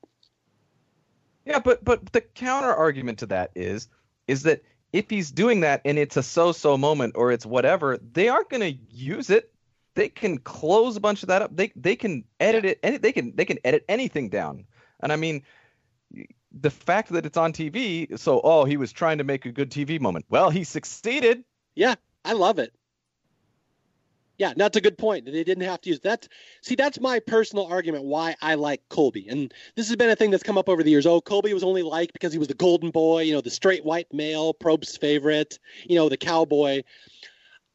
Yeah, but but the counter argument to that is is that if he's doing that and it's a so-so moment or it's whatever, they aren't going to use it. They can close a bunch of that up. They they can edit it. Any, they can they can edit anything down. And I mean, the fact that it's on TV. So oh, he was trying to make a good TV moment. Well, he succeeded. Yeah, I love it. Yeah, that's a good point. They didn't have to use that. See, that's my personal argument why I like Colby. And this has been a thing that's come up over the years. Oh, Colby was only liked because he was the golden boy, you know, the straight white male, Probst's favorite, you know, the cowboy.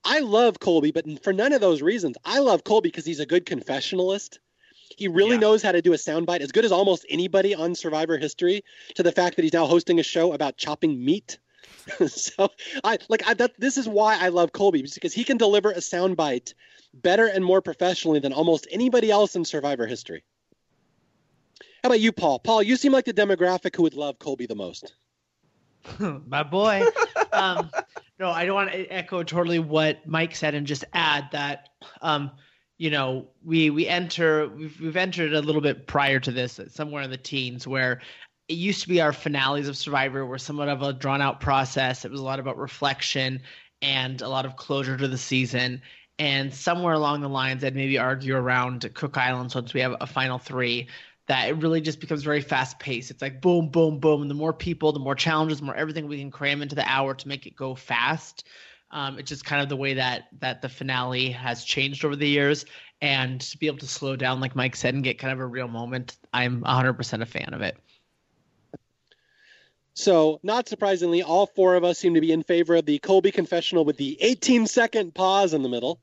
I love Colby, but for none of those reasons. I love Colby because he's a good confessionalist. He really yeah. knows how to do a soundbite as good as almost anybody on Survivor history. To the fact that he's now hosting a show about chopping meat. so I like I, that. This is why I love Colby because he can deliver a soundbite better and more professionally than almost anybody else in Survivor history. How about you, Paul? Paul, you seem like the demographic who would love Colby the most. My boy. um, no, I don't want to echo totally what Mike said and just add that, um, you know, we we enter we've we've entered a little bit prior to this, somewhere in the teens, where it used to be our finales of Survivor were somewhat of a drawn out process. It was a lot about reflection and a lot of closure to the season. And somewhere along the lines, I'd maybe argue around Cook Islands once we have a final three that it really just becomes very fast paced. It's like boom, boom, boom. And the more people, the more challenges, the more everything we can cram into the hour to make it go fast. Um, it's just kind of the way that that the finale has changed over the years. And to be able to slow down, like Mike said, and get kind of a real moment, I'm 100% a fan of it. So, not surprisingly, all four of us seem to be in favor of the Colby confessional with the 18 second pause in the middle.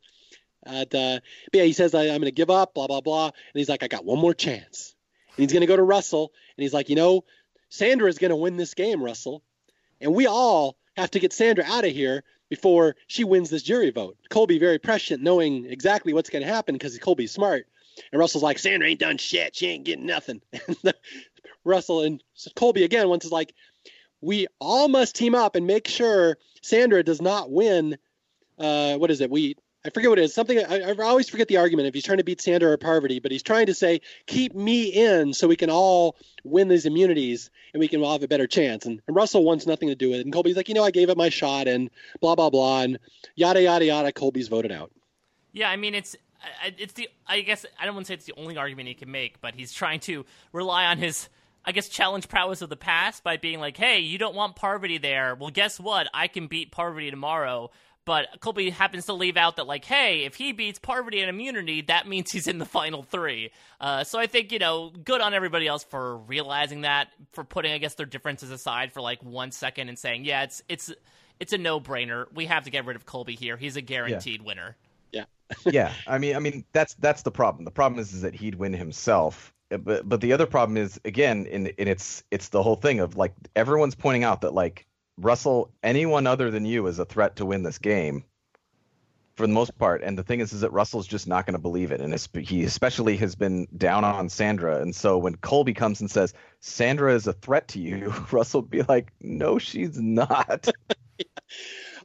At, uh, yeah, he says, I, am going to give up, blah, blah, blah. And he's like, I got one more chance. And he's going to go to Russell. And he's like, you know, Sandra is going to win this game, Russell. And we all have to get Sandra out of here before she wins this jury vote. Colby very prescient, knowing exactly what's going to happen because Colby's smart. And Russell's like, Sandra ain't done shit. She ain't getting nothing. Russell and Colby again once is like, we all must team up and make sure Sandra does not win. Uh, what is it? We I forget what it is. Something I, I, always forget the argument if he's trying to beat Sandra or Parvati, but he's trying to say keep me in so we can all win these immunities and we can all have a better chance. And, and Russell wants nothing to do with it. And Colby's like, you know, I gave it my shot and blah blah blah and yada yada yada. Colby's voted out. Yeah, I mean it's it's the I guess I don't want to say it's the only argument he can make, but he's trying to rely on his I guess, challenge prowess of the past by being like, hey, you don't want Parvati there. Well, guess what? I can beat Parvati tomorrow. But Colby happens to leave out that, like, hey, if he beats Parvati and immunity, that means he's in the final three. Uh, so I think, you know, good on everybody else for realizing that, for putting, I guess, their differences aside for like one second and saying, yeah, it's it's it's a no brainer. We have to get rid of Colby here. He's a guaranteed yeah. winner. Yeah. yeah. I mean, I mean, that's that's the problem. The problem is, is that he'd win himself Uh, but but the other problem is again in in it's it's the whole thing of like everyone's pointing out that like Russell anyone other than you is a threat to win this game for the most part. And the thing is is that Russell's just not going to believe it. And he especially has been down on Sandra. And so when Colby comes and says Sandra is a threat to you Russell be like no she's not.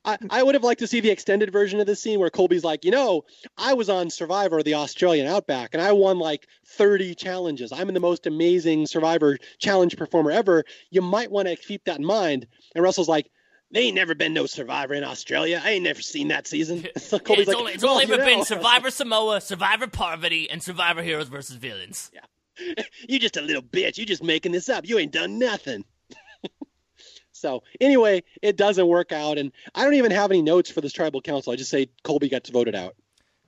I, I would have liked to see the extended version of the scene where Colby's like, you know, I was on Survivor, the Australian Outback, and I won like 30 challenges. I'm the most amazing Survivor challenge performer ever. You might want to keep that in mind. And Russell's like, they ain't never been no Survivor in Australia. I ain't never seen that season. So Colby's it's like, only, it's well, only ever been Survivor Samoa, Survivor Parvati, and Survivor Heroes versus Villains. Yeah. you just a little bitch. You just making this up. You ain't done nothing. So anyway, it doesn't work out, and I don't even have any notes for this tribal council. I just say Colby gets voted out.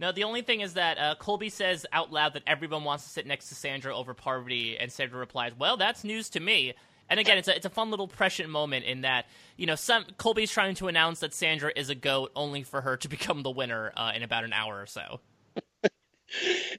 No, the only thing is that uh, Colby says out loud that everyone wants to sit next to Sandra over Parvati, and Sandra replies, "Well, that's news to me." And again, it's a it's a fun little prescient moment in that you know some Colby's trying to announce that Sandra is a goat, only for her to become the winner uh, in about an hour or so.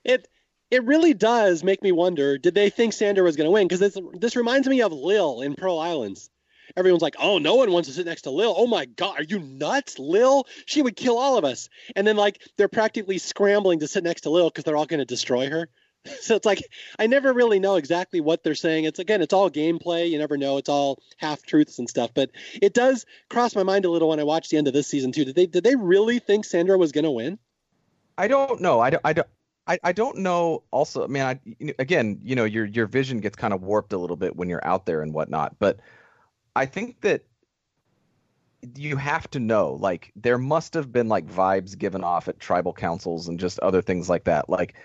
it it really does make me wonder: Did they think Sandra was going to win? Because this this reminds me of Lil in Pearl Islands everyone's like, "Oh, no one wants to sit next to Lil. Oh my God, are you nuts, Lil? She would kill all of us." And then like they're practically scrambling to sit next to Lil because they're all going to destroy her. So it's like I never really know exactly what they're saying. It's again, it's all gameplay. You never know. It's all half truths and stuff. But it does cross my mind a little when I watched the end of this season too. Did they did they really think Sandra was going to win? I don't know. I don't. I don't. I, I don't know. Also, I, you know, again, you know, your your vision gets kind of warped a little bit when you're out there and whatnot. But I think that you have to know, like, there must have been like vibes given off at tribal councils and just other things like that. Like,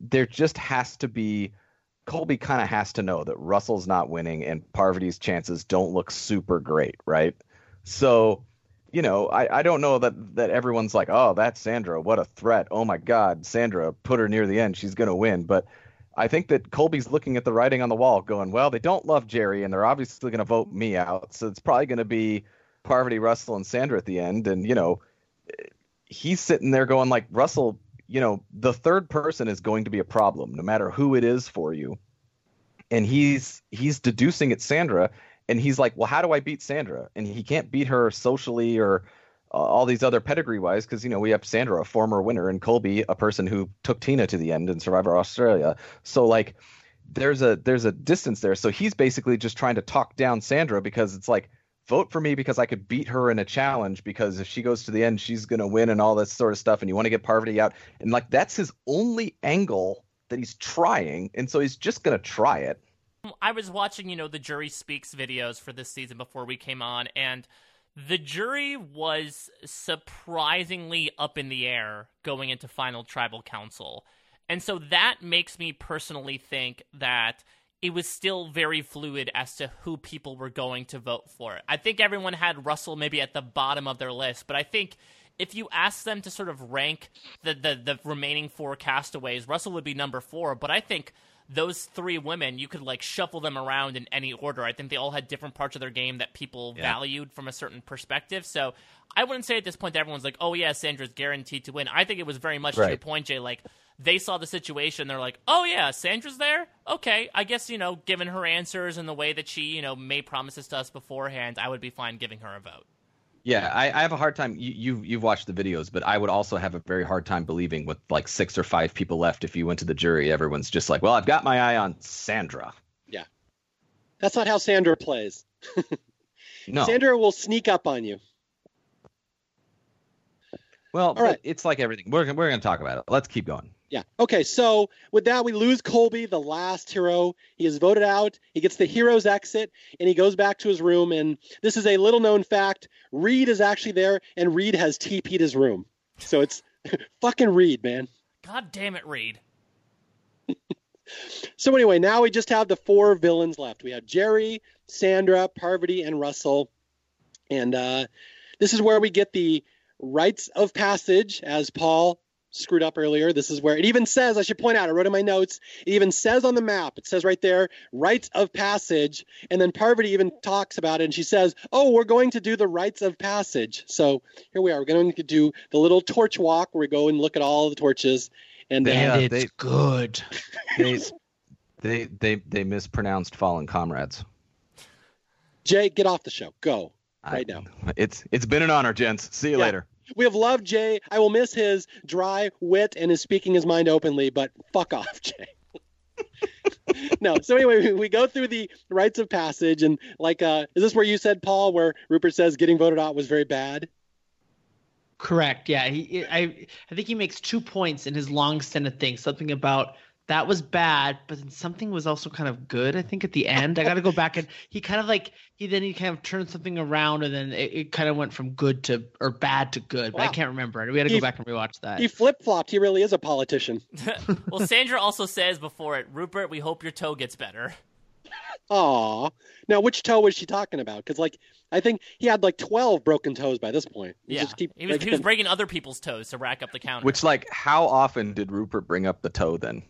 there just has to be. Colby kind of has to know that Russell's not winning and Parvati's chances don't look super great, right? So you know, I, I don't know that that everyone's like, oh, that's Sandra, what a threat. Oh my God, Sandra, put her near the end, she's gonna win. But I think that Colby's looking at the writing on the wall, going, well, they don't love Jerri, and they're obviously gonna vote me out, so it's probably gonna be Parvati, Russell, and Sandra at the end. And you know, he's sitting there going like, Russell, you know, the third person is going to be a problem, no matter who it is for you. And he's he's deducing it's Sandra, and he's like, well, how do I beat Sandra? And he can't beat her socially or all these other pedigree wise because you know we have Sandra, a former winner, and Colby, a person who took Tina to the end in Survivor Australia. So like, there's a there's a distance there. So he's basically just trying to talk down Sandra because it's like. Vote for me because I could beat her in a challenge because if she goes to the end, she's gonna win and all this sort of stuff. And you want to get Parvati out, and like that's his only angle that he's trying, and so he's just gonna try it. I was watching, you know, the jury speaks videos for this season before we came on, and the jury was surprisingly up in the air going into final tribal council. And so that makes me personally think that it was still very fluid as to who people were going to vote for. I think everyone had Russell maybe at the bottom of their list, but I think if you ask them to sort of rank the, the, the remaining four castaways, Russell would be number four. But I think those three women, you could like shuffle them around in any order. I think they all had different parts of their game that people yeah. valued from a certain perspective. So I wouldn't say at this point that everyone's like, oh yeah, Sandra's guaranteed to win. I think it was very much right. to your point, Jay, like they saw the situation, they're like, oh yeah, Sandra's there? Okay, I guess, you know, given her answers and the way that she, you know, made promises to us beforehand, I would be fine giving her a vote. Yeah, I, I, have a hard time. You, you've you've watched the videos, but I would also have a very hard time believing with like six or five people left. If you went to the jury, everyone's just like, "Well, I've got my eye on Sandra." Yeah, that's not how Sandra plays. no, Sandra will sneak up on you. Well, all right. it's like everything. We're we're going to talk about it. Let's keep going. Yeah. Okay. So with that, we lose Colby, the last hero. He is voted out. He gets the hero's exit, and he goes back to his room. And this is a little known fact: Reed is actually there, and Reed has TP'd his room. So it's fucking Reed, man. God damn it, Reed. so anyway, now we just have the four villains left. We have Jerri, Sandra, Parvati, and Russell. And uh, this is where we get the rites of passage, as Paul screwed up earlier. This is where it even says, I should point out, I wrote in my notes, it even says on the map, it says right there, rites of passage. And then Parvati even talks about it and she says, Oh, we're going to do the rites of passage. So here we are. We're going to do the little torch walk where we go and look at all the torches. And, uh, it's they, good. They, they, they, they mispronounced fallen comrades. Jay, get off the show. Go right I, now. It's it's been an honor, gents. See you yeah. later. We have loved Jay. I will miss his dry wit and his speaking his mind openly, but fuck off, Jay. no. So anyway, we go through the rites of passage, and like, uh, is this where you said, Paul, where Rupert says getting voted out was very bad? Correct. Yeah. He, I, I think he makes two points in his long stint of things. Something about that was bad, but then something was also kind of good. I think at the end, I got to go back and he kind of like he then he kind of turned something around, and then it, it kind of went from good to or bad to good. But wow. I can't remember it. We had to go back and rewatch that. He flip flopped. He really is a politician. well, Sandra also says before it, Rupert, we hope your toe gets better. Aw. Now, which toe was she talking about? Because, like, I think he had like 12 broken toes by this point. He yeah. Keep, he, was, like, he was breaking other people's toes to rack up the count. Which, like, how often did Rupert bring up the toe then?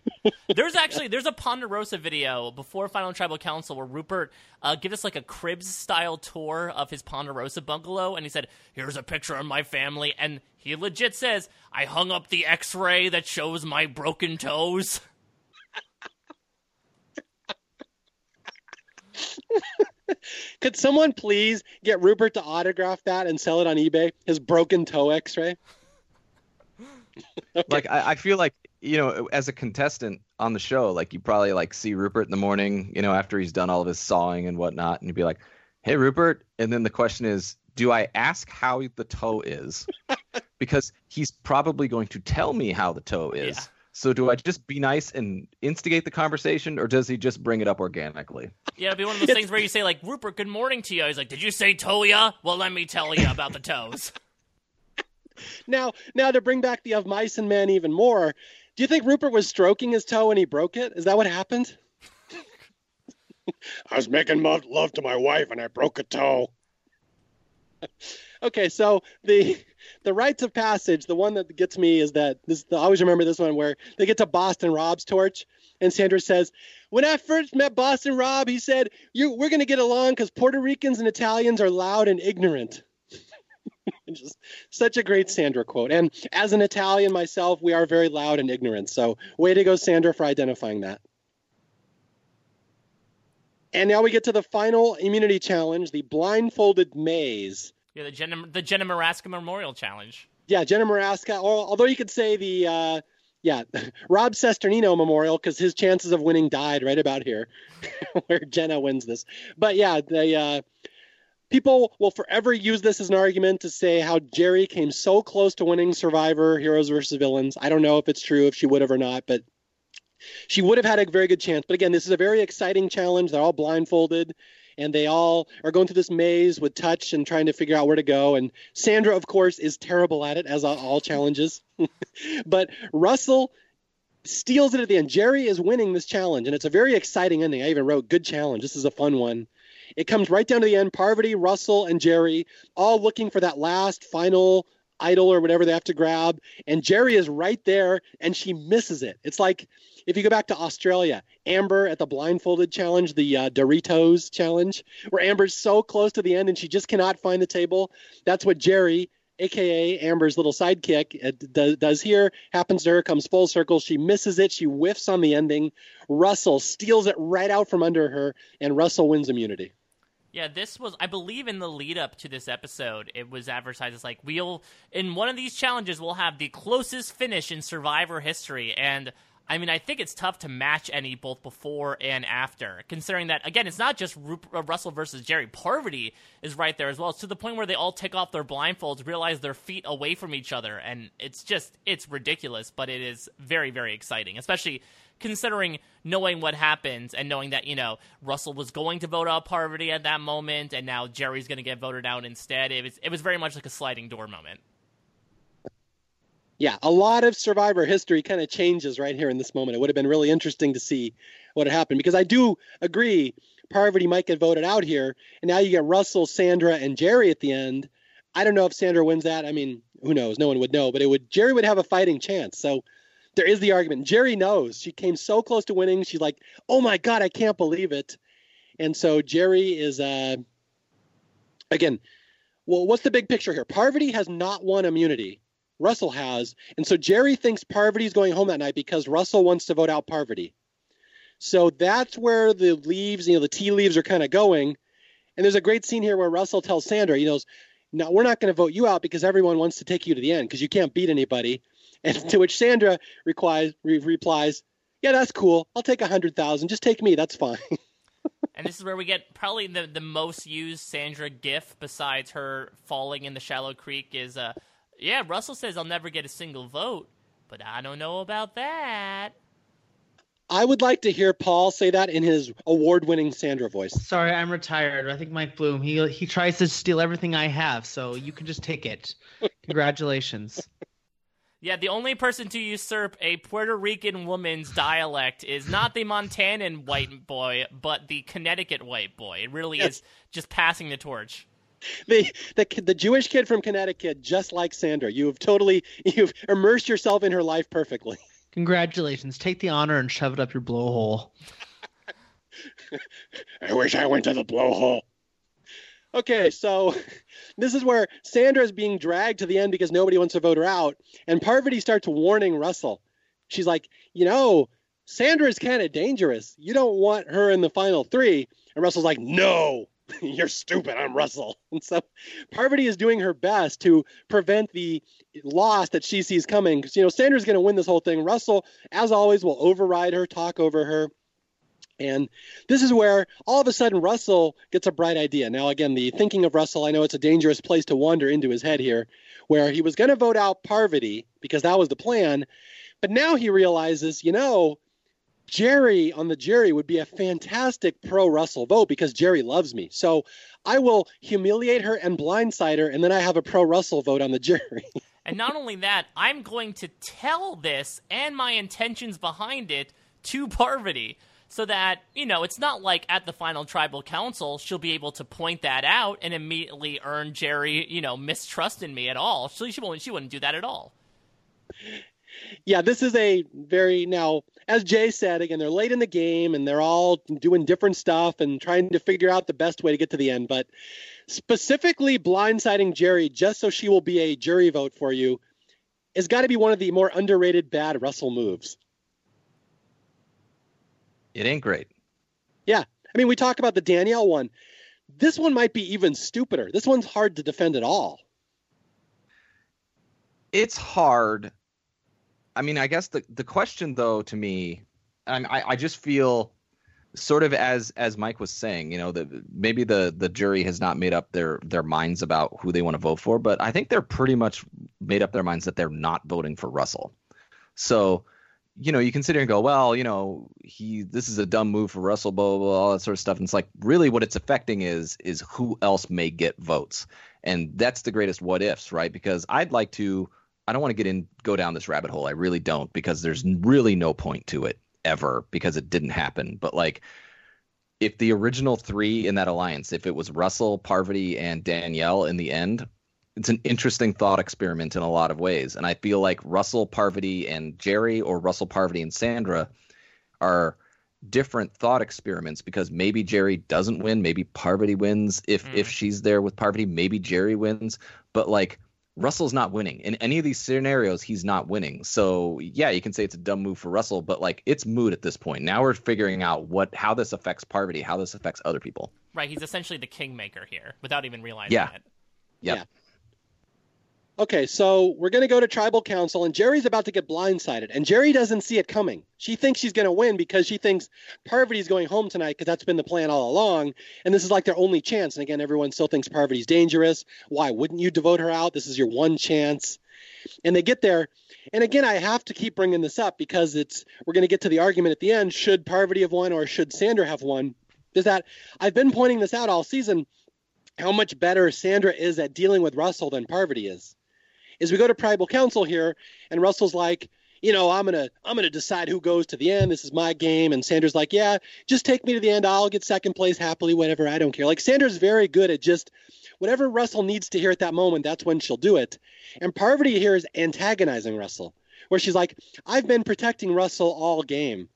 there's actually there's a Ponderosa video before Final Tribal Council where Rupert uh, gives us like a cribs style tour of his Ponderosa bungalow, and he said, "Here's a picture of my family," and he legit says, "I hung up the X-ray that shows my broken toes." Could someone please get Rupert to autograph that and sell it on eBay? His broken toe X-ray. okay. Like I, I feel like you know, as a contestant on the show, like you probably like see Rupert in the morning, you know, after he's done all of his sawing and whatnot, and you'd be like, "Hey, Rupert," and then the question is, do I ask how the toe is? because he's probably going to tell me how the toe is. Yeah. So do I just be nice and instigate the conversation, or does he just bring it up organically? Yeah, it'd be one of those things where you say like, "Rupert, good morning to you." He's like, "Did you say Toya?" Well, let me tell you about the toes. now, now to bring back the of mice and men even more, do you think Rupert was stroking his toe and he broke it? Is that what happened? I was making love to my wife and I broke a toe. okay, so the the rites of passage, the one that gets me is that this. I always remember this one where they get to Boston Rob's torch, and Sandra says, "When I first met Boston Rob, he said, you, we're going to get along because Puerto Ricans and Italians are loud and ignorant." Just such a great Sandra quote. And as an Italian myself, we are very loud and ignorant. So, way to go, Sandra, for identifying that. And now we get to the final immunity challenge, the blindfolded maze. Yeah, the Jenna, the Jenna Morasca Memorial Challenge. Yeah, Jenna Morasca. although you could say the, uh, yeah, Rob Cesternino Memorial because his chances of winning died right about here, where Jenna wins this. But yeah, the uh, people will forever use this as an argument to say how Jerri came so close to winning Survivor Heroes versus Villains. I don't know if it's true, if she would have or not, but she would have had a very good chance. But again, this is a very exciting challenge. They're all blindfolded and they all are going through this maze with touch and trying to figure out where to go. And Sandra, of course, is terrible at it, as all challenges. but Russell steals it at the end. Jerri is winning this challenge, and it's a very exciting ending. I even wrote good challenge. This is a fun one. It comes right down to the end. Parvati, Russell, and Jerri all looking for that last final idol or whatever they have to grab. And Jerri is right there and she misses it. It's like if you go back to Australia, Amber at the blindfolded challenge, the uh, Doritos challenge, where Amber's so close to the end and she just cannot find the table. That's what Jerri, aka Amber's little sidekick, uh, does, does here. Happens to her, comes full circle. She misses it. She whiffs on the ending. Russell steals it right out from under her, and Russell wins immunity. Yeah, this was, I believe, in the lead up to this episode, it was advertised as like, we'll, in one of these challenges, we'll have the closest finish in Survivor history. And I mean, I think it's tough to match any both before and after, considering that, again, it's not just uh, Russell versus Jerri. Parvati is right there as well. It's to the point where they all take off their blindfolds, realize their feet away from each other. And it's just, it's ridiculous, but it is very, very exciting, especially considering knowing what happens and knowing that you know Russell was going to vote out Parvati at that moment, and now Jerri's going to get voted out instead. It was it was very much like a sliding door moment. Yeah, a lot of Survivor history kind of changes right here in this moment. It would have been really interesting to see what had happened because I do agree Parvati might get voted out here, and now you get Russell, Sandra, and Jerri at the end. I don't know if Sandra wins that. I mean, who knows? No one would know, but it would. Jerri would have a fighting chance. So there is the argument. Jerri knows she came so close to winning. She's like, "Oh my god, I can't believe it!" And so Jerri is uh, again. Well, what's the big picture here? Parvati has not won immunity. Russell has, and so Jerri thinks Parvati's going home that night because Russell wants to vote out Parvati. So that's where the leaves, you know, the tea leaves are kind of going. And there's a great scene here where Russell tells Sandra, he knows, no, we're not going to vote you out because everyone wants to take you to the end because you can't beat anybody. And to which Sandra replies, re- replies Yeah, that's cool. I'll take a hundred thousand. Just take me. That's fine. and this is where we get probably the, the most used Sandra gif besides her falling in the shallow creek is uh yeah, Russell says I'll never get a single vote, but I don't know about that. I would like to hear Paul say that in his award-winning Sandra voice. Sorry, I'm retired. I think Mike Bloom he he tries to steal everything I have, so you can just take it. Congratulations. Yeah, the only person to usurp a Puerto Rican woman's dialect is not the Montanan white boy, but the Connecticut white boy. It really yes. is just passing the torch. The, the the Jewish kid from Connecticut, just like Sandra, you have totally you've immersed yourself in her life perfectly. Congratulations! Take the honor and shove it up your blowhole. I wish I went to the blowhole. Okay, so this is where Sandra is being dragged to the end because nobody wants to vote her out, and Parvati starts warning Russell. She's like, you know, Sandra is kind of dangerous. You don't want her in the final three. And Russell's like, no. you're stupid. I'm Russell. And so Parvati is doing her best to prevent the loss that she sees coming. Because, you know, Sandra's going to win this whole thing. Russell, as always, will override her, talk over her. And this is where all of a sudden Russell gets a bright idea. Now, again, the thinking of Russell, I know it's a dangerous place to wander into his head here, where he was going to vote out Parvati because that was the plan. But now he realizes, you know, Jerri on the jury would be a fantastic pro Russell vote because Jerri loves me. So I will humiliate her and blindside her, and then I have a pro Russell vote on the jury. and not only that, I'm going to tell this and my intentions behind it to Parvati so that, you know, it's not like at the final tribal council she'll be able to point that out and immediately earn Jerri, you know, mistrust in me at all. She, she, won't, she wouldn't do that at all. Yeah, this is a very now as Jay said, again, they're late in the game and they're all doing different stuff and trying to figure out the best way to get to the end. But specifically blindsiding Jerri just so she will be a jury vote for you has got to be one of the more underrated bad Russell moves. It ain't great. Yeah. I mean, we talk about the Danielle one. This one might be even stupider. This one's hard to defend at all. It's hard I mean, I guess the the question though to me, I I just feel sort of as as Mike was saying, you know, that maybe the the jury has not made up their their minds about who they want to vote for, but I think they're pretty much made up their minds that they're not voting for Russell. So, you know, you consider and go, well, you know, he this is a dumb move for Russell, blah, blah, blah, all that sort of stuff. And it's like really what it's affecting is is who else may get votes. And that's the greatest what ifs, right? Because I'd like to I don't want to get in go down this rabbit hole. I really don't because there's really no point to it ever because it didn't happen. But like if the original 3 in that alliance, if it was Russell, Parvati and Danielle in the end, it's an interesting thought experiment in a lot of ways. And I feel like Russell, Parvati and Jerri or Russell, Parvati and Sandra are different thought experiments because maybe Jerri doesn't win, maybe Parvati wins if mm. if she's there with Parvati, maybe Jerri wins, but like Russell's not winning. In any of these scenarios, he's not winning. So yeah, you can say it's a dumb move for Russell, but like it's moot at this point. Now we're figuring out what how this affects Parvati, how this affects other people. Right, he's essentially the kingmaker here without even realizing yeah. it. Yep. Yeah. Okay, so we're going to go to tribal council, and Jerri's about to get blindsided, and Jerri doesn't see it coming. She thinks she's going to win because she thinks Parvati's going home tonight because that's been the plan all along, and this is like their only chance. And again, everyone still thinks Parvati's dangerous. Why wouldn't you devote her out? This is your one chance. And they get there, and again, I have to keep bringing this up because it's we're going to get to the argument at the end: should Parvati have won or should Sandra have won? Is that I've been pointing this out all season? How much better Sandra is at dealing with Russell than Parvati is is we go to tribal council here, and Russell's like, you know, I'm gonna I'm gonna decide who goes to the end. This is my game. And Sandra's like, yeah, just take me to the end. I'll get second place happily, whatever. I don't care. Like Sandra's very good at just whatever Russell needs to hear at that moment. That's when she'll do it. And Parvati here is antagonizing Russell, where she's like, I've been protecting Russell all game.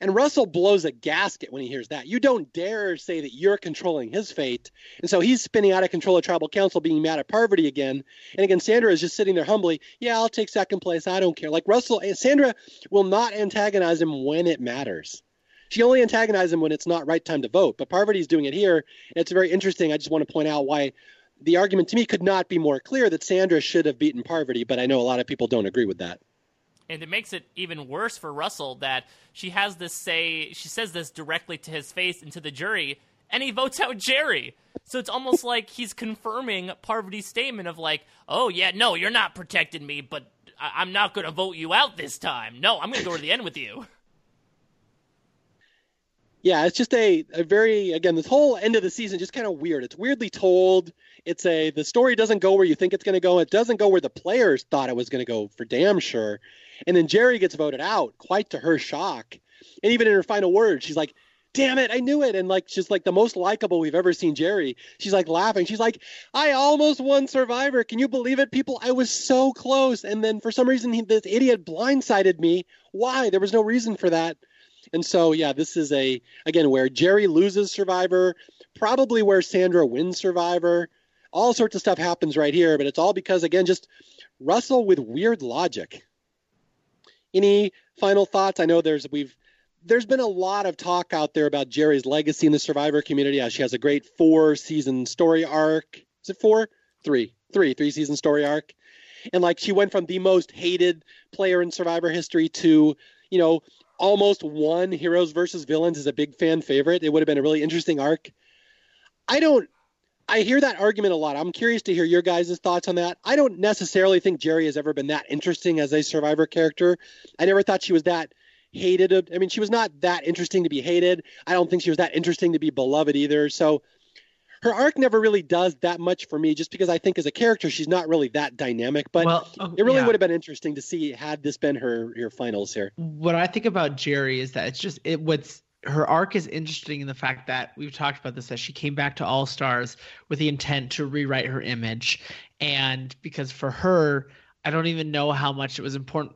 And Russell blows a gasket when he hears that. You don't dare say that you're controlling his fate. And so he's spinning out of control of tribal council, being mad at Parvati again. And again, Sandra is just sitting there humbly. Yeah, I'll take second place. I don't care. Like Russell, eh, Sandra will not antagonize him when it matters. She only antagonizes him when it's not right time to vote. But Parvati's doing it here. And it's very interesting. I just want to point out why the argument to me could not be more clear that Sandra should have beaten Parvati, but I know a lot of people don't agree with that and it makes it even worse for Russell that she has this say she says this directly to his face and to the jury and he votes out Jerri. So it's almost like he's confirming Parvati's statement of like, "Oh yeah, no, you're not protecting me, but I- am not going to vote you out this time. No, I'm going to go to the end with you." Yeah, it's just a, a very again this whole end of the season just kind of weird. It's weirdly told. It's a the story doesn't go where you think it's going to go. It doesn't go where the players thought it was going to go for damn sure. And then Jerri gets voted out, quite to her shock. And even in her final words, she's like, damn it, I knew it. And like, she's like the most likable we've ever seen Jerri. She's like laughing. She's like, I almost won Survivor. Can you believe it, people? I was so close. And then for some reason, he, this idiot blindsided me. Why? There was no reason for that. And so, yeah, this is a, again, where Jerri loses Survivor, probably where Sandra wins Survivor. All sorts of stuff happens right here, but it's all because, again, just Russell with weird logic any final thoughts? I know there's we've there's been a lot of talk out there about Jerri's legacy in the Survivor community. As she has a great four season story arc. Is it four? Three, three, three season story arc. And like she went from the most hated player in Survivor history to, you know, almost won Heroes versus Villains is a big fan favorite. It would have been a really interesting arc. I don't I hear that argument a lot. I'm curious to hear your guys' thoughts on that. I don't necessarily think Jerri has ever been that interesting as a survivor character. I never thought she was that hated. I mean, she was not that interesting to be hated. I don't think she was that interesting to be beloved either. So her arc never really does that much for me just because I think as a character she's not really that dynamic. But well, oh, it really yeah. would have been interesting to see had this been her her finals here. What I think about Jerri is that it's just it what's her arc is interesting in the fact that we've talked about this that she came back to All Stars with the intent to rewrite her image, and because for her, I don't even know how much it was important.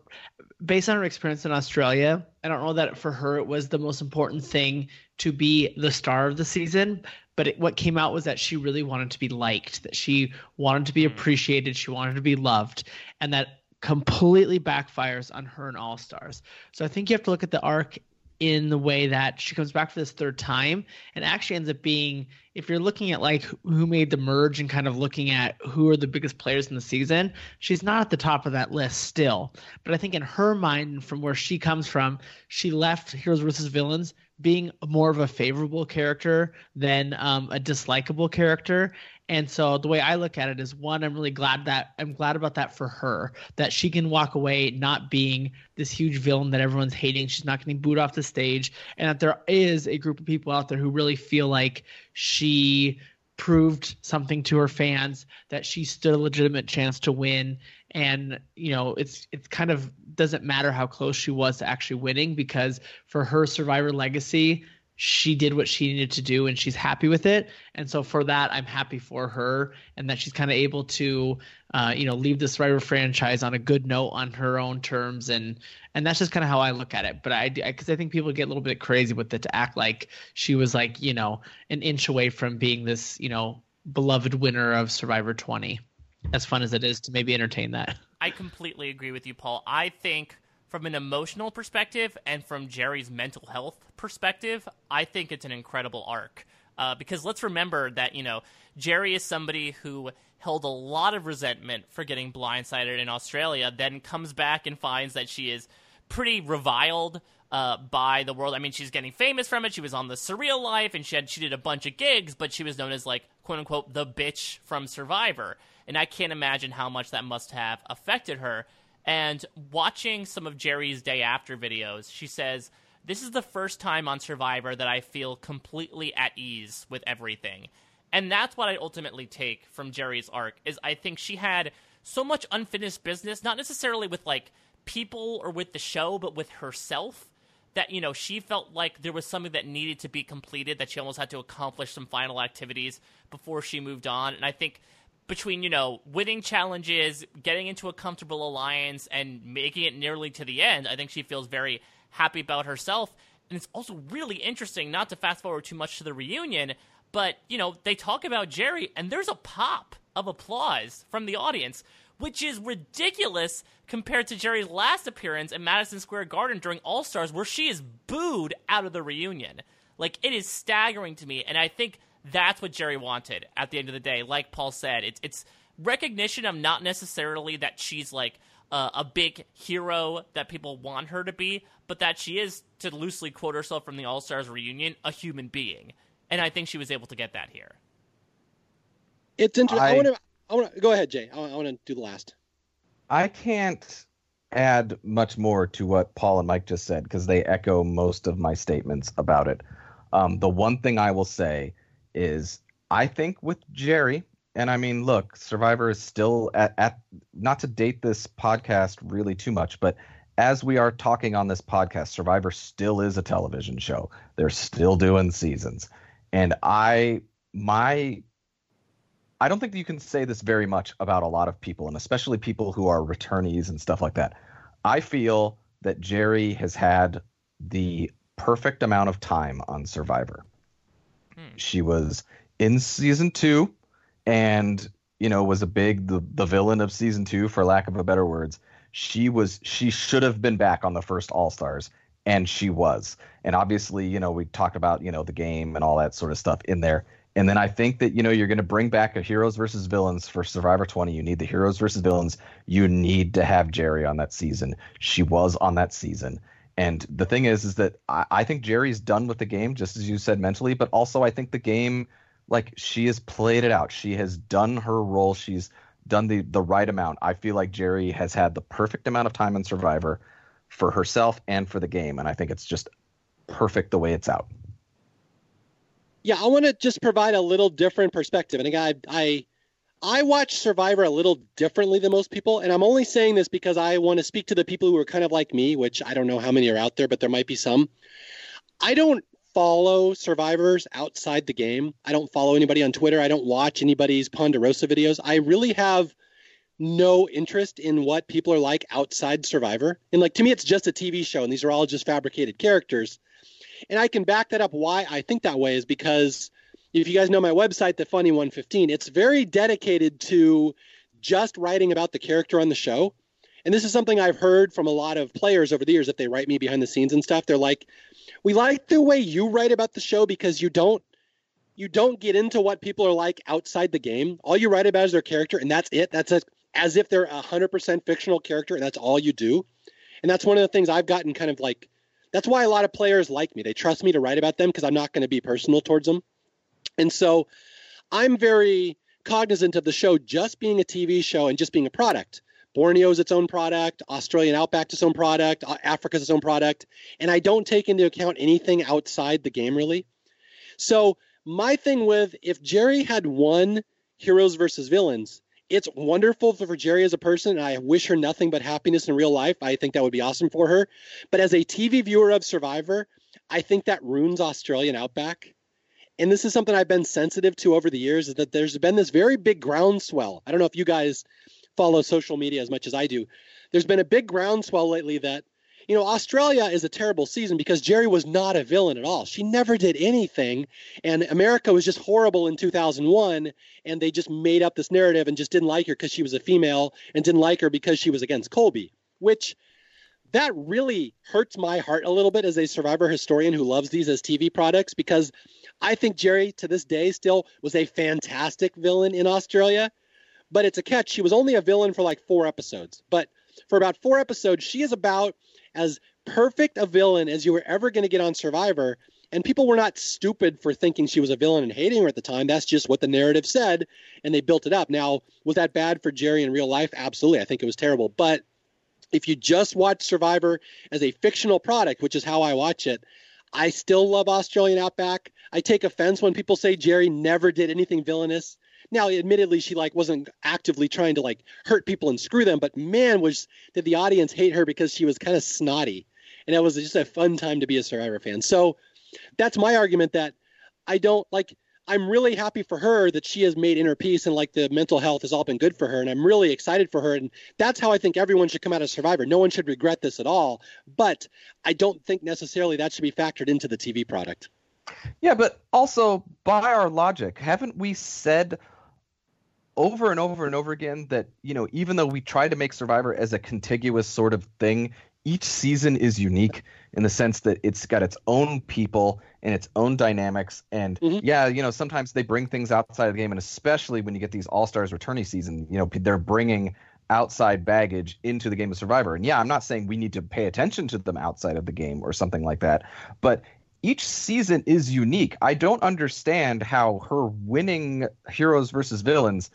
Based on her experience in Australia, I don't know that for her it was the most important thing to be the star of the season. But it, what came out was that she really wanted to be liked, that she wanted to be hmm. appreciated, she wanted to be loved, and that completely backfires on her and All Stars. So I think you have to look at the arc in the way that she comes back for this third time and actually ends up being if you're looking at like who made the merge and kind of looking at who are the biggest players in the season she's not at the top of that list still. But i think in her mind from where she comes from she left heroes versus villains being more of a favorable character than um, a dislikable character and so the way I look at it is one, I'm really glad that I'm glad about that for her, that she can walk away not being this huge villain that everyone's hating. She's not getting booed off the stage. And that there is a group of people out there who really feel like she proved something to her fans, that she stood a legitimate chance to win. And, you know, it's it's kind of doesn't matter how close she was to actually winning because for her survivor legacy, she did what she needed to do and she's happy with it. And so for that i'm happy for her and that she's kind of able to uh, you know leave this Survivor franchise on a good note on her own terms. And and that's just kind of how i look at it. But i because I, I think people get a little bit crazy with it to act like she was like you know an inch away from being this you know beloved winner of survivor 20 as fun as it is to maybe entertain that. I completely agree with you paul. I think from an emotional perspective and from Jerri's mental health perspective, I think it's an incredible arc. Uh, because let's remember that, you know, Jerri is somebody who held a lot of resentment for getting blindsided in Australia, then comes back and finds that she is pretty reviled uh, by the world. I mean, she's getting famous from it. She was on the Surreal Life, and she had she did a bunch of gigs, but she was known as like quote unquote the bitch from Survivor. And I can't imagine how much that must have affected her. And watching some of Jerri's day after videos, she says, This is the first time on Survivor that I feel completely at ease with everything. And that's what I ultimately take from Jerri's arc is I think she had so much unfinished business, not necessarily with like people or with the show, but with herself. That, you know, she felt like there was something that needed to be completed, that she almost had to accomplish some final activities before she moved on. And I think between you know winning challenges, getting into a comfortable alliance, and making it nearly to the end, I think she feels very happy about herself. And it's also really interesting, not to fast forward too much to the reunion, but you know they talk about Jerri, and there's a pop of applause from the audience, which is ridiculous compared to Jerri's last appearance in Madison Square Garden during All Stars, where she is booed out of the reunion. Like it is staggering to me, and I think that's what Jerri wanted at the end of the day. Like Paul said, it's it's recognition of not necessarily that she's like uh, a big hero that people want her to be, but that she is, to loosely quote herself from the All Stars reunion, a human being. And I think she was able to get that here. It's interesting. I, I want to. I want to go ahead, Jay. I, I want to do the last. I can't add much more to what Paul and Mike just said because they echo most of my statements about it. Um, the one thing I will say is I think with Jerri, and I mean, look, Survivor is still at, at not to date this podcast really too much, but as we are talking on this podcast, Survivor still is a television show. They're still doing seasons. And I my I don't think you can say this very much about a lot of people, and especially people who are returnees and stuff like that. I feel that Jerri has had the perfect amount of time on Survivor. She was in season two, and you know was a big the the villain of season two, for lack of a better words. She was she should have been back on the first All Stars, and she was. And obviously, you know, we talked about, you know, the game and all that sort of stuff in there. And then I think that, you know, you're going to bring back a heroes versus villains for Survivor 20. You need the heroes versus villains. You need to have Jerri on that season. She was on that season. And the thing is, is that I, I think Jerri's done with the game, just as you said mentally, but also I think the game, like she has played it out. She has done her role. She's done the the right amount. I feel like Jerri has had the perfect amount of time in Survivor for herself and for the game, and I think it's just perfect the way it's out. Yeah, I want to just provide a little different perspective. And again, I, I I watch Survivor a little differently than most people, and I'm only saying this because I want to speak to the people who are kind of like me, which I don't know how many are out there, but there might be some. I don't follow survivors outside the game. I don't follow anybody on Twitter. I don't watch anybody's Ponderosa videos. I really have no interest in what people are like outside Survivor. And like to me, it's just a TV show, and these are all just fabricated characters. And I can back that up. Why I think that way is because if you guys know my website, the Funny 115, it's very dedicated to just writing about the character on the show. And this is something I've heard from a lot of players over the years. If they write me behind the scenes and stuff, they're like, "We like the way you write about the show because you don't you don't get into what people are like outside the game. All you write about is their character, and that's it. That's a, as if they're a hundred percent fictional character, and that's all you do. And that's one of the things I've gotten kind of like. That's why a lot of players like me. They trust me to write about them because I'm not going to be personal towards them. And so, I'm very cognizant of the show just being a TV show and just being a product. Borneo is its own product, Australian Outback its own product, Africa's its own product, and I don't take into account anything outside the game really. So my thing with if Jerri had won Heroes versus Villains, it's wonderful for Jerri as a person, and I wish her nothing but happiness in real life. I think that would be awesome for her. But as a TV viewer of Survivor, I think that ruins Australian Outback. And this is something I've been sensitive to over the years is that there's been this very big groundswell. I don't know if you guys follow social media as much as I do. There's been a big groundswell lately that, you know, Australia is a terrible season because Jerri was not a villain at all. She never did anything. And America was just horrible in 2001. And they just made up this narrative and just didn't like her because she was a female and didn't like her because she was against Colby, which that really hurts my heart a little bit as a survivor historian who loves these as TV products because I think Jerri to this day still was a fantastic villain in Australia but it's a catch. She was only a villain for like four episodes, but for about four episodes, she is about as perfect a villain as you were ever going to get on Survivor. And people were not stupid for thinking she was a villain and hating her at the time. That's just what the narrative said, and they built it up. Now, was that bad for Jerri in real life? Absolutely. I think it was terrible. But if you just watch Survivor as a fictional product, which is how I watch it, I still love Australian Outback. I take offense when people say Jerri never did anything villainous. Now, admittedly, she like wasn't actively trying to like hurt people and screw them, but man, was did the audience hate her because she was kind of snotty, and it was just a fun time to be a Survivor fan. So that's my argument that I don't like. I'm really happy for her that she has made inner peace and like the mental health has all been good for her, and I'm really excited for her. And that's how I think everyone should come out of Survivor. No one should regret this at all, but I don't think necessarily that should be factored into the TV product. Yeah, but also by our logic, haven't we said over and over and over again that you know even though we try to make survivor as a contiguous sort of thing each season is unique in the sense that it's got its own people and its own dynamics and mm-hmm. yeah you know sometimes they bring things outside of the game and especially when you get these all-stars returning season you know they're bringing outside baggage into the game of survivor and yeah i'm not saying we need to pay attention to them outside of the game or something like that but each season is unique. I don't understand how her winning heroes versus villains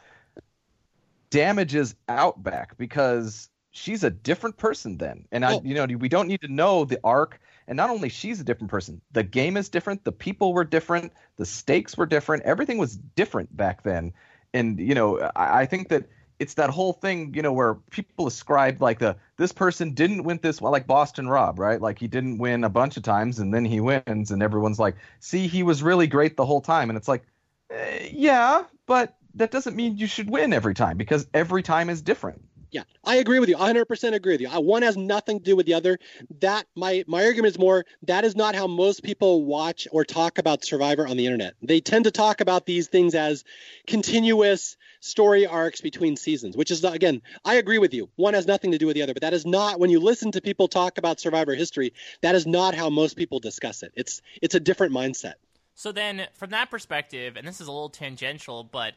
damages Outback because she's a different person then. And I, you know, we don't need to know the arc. And not only she's a different person, the game is different, the people were different, the stakes were different, everything was different back then. And you know, I, I think that it's that whole thing, you know, where people ascribe like the this person didn't win this well, like Boston Rob, right? Like he didn't win a bunch of times and then he wins, and everyone's like, see, he was really great the whole time, and it's like, eh, yeah, but that doesn't mean you should win every time because every time is different. Yeah, I agree with you. 100% agree with you. One has nothing to do with the other. That my my argument is more that is not how most people watch or talk about Survivor on the internet. They tend to talk about these things as continuous story arcs between seasons, which is again, I agree with you. One has nothing to do with the other, but that is not when you listen to people talk about Survivor history, that is not how most people discuss it. It's it's a different mindset. So then from that perspective, and this is a little tangential, but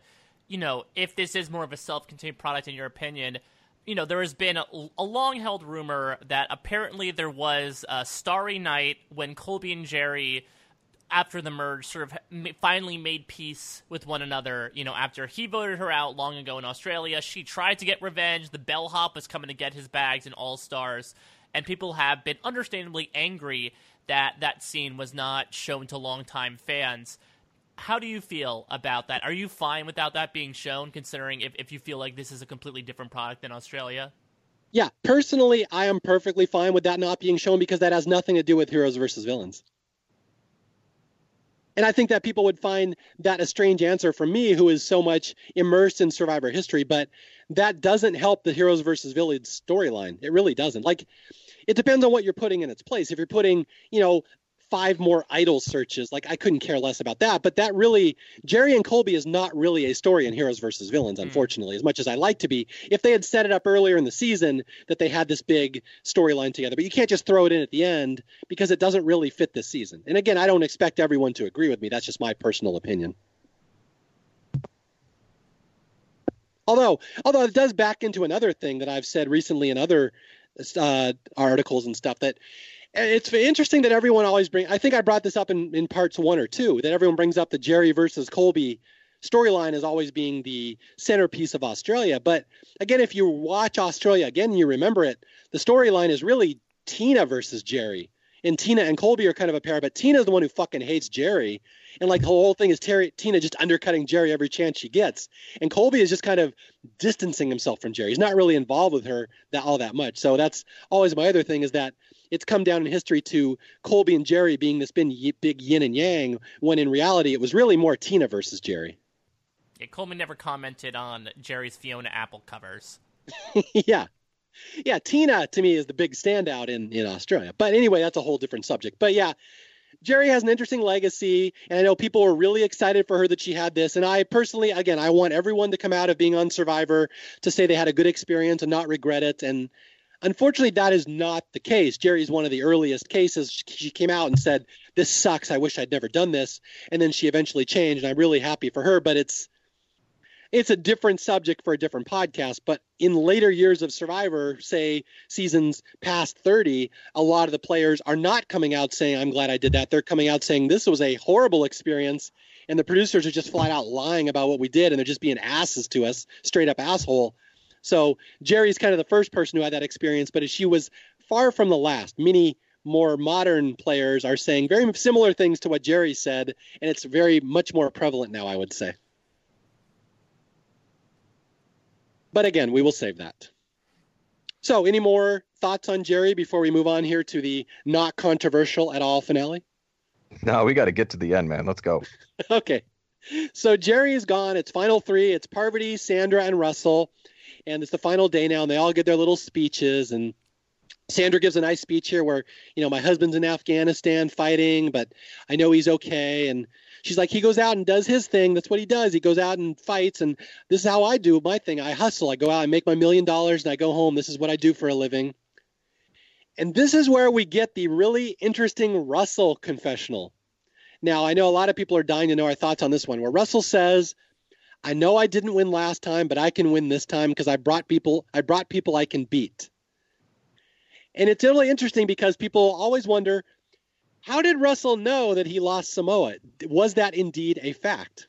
you know, if this is more of a self-contained product in your opinion, you know, there has been a, a long held rumor that apparently there was a starry night when Colby and Jerri, after the merge, sort of finally made peace with one another. You know, after he voted her out long ago in Australia, she tried to get revenge. The bellhop was coming to get his bags in All Stars, and people have been understandably angry that that scene was not shown to longtime fans how do you feel about that? Are you fine without that being shown, considering if, if you feel like this is a completely different product than Australia? Yeah, personally, I am perfectly fine with that not being shown because that has nothing to do with heroes versus villains. And I think that people would find that a strange answer from me, who is so much immersed in survivor history, but that doesn't help the heroes versus villains storyline. It really doesn't. Like, it depends on what you're putting in its place. If you're putting, you know, five more idol searches. Like I couldn't care less about that. But that really, Jerri and Colby is not really a story in Heroes versus Villains, hmm. unfortunately, mm. as much as I like to be. If they had set it up earlier in the season that they had this big storyline together, but you can't just throw it in at the end because it doesn't really fit this season. And again, I don't expect everyone to agree with me. That's just my personal opinion. Although, although it does back into another thing that I've said recently in other uh, articles and stuff that Uh, it's interesting that everyone always bring. I think I brought this up in, in parts one or two that everyone brings up the Jerri versus Colby storyline as always being the centerpiece of Australia. But again, if you watch Australia again, you remember it. The storyline is really Tina versus Jerri, and Tina and Colby are kind of a pair. But Tina's the one who fucking hates Jerri, and like the whole thing is Terry, Tina just undercutting Jerri every chance she gets, and Colby is just kind of distancing himself from Jerri. He's not really involved with her that all that much. So that's always my other thing is that it's come down in history to Colby and Jerri being this big, big yin and yang, when in reality it was really more Tina versus Jerri. Yeah, Coleman never commented on Jerri's Fiona Apple covers. yeah. Yeah, Tina to me is the big standout in, in Australia. But anyway, that's a whole different subject. But yeah, Jerri has an interesting legacy, and I know people were really excited for her that she had this. And I personally, again, I want everyone to come out of being on Survivor to say they had a good experience and not regret it. And Unfortunately, that is not the case. Jerri's one of the earliest cases. She came out and said, "This sucks. I wish I'd never done this," and then she eventually changed. And I'm really happy for her. But it's it's a different subject for a different podcast. But in later years of Survivor, say seasons past 30, a lot of the players are not coming out saying, "I'm glad I did that." They're coming out saying, "This was a horrible experience." And the producers are just flat out lying about what we did, and they're just being asses to us, straight up asshole. So Jerri's kind of the first person who had that experience, but she was far from the last. Many more modern players are saying very similar things to what Jerri said, and it's very much more prevalent now, I would say. But again, we will save that. So, any more thoughts on Jerri before we move on here to the not controversial at all finale? No, we got to get to the end, man. Let's go. okay. So Jerri is gone. It's final three. It's Parvati, Sandra, and Russell and it's the final day now, and they all get their little speeches. And Sandra gives a nice speech here where, you know, my husband's in Afghanistan fighting, but I know he's okay. And she's like, he goes out and does his thing. That's what he does. He goes out and fights. And this is how I do my thing. I hustle. I go out, I make my million dollars, and I go home. This is what I do for a living. And this is where we get the really interesting Russell confessional. Now, I know a lot of people are dying to know our thoughts on this one, where Russell says, I know I didn't win last time, but I can win this time because I brought people I brought people I can beat. And it's really interesting because people always wonder how did Russell know that he lost Samoa? Was that indeed a fact?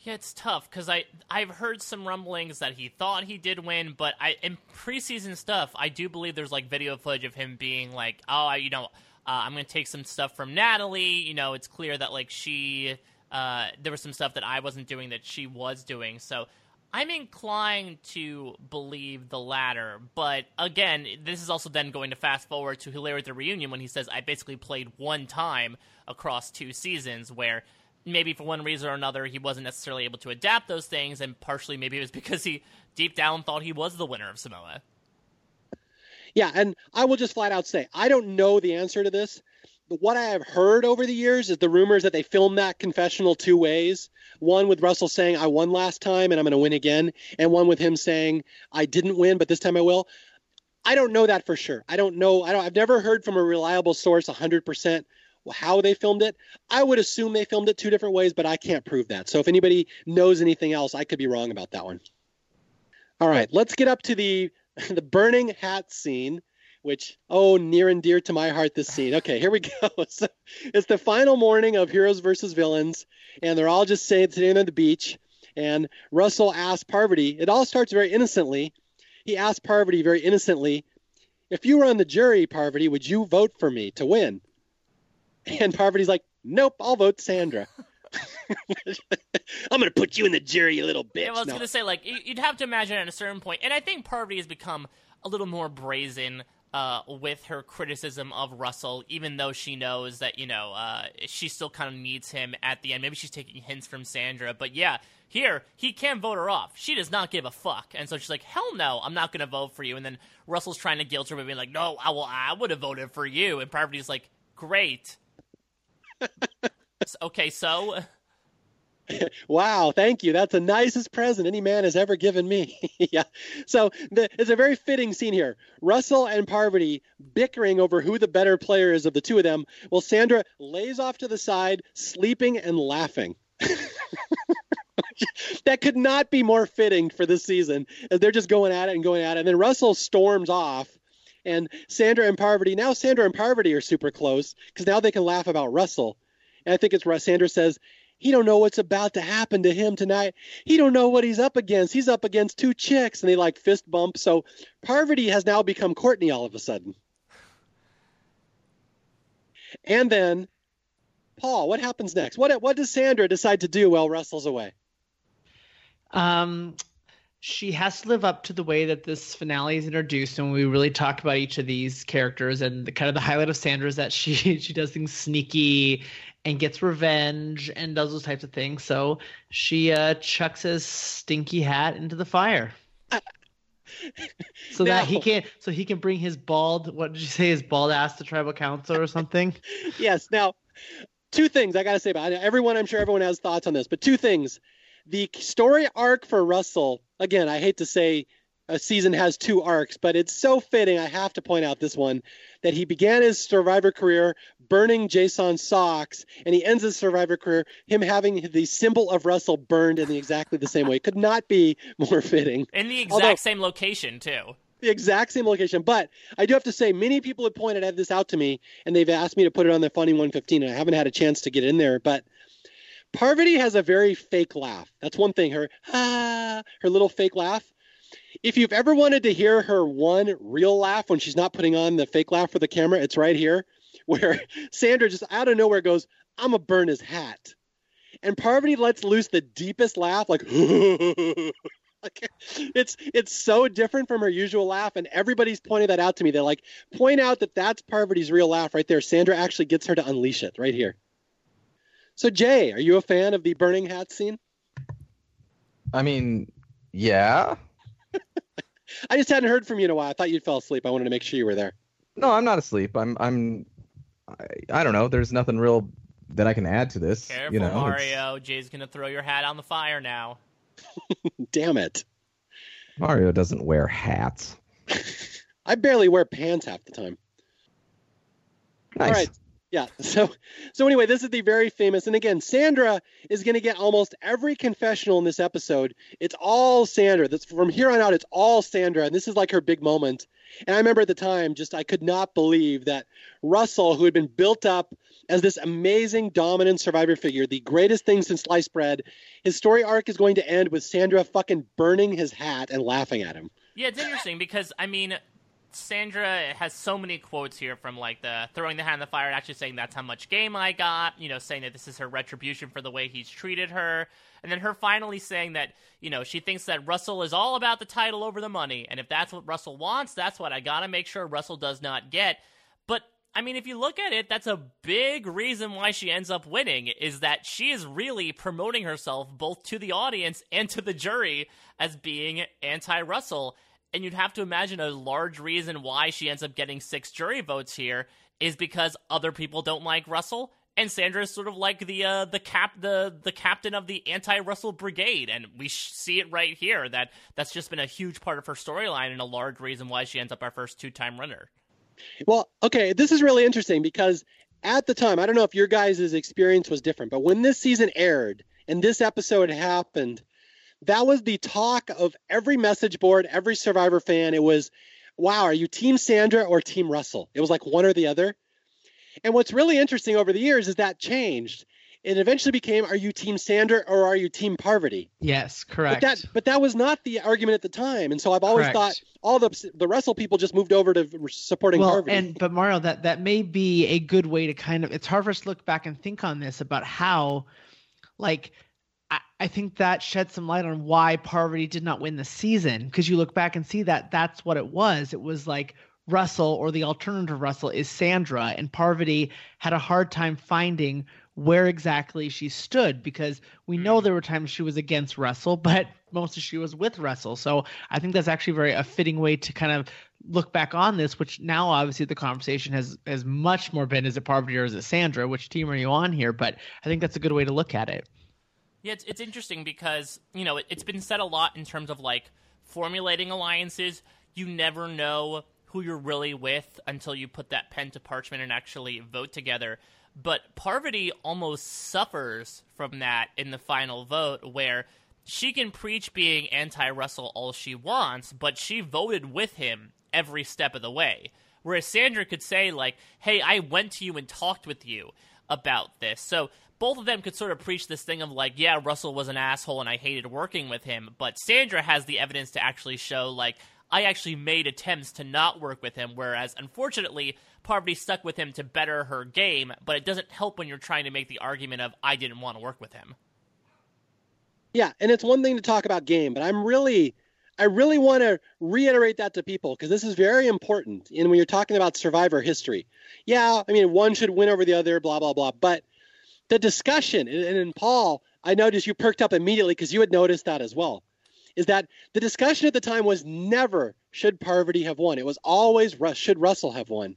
Yeah, it's tough because I I've heard some rumblings that he thought he did win, but I in preseason stuff I do believe there's like video footage of him being like, oh, I, you know, uh, I'm gonna take some stuff from Natalie. You know, it's clear that like she uh, there was some stuff that I wasn't doing that she was doing. So I'm inclined to believe the latter. But again, this is also then going to fast forward to Hilario at the reunion when he says, I basically played one time across two seasons, where maybe for one reason or another he wasn't necessarily able to adapt those things, and partially maybe it was because he deep down thought he was the winner of Samoa. Yeah, and I will just flat out say I don't know the answer to this. What I have heard over the years is the rumors that they filmed that confessional two ways. One with Russell saying I won last time and I'm going to win again, and one with him saying I didn't win but this time I will. I don't know that for sure. I don't know. I don't. I've never heard from a reliable source 100% how they filmed it. I would assume they filmed it two different ways, but I can't prove that. So if anybody knows anything else, I could be wrong about that one. All right, let's get up to the the burning hat scene, which oh near and dear to my heart this scene. Okay, here we go. So it's the final morning of Heroes versus Villains, and they're all just sitting, sitting on the beach. And Russell asks Parvati. It all starts very innocently. He asks Parvati very innocently, "If you were on the jury, Parvati, would you vote for me to win?" And Parvati's like, "Nope, I'll vote Sandra." I'm gonna put you in the jury, you little bitch. Yeah, well, I was No. gonna say like you- you'd have to imagine at a certain point, and I think Parvati has become a little more brazen uh, with her criticism of Russell, even though she knows that you know uh, she still kind of needs him at the end. Maybe she's taking hints from Sandra, but yeah, here he can vote her off. She does not give a fuck, and so she's like, "Hell no, I'm not gonna vote for you." And then Russell's trying to guilt her by being like, "No, I will. I would have voted for you," and Parvati's like, "Great." Okay, so. Wow, thank you. That's the nicest present any man has ever given me. yeah. So the, it's a very fitting scene here. Russell and Parvati bickering over who the better player is of the two of them, while Sandra lays off to the side, sleeping and laughing. that could not be more fitting for this season as they're just going at it and going at it. And then Russell storms off. And Sandra and Parvati, now Sandra and Parvati are super close because now they can laugh about Russell. And I think it's Russ. Sandra says, he don't know what's about to happen to him tonight. He don't know what he's up against. He's up against two chicks, and they like fist bump. So Parvati has now become Courtney all of a sudden. And then Paul, what happens next? What what does Sandra decide to do while Russell's away? Um, she has to live up to the way that this finale is introduced, and we really talk about each of these characters. And the kind of the highlight of Sandra is that she she does things sneaky and gets revenge and does those types of things. So she uh, chucks his stinky hat into the fire. So that he can, so he can bring his bald. What did you say? His bald ass to tribal council or something? yes. Now, two things I got to say about it. Everyone, I'm sure everyone has thoughts on this, but two things. The story arc for Russell, again, I hate to say a season has two arcs, but it's so fitting. I have to point out this one that he began his survivor career burning Jason's socks, and he ends his survivor career him having the symbol of Russell burned in the exactly the same way. Could not be more fitting In the exact Although- same location too. the exact same location. But I do have to say, many people have pointed this out to me, and they've asked me to put it on the Funny 115, and I haven't had a chance to get in there. But Parvati has a very fake laugh. That's one thing. Her ah, her little fake laugh. If you've ever wanted to hear her one real laugh when she's not putting on the fake laugh for the camera, it's right here, where Sandra just out of nowhere goes, "I'm gonna burn his hat," and Parvati lets loose the deepest laugh, like. It's it's so different from her usual laugh, and everybody's pointed that out to me. They're like, point out that that's Parvati's real laugh right there. Sandra actually gets her to unleash it right here. So Jay, are you a fan of the burning hat scene? I mean, yeah. I just hadn't heard from you in a while. I thought you'd fell asleep. I wanted to make sure you were there. No, I'm not asleep. I'm I'm I, I don't know. There's nothing real that I can add to this. Careful, you know, it's- Mario. Jay's gonna throw your hat on the fire now. Damn it! Mario doesn't wear hats. I barely wear pants half the time. Nice. All right. Yeah. So so anyway, this is the very famous and again, Sandra is going to get almost every confessional in this episode. It's all Sandra. That's from here on out it's all Sandra and this is like her big moment. And I remember at the time just I could not believe that Russell who had been built up as this amazing dominant survivor figure, the greatest thing since sliced bread, his story arc is going to end with Sandra fucking burning his hat and laughing at him. Yeah, it's interesting because I mean, Sandra has so many quotes here from like the throwing the hat in the fire and actually saying that's how much game I got. You know, saying that this is her retribution for the way he's treated her, and then her finally saying that you know she thinks that Russell is all about the title over the money, and if that's what Russell wants, that's what I gotta make sure Russell does not get. But I mean, if you look at it, that's a big reason why she ends up winning is that she is really promoting herself both to the audience and to the jury as being anti Russell. And you'd have to imagine a large reason why she ends up getting six jury votes here is because other people don't like Russell and Sandra is sort of like the uh, the cap the the captain of the anti Russell brigade, and we sh- see it right here that that's just been a huge part of her storyline and a large reason why she ends up our first two time runner. Well, okay, this is really interesting because at the time, I don't know if your guys' experience was different, but when this season aired and this episode happened, that was the talk of every message board, every Survivor fan. It was, wow, are you Team Sandra or Team Russell? It was like one or the other. And what's really interesting over the years is that changed. It eventually became, are you Team Sandra or are you Team Parvati? Yes, correct. But that, but that was not the argument at the time. And so I've always Correct. thought all the the Russell people just moved over to supporting well, Parvati. and but Mario, that that may be a good way to kind of. It's hard for us to look back and think on this about how, like, I, think that sheds some light on why Parvati did not win the season because you look back and see that that's what it was. It was like Russell or the alternative Russell is Sandra, and Parvati had a hard time finding where exactly she stood because we know mm. there were times she was against Russell, but mostly she was with Russell. So I think that's actually very a fitting way to kind of look back on this, which now obviously the conversation has has much more been is it Parvati or is it Sandra? Which team are you on here? But I think that's a good way to look at it. Yeah, it's, it's interesting because, you know, it, it's been said a lot in terms of like formulating alliances. You never know who you're really with until you put that pen to parchment and actually vote together. But Parvati almost suffers from that in the final vote, where she can preach being anti Russell all she wants, but she voted with him every step of the way. Whereas Sandra could say, like, hey, I went to you and talked with you about this. So both of them could sort of preach this thing of like, yeah, Russell was an asshole and I hated working with him, but Sandra has the evidence to actually show like I actually made attempts to not work with him, whereas unfortunately Parvati stuck with him to better her game, but it doesn't help when you're trying to make the argument of I didn't want to work with him. Yeah, and it's one thing to talk about game, but I'm really I really want to reiterate that to people because this is very important. And when you're talking about survivor history, yeah, I mean one should win over the other, blah blah blah. But the discussion, and, in Paul, I noticed you perked up immediately because you had noticed that as well. Is that the discussion at the time was never should Parvati have won. It was always should Russell have won.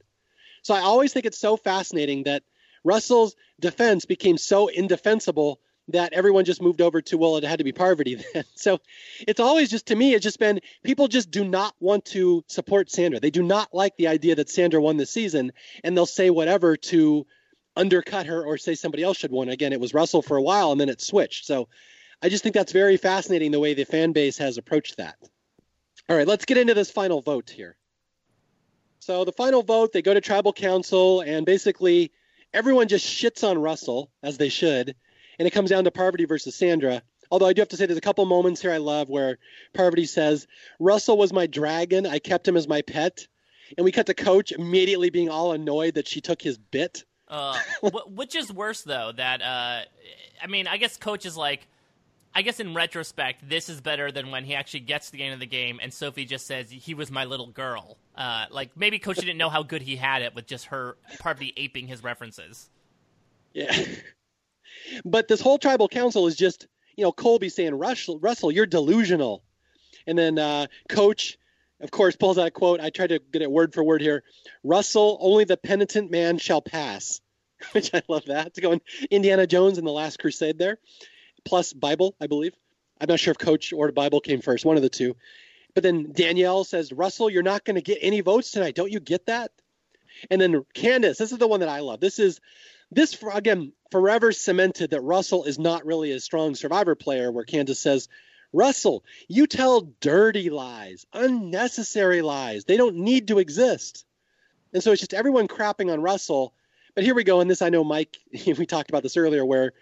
So I always think it's so fascinating that Russell's defense became so indefensible that everyone just moved over to well it had to be Parvati then. So it's always just to me it's just been people just do not want to support Sandra. They do not like the idea that Sandra won the season and they'll say whatever to undercut her or say somebody else should win. Again, it was Russell for a while and then it switched. So I just think that's very fascinating the way the fan base has approached that. All right, let's get into this final vote here. So the final vote, they go to tribal council and basically everyone just shits on Russell as they should and it comes down to Parvati versus Sandra. Although I do have to say, there's a couple moments here I love where Parvati says, Russell was my dragon. I kept him as my pet. And we cut to Coach immediately being all annoyed that she took his bit. Uh, wh- which is worse though? That uh, I mean, I guess coach is like, I guess in retrospect, this is better than when he actually gets to the end of the game and Sophie just says he was my little girl. Uh, like maybe coach didn't know how good he had it with just her Parvati aping his references. Yeah. but this whole tribal council is just, you know, Colby saying, Russell, Russell you're delusional. And then uh, Coach, of course, pulls out a quote. I tried to get it word for word here. Russell, only the penitent man shall pass. Which I love that. It's going Indiana Jones and the Last Crusade there, plus Bible, I believe. I'm not sure if Coach or Bible came first, one of the two. But then Danielle says, Russell, you're not going to get any votes tonight. Don't you get that? And then Candice, this is the one that I love. This is this again forever cemented that Russell is not really a strong survivor player. Where Candice says, Russell, you tell dirty lies, unnecessary lies. They don't need to exist. And so it's just everyone crapping on Russell. But here we go. And this I know, Mike, we talked about this earlier, where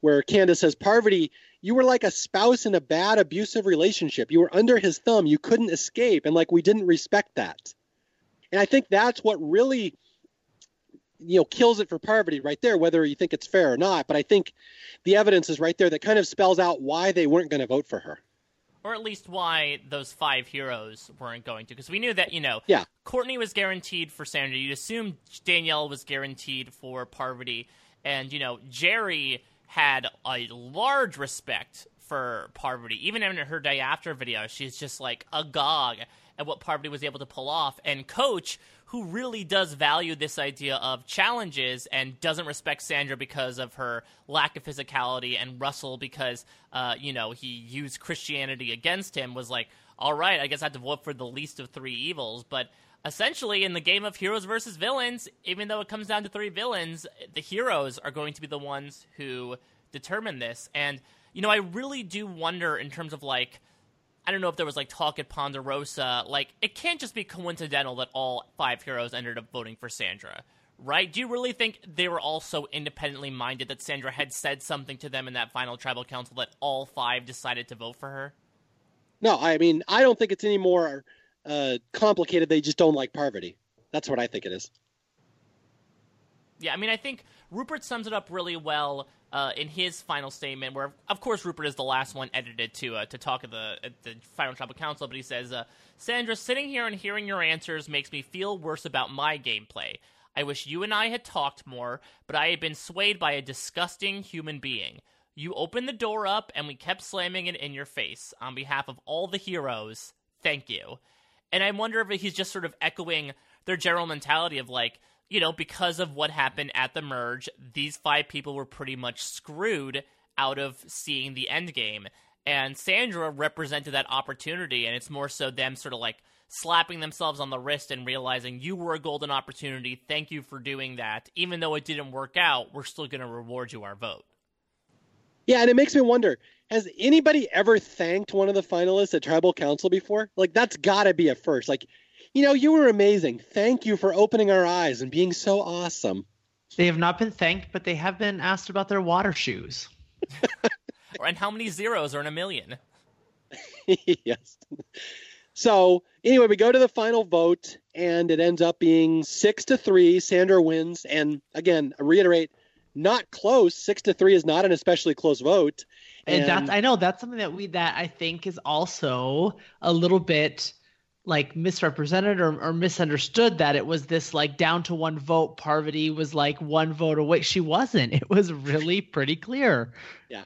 where Candice says, Parvati, you were like a spouse in a bad abusive relationship. You were under his thumb. You couldn't escape. And like we didn't respect that. And I think that's what really you know kills it for Parvati right there, whether you think it's fair or not. But I think the evidence is right there that kind of spells out why they weren't going to vote for her. or at least why those five heroes weren't going to. Because we knew that, you know, Yeah. Courtney was guaranteed for Sandra. You'd assume Danielle was guaranteed for Parvati. And, you know, Jerri had a large respect for Parvati. Even in her day after video, she's just like agog at what Parvati was able to pull off. And Coach, who really does value this idea of challenges and doesn't respect Sandra because of her lack of physicality, and Russell because, uh, you know, he used Christianity against him, was like, all right, I guess I have to vote for the least of three evils. But essentially, in the game of heroes versus villains, even though it comes down to three villains, the heroes are going to be the ones who determine this. And, you know, I really do wonder in terms of like, I don't know if there was like talk at Ponderosa. Like, it can't just be coincidental that all five heroes ended up voting for Sandra, right? Do you really think they were all so independently minded that Sandra had said something to them in that final tribal council that all five decided to vote for her? No, I mean, I don't think it's any more uh, complicated. They just don't like Parvati. That's what I think it is. Yeah, I mean, I think Rupert sums it up really well uh, in his final statement, where of course Rupert is the last one edited to uh, to talk at the at the final tribal council, but he says, uh, "Sandra, sitting here and hearing your answers makes me feel worse about my gameplay. I wish you and I had talked more, but I had been swayed by a disgusting human being. You opened the door up, and we kept slamming it in your face. On behalf of all the heroes, thank you." And I wonder if he's just sort of echoing their general mentality of like, you know, because of what happened at the merge, these five people were pretty much screwed out of seeing the end game. And Sandra represented that opportunity, and it's more so them sort of like slapping themselves on the wrist and realizing you were a golden opportunity. Thank you for doing that. Even though it didn't work out, we're still going to reward you our vote. Yeah, and it makes me wonder has anybody ever thanked one of the finalists at Tribal Council before? Like, that's got to be a first. Like, you know, you were amazing. Thank you for opening our eyes and being so awesome. They have not been thanked, but they have been asked about their water shoes. and how many zeros are in a million? yes. So anyway, we go to the final vote, and it ends up being six to three. Sandra wins, and again, I reiterate, not close. Six to three is not an especially close vote. And, and that's I know that's something that we that I think is also a little bit like misrepresented or, or misunderstood that it was this like down to one vote. Parvati was like one vote away. She wasn't. It was really pretty clear. Yeah.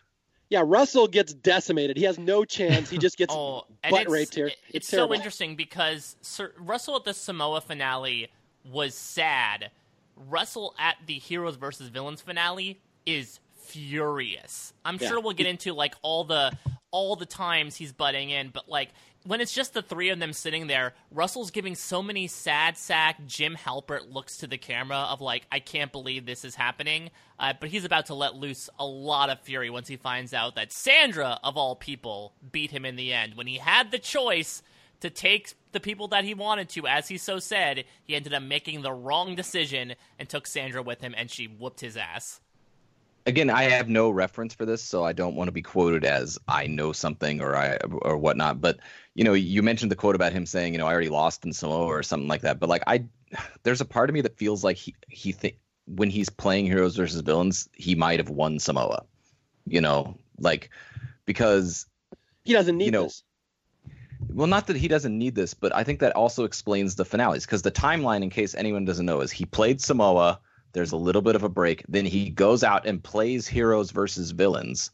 Yeah, Russell gets decimated. He has no chance. He just gets oh, butt raped here. It's, it's so interesting because Sir, Russell at the Samoa finale was sad. Russell at the Heroes versus Villains finale is furious. I'm Yeah. sure we'll get into like all the all the times he's butting in, but like when it's just the three of them sitting there, Russell's giving so many sad sack Jim Halpert looks to the camera of like, I can't believe this is happening. Uh, but he's about to let loose a lot of fury once he finds out that Sandra, of all people, beat him in the end. When he had the choice to take the people that he wanted to, as he so said, he ended up making the wrong decision and took Sandra with him, and she whooped his ass. Again, I have no reference for this, so I don't want to be quoted as I know something or I or whatnot. But you know, you mentioned the quote about him saying, you know, I already lost in Samoa or something like that. But like, I there's a part of me that feels like he he think when he's playing heroes versus villains, he might have won Samoa. You know, like because He doesn't need You know, this. well, not that he doesn't need this, but I think that also explains the finales because the timeline, in case anyone doesn't know, is he played Samoa. There's a little bit of a break. Then he goes out and plays heroes versus villains.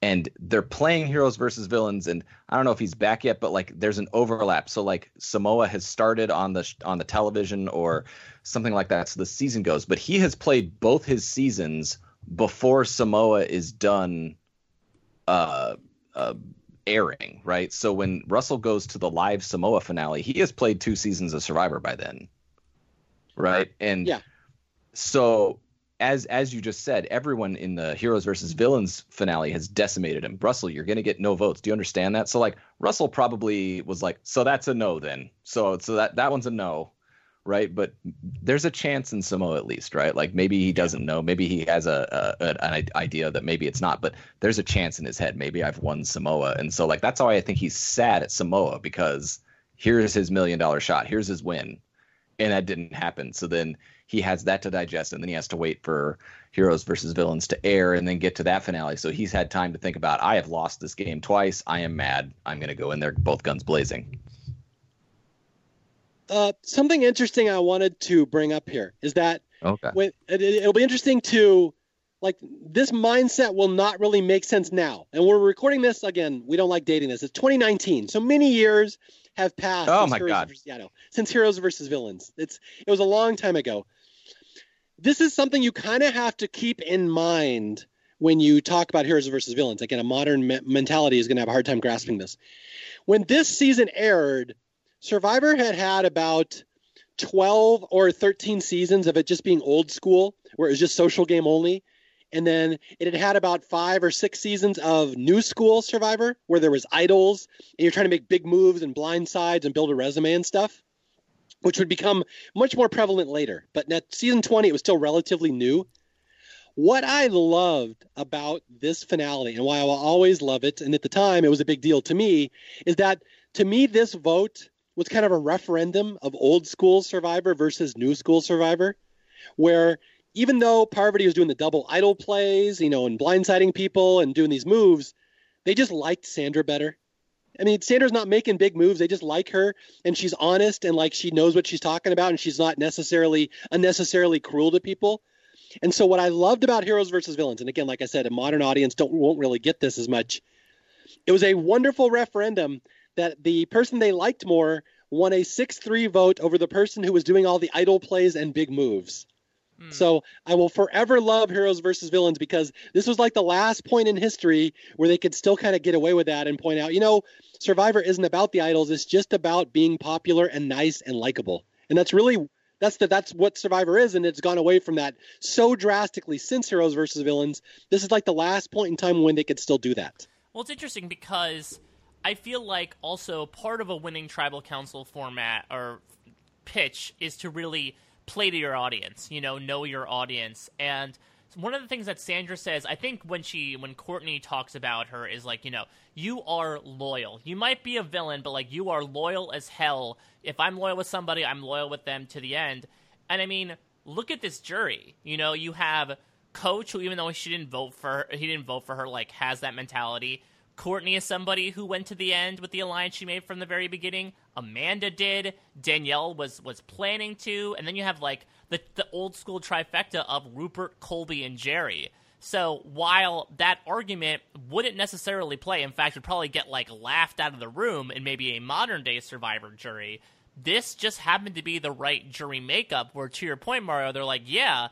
And they're playing heroes versus villains, and I don't know if he's back yet, but like there's an overlap. So like Samoa has started on the on the television or something like that. So the season goes, but he has played both his seasons before Samoa is done uh, uh, airing, right? So when Russell goes to the live Samoa finale, he has played two seasons of Survivor by then, right? And Yeah. So as as you just said, everyone in the Heroes versus Villains finale has decimated him. Russell, you're gonna get no votes. Do you understand that? So like Russell probably was like, so that's a no then. So so that that one's a no, right? But there's a chance in Samoa at least, right? Like maybe he doesn't know, maybe he has a, a an idea that maybe it's not, but there's a chance in his head. Maybe I've won Samoa, and so like that's why I think he's sad at Samoa because here's his million dollar shot, here's his win, and that didn't happen. So then he has that to digest, and then he has to wait for Heroes versus Villains to air, and then get to that finale. So he's had time to think about. I have lost this game twice. I am mad. I'm going to go in there, both guns blazing. Uh, something interesting I wanted to bring up here is that okay. when, it, it'll be interesting to like this mindset will not really make sense now. And we're recording this again. We don't like dating this. It's 2019, so many years have passed. Oh my god! Versus, yeah, no, since Heroes versus Villains, it's it was a long time ago. This is something you kind of have to keep in mind when you talk about Heroes versus Villains. Again, a modern me- mentality is going to have a hard time grasping this. When this season aired, Survivor had had about 12 or 13 seasons of it just being old school, where it was just social game only. And then it had had about five or six seasons of new school Survivor, where there was idols, and you're trying to make big moves and blind sides and build a resume and stuff, which would become much more prevalent later. But at season 20, it was still relatively new. What I loved about this finale, and why I will always love it, and at the time it was a big deal to me, is that to me this vote was kind of a referendum of old school Survivor versus new school Survivor, where even though Parvati was doing the double idol plays, you know, and blindsiding people and doing these moves, they just liked Sandra better. I mean, Sandra's not making big moves. They just like her, and she's honest and like she knows what she's talking about, and she's not necessarily unnecessarily cruel to people. And so, what I loved about Heroes versus Villains, and again, like I said, a modern audience don't won't really get this as much. It was a wonderful referendum that the person they liked more won a 6-3 vote over the person who was doing all the idol plays and big moves. Mm. So I will forever love Heroes versus Villains because this was like the last point in history where they could still kind of get away with that and point out, you know, Survivor isn't about the idols; it's just about being popular and nice and likable. And that's really that's the that's what Survivor is, and it's gone away from that so drastically since Heroes versus Villains. This is like the last point in time when they could still do that. Well, it's interesting because I feel like also part of a winning tribal council format or pitch is to really play to your audience, you know, know your audience. And one of the things that Sandra says, I think when she when Courtney talks about her is like, you know, you are loyal. You might be a villain, but like you are loyal as hell. If I'm loyal with somebody, I'm loyal with them to the end. And I mean, look at this jury. You know, you have Coach, who even though she didn't vote for her, he didn't vote for her, like has that mentality. Courtney is somebody who went to the end with the alliance she made from the very beginning. Amanda did. Danielle was was planning to, and then you have like the the old school trifecta of Rupert, Colby, and Jerri. So while that argument wouldn't necessarily play, in fact, would probably get like laughed out of the room in maybe a modern day Survivor jury, this just happened to be the right jury makeup. Where to your point, Mario, they're like, yeah,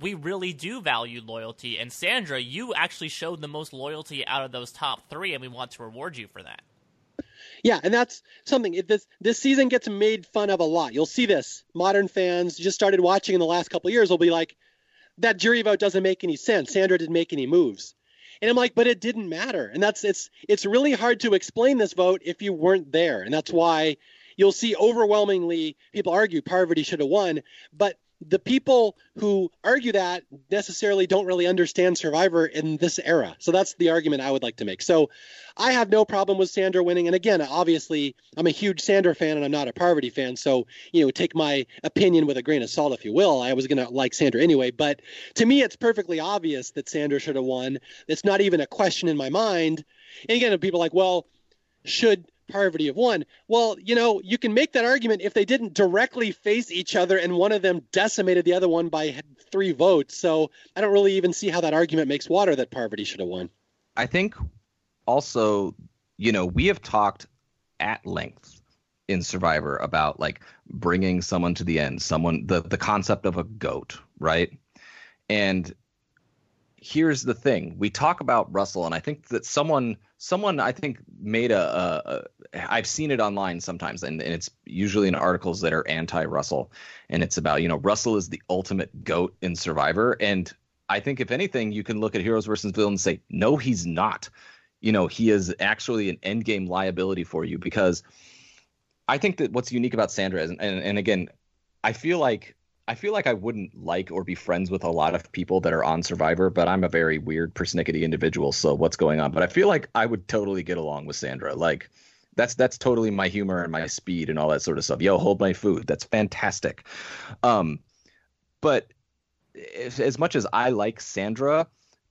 we really do value loyalty. And Sandra, you actually showed the most loyalty out of those top three, and we want to reward you for that. Yeah, and that's something. If this this season gets made fun of a lot. You'll see this. Modern fans just started watching in the last couple years will be like, that jury vote doesn't make any sense. Sandra didn't make any moves. And I'm like, but it didn't matter. And that's it's it's really hard to explain this vote if you weren't there. And that's why you'll see overwhelmingly people argue Parvati should have won. But the people who argue that necessarily don't really understand Survivor in this era. So that's the argument I would like to make. So I have no problem with Sandra winning. And again, obviously, I'm a huge Sandra fan and I'm not a Parvati fan. So, you know, take my opinion with a grain of salt, if you will. I was going to like Sandra anyway. But to me, it's perfectly obvious that Sandra should have won. It's not even a question in my mind. And again, people like, well, should Parvati of one. Well, you know, you can make that argument if they didn't directly face each other and one of them decimated the other one by three votes. So I don't really even see how that argument makes water that Parvati should have won. I think also, you know, we have talked at length in Survivor about like bringing someone to the end, someone the the concept of a goat, right? And here's the thing: we talk about Russell, and I think that someone someone I think made a, I've seen it online sometimes, and, and it's usually in articles that are anti-Russell, and it's about you know Russell is the ultimate goat in Survivor, and I think if anything, you can look at Heroes versus Villains and say no, he's not. You know, he is actually an endgame liability for you because I think that what's unique about Sandra is, and, and again, I feel like I feel like I wouldn't like or be friends with a lot of people that are on Survivor, but I'm a very weird persnickety individual. So what's going on? But I feel like I would totally get along with Sandra. Like That's that's totally my humor and my speed and all that sort of stuff. Yo, hold my food. That's fantastic. Um, but as, as much as I like Sandra,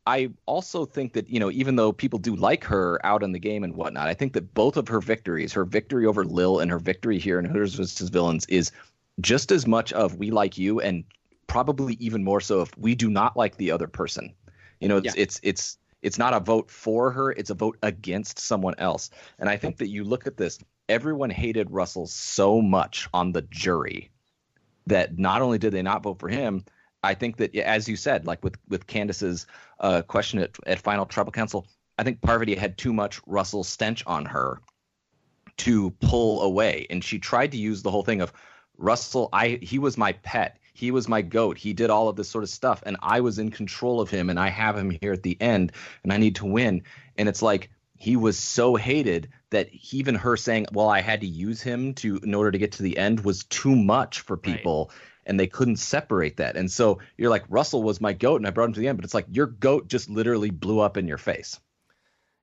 I also think that, you know, even though people do like her out in the game and whatnot, I think that both of her victories, her victory over Lill and her victory here in Heroes vs. Villains, is just as much of we like you and probably even more so if we do not like the other person. You know, it's yeah. it's it's it's not a vote for her, it's a vote against someone else. And I think that you look at this, everyone hated Russell so much on the jury that not only did they not vote for him, I think that, as you said, like with with Candice's uh, question at, at Final Tribal Council, I think Parvati had too much Russell stench on her to pull away, and she tried to use the whole thing of Russell. I he was my pet. He was my goat. He did all of this sort of stuff, and I was in control of him, and I have him here at the end, and I need to win. And it's like he was so hated that even her saying, "Well, I had to use him to in order to get to the end," was too much for people. Right and they couldn't separate that. And so you're like, Russell was my goat, and I brought him to the end, but it's like your goat just literally blew up in your face.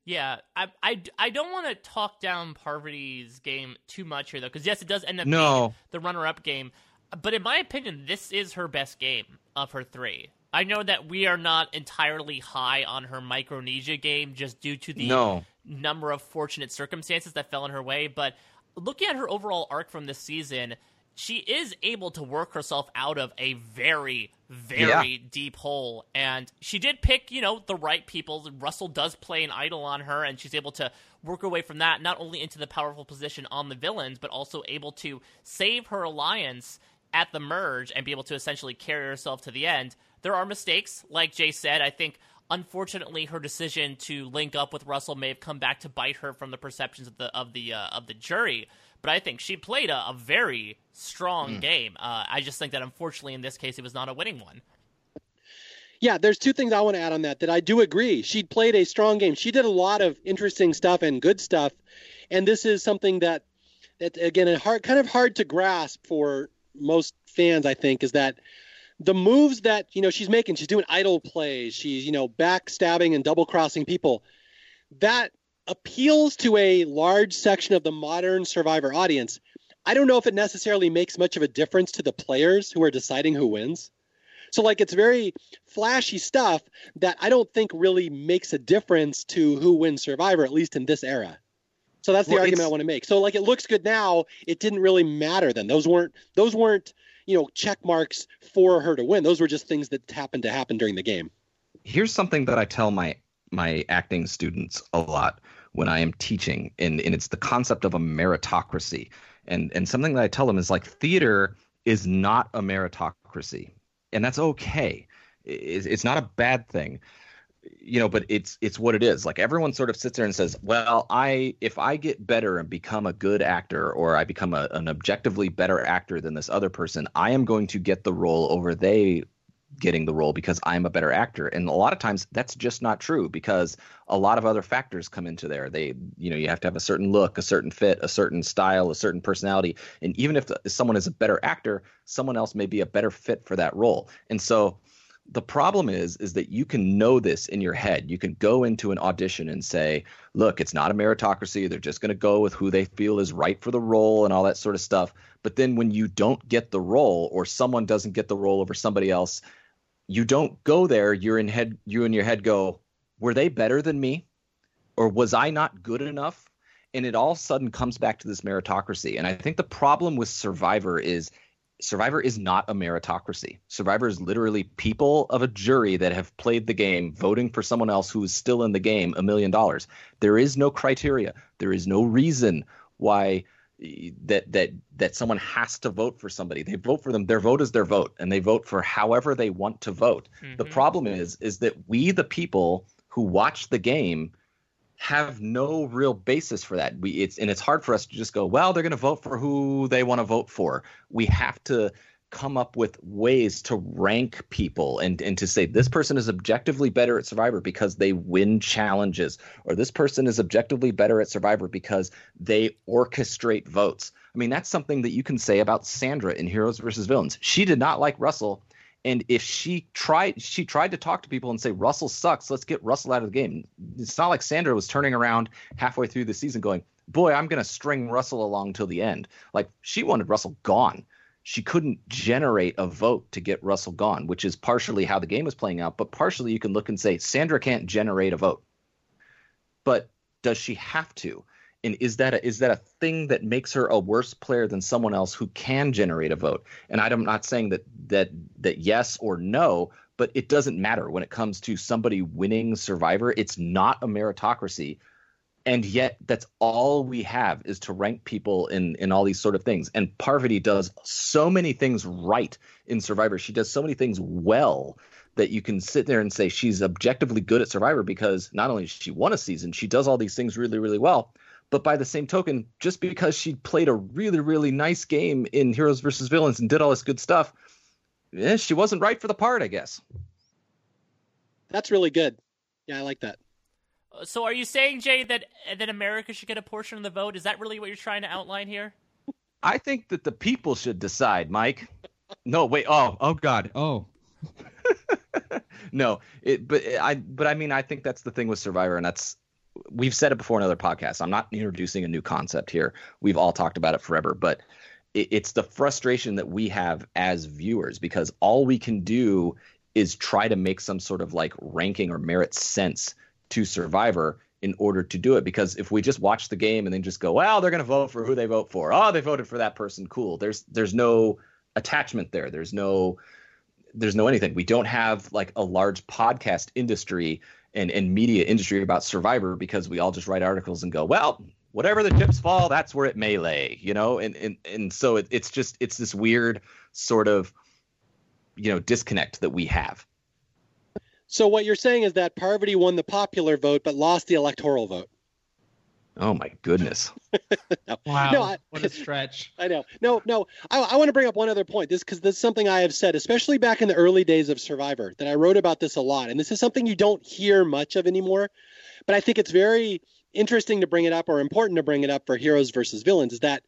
Yeah, I I, I don't want to talk down Parvati's game too much here though, because yes, it does end up no. being the runner-up game, but in my opinion, this is her best game of her three. I know that we are not entirely high on her Micronesia game just due to the no. number of fortunate circumstances that fell in her way, but looking at her overall arc from this season, she is able to work herself out of a very, very yeah. deep hole. And she did pick, you know, the right people. Russell does play an idol on her, and she's able to work her way from that, not only into the powerful position on the villains, but also able to save her alliance at the merge and be able to essentially carry herself to the end. There are mistakes, like Jay said. I think unfortunately her decision to link up with Russell may have come back to bite her from the perceptions of the of the uh, of the jury but I think she played a, a very strong mm. game. Uh, I just think that unfortunately in this case it was not a winning one. Yeah, there's two things I want to add on that. That I do agree. She played a strong game. She did a lot of interesting stuff and good stuff, and this is something that that again, hard, kind of hard to grasp for most fans. I think is that the moves that you know she's making. She's doing idol plays. She's you know backstabbing and double crossing people. That appeals to a large section of the modern survivor audience. I don't know if it necessarily makes much of a difference to the players who are deciding who wins. So like it's very flashy stuff that I don't think really makes a difference to who wins Survivor, at least in this era. So that's the well, argument I want to make. So like it looks good now, it didn't really matter then. Those weren't those weren't, you know, check marks for her to win. Those were just things that happened to happen during the game. Here's something that I tell my my acting students a lot when I am teaching, and, and it's the concept of a meritocracy. And and something that I tell them is like theater is not a meritocracy, and that's okay. It's, it's not a bad thing you know but it's it's what it is like everyone sort of sits there and says well i if i get better and become a good actor or i become a, an objectively better actor than this other person i am going to get the role over they getting the role because I'm a better actor. And a lot of times that's just not true because a lot of other factors come into there. They, you know, you have to have a certain look, a certain fit, a certain style, a certain personality. And even if the, someone is a better actor, someone else may be a better fit for that role. And so the problem is is that you can know this in your head. You can go into an audition and say, "Look, it's not a meritocracy. They're just going to go with who they feel is right for the role and all that sort of stuff." But then when you don't get the role or someone doesn't get the role over somebody else, you don't go there you're in head you in your head go were they better than me? Or was i not good enough? And it all of a sudden comes back to this meritocracy. And i think the problem with survivor is survivor is not a meritocracy. Survivor is literally people of a jury that have played the game voting for someone else who is still in the game a million dollars. There is no criteria. There is no reason why that that that someone has to vote for somebody. They vote for them. Their vote is their vote, and they vote for however they want to vote. Mm-hmm. The problem is is that we, the people who watch the game, have no real basis for that. We it's and it's hard for us to just go, well, they're going to vote for who they want to vote for. We have to come up with ways to rank people and, and to say this person is objectively better at survivor because they win challenges or this person is objectively better at survivor because they orchestrate votes i mean that's something that you can say about sandra in heroes versus villains she did not like russell and if she tried she tried to talk to people and say russell sucks let's get russell out of the game it's not like sandra was turning around halfway through the season going boy, I'm going to string Russell along till the end. Like she wanted Russell gone. She couldn't generate a vote to get Russell gone, which is partially how the game was playing out. But partially, you can look and say Sandra can't generate a vote. But does she have to? And is that a, is that a thing that makes her a worse player than someone else who can generate a vote? And I'm not saying that that that yes or no, but it doesn't matter when it comes to somebody winning Survivor. It's not a meritocracy and yet that's all we have is to rank people in in all these sort of things. And parvati does so many things right in survivor. She does so many things well that you can sit there and say she's objectively good at survivor because not only she won a season she does all these things really really well. But by the same token just because she played a really really nice game in heroes versus villains and did all this good stuff eh, she wasn't right for the part i guess. That's really good. Yeah i like that so are you saying, Jay, that that America should get a portion of the vote? Is that really what you're trying to outline here? I think that the people should decide, Mike. No, wait. Oh, oh God. Oh. no, it. But I. But I mean, I think that's the thing with Survivor, and that's we've said it before in other podcasts. I'm not introducing a new concept here. We've all talked about it forever, but it, it's the frustration that we have as viewers because all we can do is try to make some sort of like ranking or merit sense to Survivor in order to do it. Because if we just watch the game and then just go, well, they're going to vote for who they vote for. Oh, they voted for that person. Cool. There's there's no attachment there. There's no there's no anything. We don't have like a large podcast industry and, and media industry about Survivor because we all just write articles and go, well, whatever the chips fall, that's where it may lay, you know? And and and so it, it's just it's this weird sort of you know disconnect that we have. So what you're saying is that Parvati won the popular vote but lost the electoral vote. Oh my goodness! no. Wow, no, I, what a stretch! I know. No, no. I, I want to bring up one other point. This because this is something I have said, especially back in the early days of Survivor, that I wrote about this a lot, and this is something you don't hear much of anymore. But I think it's very interesting to bring it up, or important to bring it up for heroes versus villains. Is that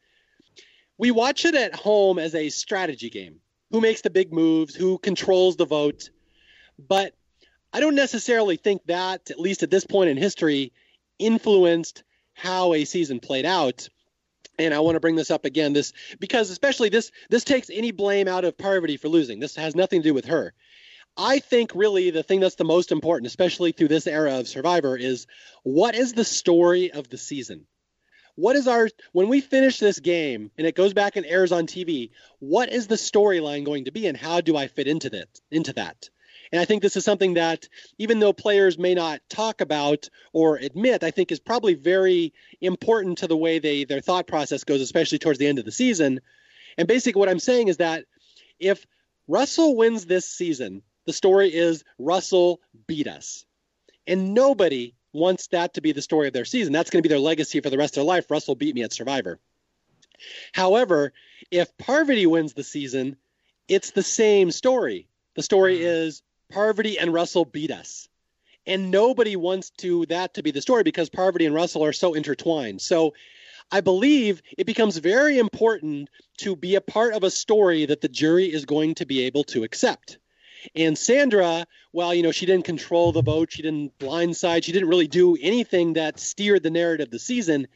we watch it at home as a strategy game. Who makes the big moves? Who controls the vote? But I don't necessarily think that, at least at this point in history, influenced how a season played out. And I want to bring this up again, this because especially this this takes any blame out of Parvati for losing. This has nothing to do with her. I think really the thing that's the most important, especially through this era of Survivor, is what is the story of the season? What is our when we finish this game and it goes back and airs on TV, what is the storyline going to be and how do I fit into that into that? And I think this is something that, even though players may not talk about or admit, I think is probably very important to the way they their thought process goes, especially towards the end of the season. And basically, what I'm saying is that if Russell wins this season, the story is Russell beat us. And nobody wants that to be the story of their season. That's going to be their legacy for the rest of their life. Russell beat me at Survivor. However, if Parvati wins the season, it's the same story. The story mm-hmm. is Parvati and Russell beat us. And nobody wants to that to be the story because Parvati and Russell are so intertwined. So I believe it becomes very important to be a part of a story that the jury is going to be able to accept. And Sandra, well, you know, she didn't control the vote, she didn't blindside, she didn't really do anything that steered the narrative of the season.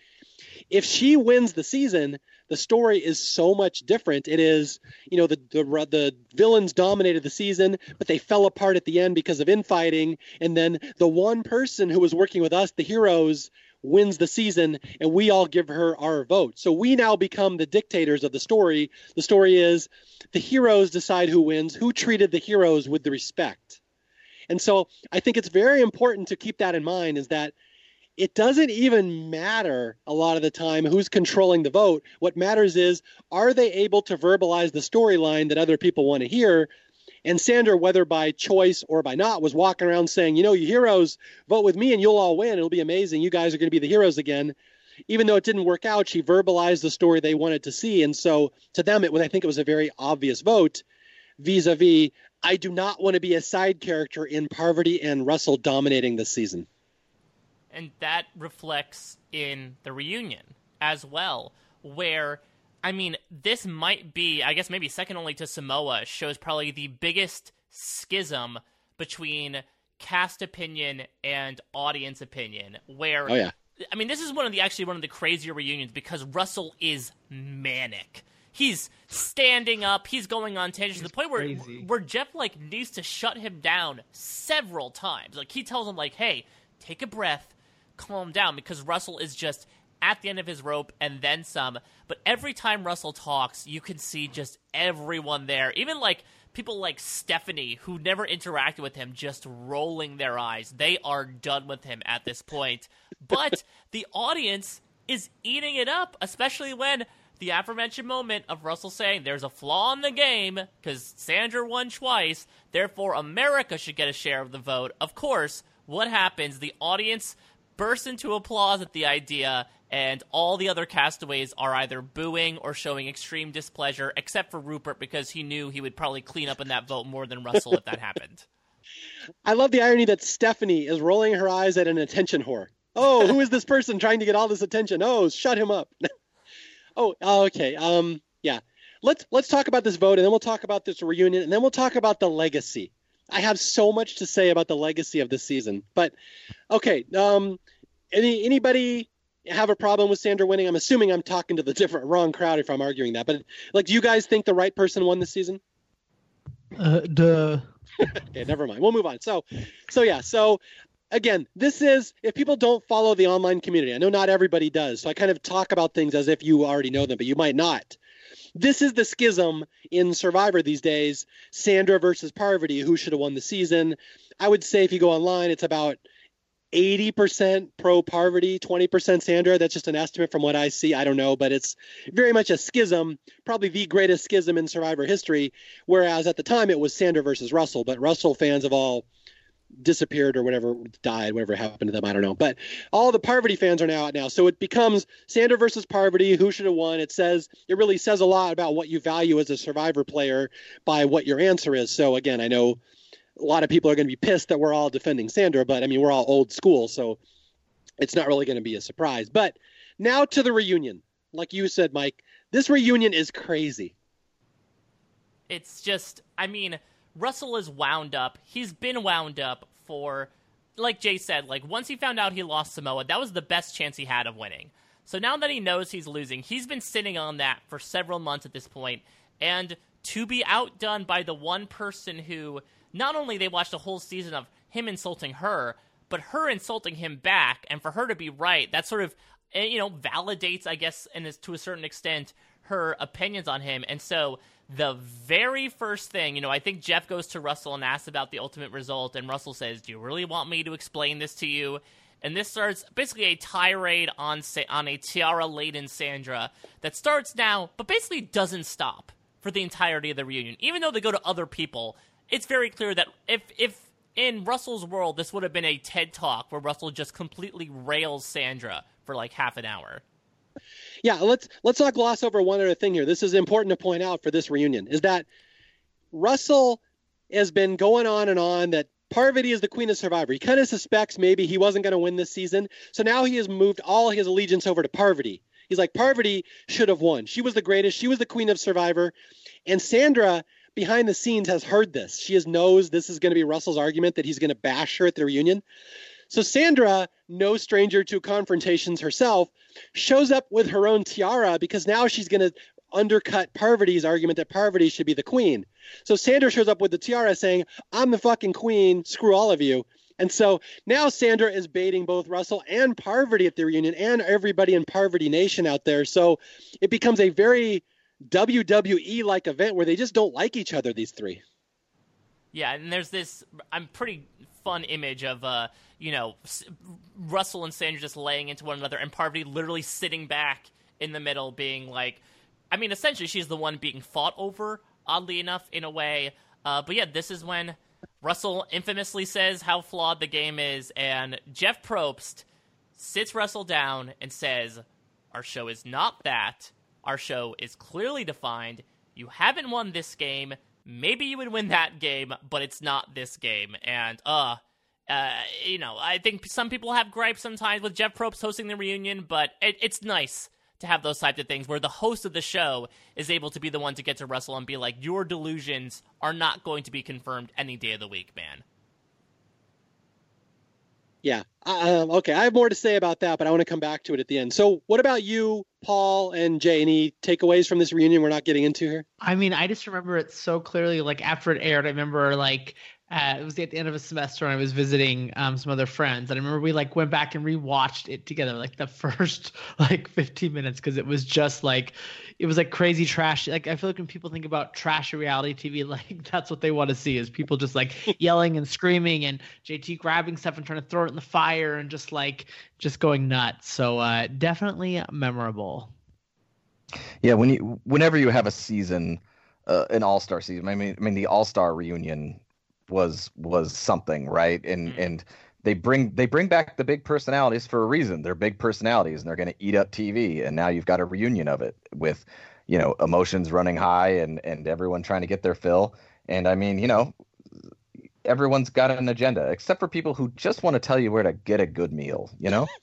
If she wins the season, the story is so much different. It is, you know, the the the villains dominated the season, but they fell apart at the end because of infighting, and then the one person who was working with us, the heroes, wins the season and we all give her our vote. So we now become the dictators of the story. The story is the heroes decide who wins, who treated the heroes with the respect. And so I think it's very important to keep that in mind is that it doesn't even matter a lot of the time who's controlling the vote. What matters is are they able to verbalize the storyline that other people want to hear? And Sandra, whether by choice or by not, was walking around saying, you know, you heroes, vote with me and you'll all win. It'll be amazing. You guys are going to be the heroes again. Even though it didn't work out, she verbalized the story they wanted to see. And so to them, it was, I think it was a very obvious vote vis a vis, I do not want to be a side character in Parvati and Russell dominating this season and that reflects in the reunion as well, where I mean, this might be, I guess, maybe second only to Samoa, shows probably the biggest schism between cast opinion and audience opinion, where oh, yeah. I mean, this is one of the actually one of the crazier reunions because Russell is manic. He's standing up. He's going on tangents to the point where crazy. where Jeff like needs to shut him down several times. Like he tells him like, "Hey, take a breath, calm down," because Russell is just at the end of his rope and then some. But every time Russell talks, you can see just everyone there, even like people like Stephanie who never interacted with him, just rolling their eyes. They are done with him at this point. But the audience is eating it up, especially when the aforementioned moment of Russell saying there's a flaw in the game because Sandra won twice, therefore America should get a share of the vote. Of course, what happens? The audience bursts into applause at the idea, and all the other castaways are either booing or showing extreme displeasure, except for Rupert because he knew he would probably clean up in that vote more than Russell if that happened. I love the irony that Stephanie is rolling her eyes at an attention whore. Oh, who is this person trying to get all this attention? Oh, shut him up. oh, okay. Um, yeah. Let's let's talk about this vote, and then we'll talk about this reunion, and then we'll talk about the legacy. I have so much to say about the legacy of this season, but okay. Um, any anybody have a problem with Sandra winning? I'm assuming I'm talking to the different wrong crowd if I'm arguing that. But like, do you guys think the right person won this season? Uh, duh. okay, never mind. We'll move on. So, so yeah. So again, this is if people don't follow the online community. I know not everybody does. So I kind of talk about things as if you already know them, but you might not. This is the schism in Survivor these days. Sandra versus Parvati, who should have won the season. I would say if you go online, it's about 80% pro Parvati, 20% Sandra. That's just an estimate from what I see. I don't know, but it's very much a schism, probably the greatest schism in Survivor history. Whereas at the time it was Sandra versus Russell, but Russell fans of all disappeared or whatever, died, whatever happened to them. I don't know. But all the Parvati fans are now out now. So it becomes Sandra versus Parvati. Who should have won? It says, it really says a lot about what you value as a Survivor player by what your answer is. So again, I know a lot of people are going to be pissed that we're all defending Sandra, but I mean, we're all old school, so it's not really going to be a surprise. But now to the reunion. Like you said, Mike, this reunion is crazy. It's just, I mean, Russell is wound up. He's been wound up for, like Jay said, like once he found out he lost Samoa, that was the best chance he had of winning. So now that he knows he's losing, he's been sitting on that for several months at this point. and to be outdone by the one person who not only they watched a whole season of him insulting her, but her insulting him back, and for her to be right, that sort of eh, you know validates, I guess, and to a certain extent her opinions on him. And so the very first thing, you know, I think Jeff goes to Russell and asks about the ultimate result, and Russell says, "Do you really want me to explain this to you?" And this starts basically a tirade on on a tiara laden Sandra that starts now, but basically doesn't stop for the entirety of the reunion. Even though they go to other people, it's very clear that if if in Russell's world this would have been a TED talk where Russell just completely rails Sandra for like half an hour. Yeah, let's let's not gloss over one other thing here. This is important to point out for this reunion is that Russell has been going on and on that Parvati is the queen of Survivor. He kind of suspects maybe he wasn't going to win this season, so now he has moved all his allegiance over to Parvati. He's like Parvati should have won. She was the greatest. She was the queen of Survivor, and Sandra behind the scenes has heard this. She has knows this is going to be Russell's argument that he's going to bash her at the reunion. So Sandra, no stranger to confrontations herself, shows up with her own tiara because now she's going to undercut Parvati's argument that Parvati should be the queen. So Sandra shows up with the tiara saying, "I'm the fucking queen. Screw all of you." And so now Sandra is baiting both Russell and Parvati at the reunion and everybody in Parvati Nation out there. So it becomes a very WWE like event where they just don't like each other. These three. Yeah, and there's this I'm pretty fun image of uh you know Russell and Sandra just laying into one another, and Parvati literally sitting back in the middle, being like, I mean, essentially she's the one being fought over. Oddly enough, in a way. Uh, but yeah, this is when Russell infamously says how flawed the game is, and Jeff Probst sits Russell down and says, "Our show is not that. Our show is clearly defined. You haven't won this game. Maybe you would win that game, but it's not this game. And, uh, uh, you know, I think some people have gripes sometimes with Jeff Probst hosting the reunion, but it, it's nice to have those types of things where the host of the show is able to be the one to get to Russell and be like, your delusions are not going to be confirmed any day of the week, man. Yeah. Uh, okay. I have more to say about that, but I want to come back to it at the end. So, what about you, Paul and Jay? Any takeaways from this reunion we're not getting into here? I mean, I just remember it so clearly. Like after it aired, I remember like uh, it was at the end of a semester and I was visiting um, some other friends. And I remember we like went back and rewatched it together, like the first like 15 minutes, because it was just like, it was like crazy trash. Like I feel like when people think about trash reality TV, like that's what they want to see is people just like yelling and screaming and JT grabbing stuff and trying to throw it in the fire and just like just going nuts. So uh, definitely memorable. Yeah, when you whenever you have a season, uh, an All Star season. I mean, I mean the All Star reunion was was something, right? And mm-hmm. and they bring they bring back the big personalities for a reason. They're big personalities, and they're going to eat up TV. And now you've got a reunion of it with, you know, emotions running high and and everyone trying to get their fill. And I mean, you know, everyone's got an agenda, except for people who just want to tell you where to get a good meal. You know.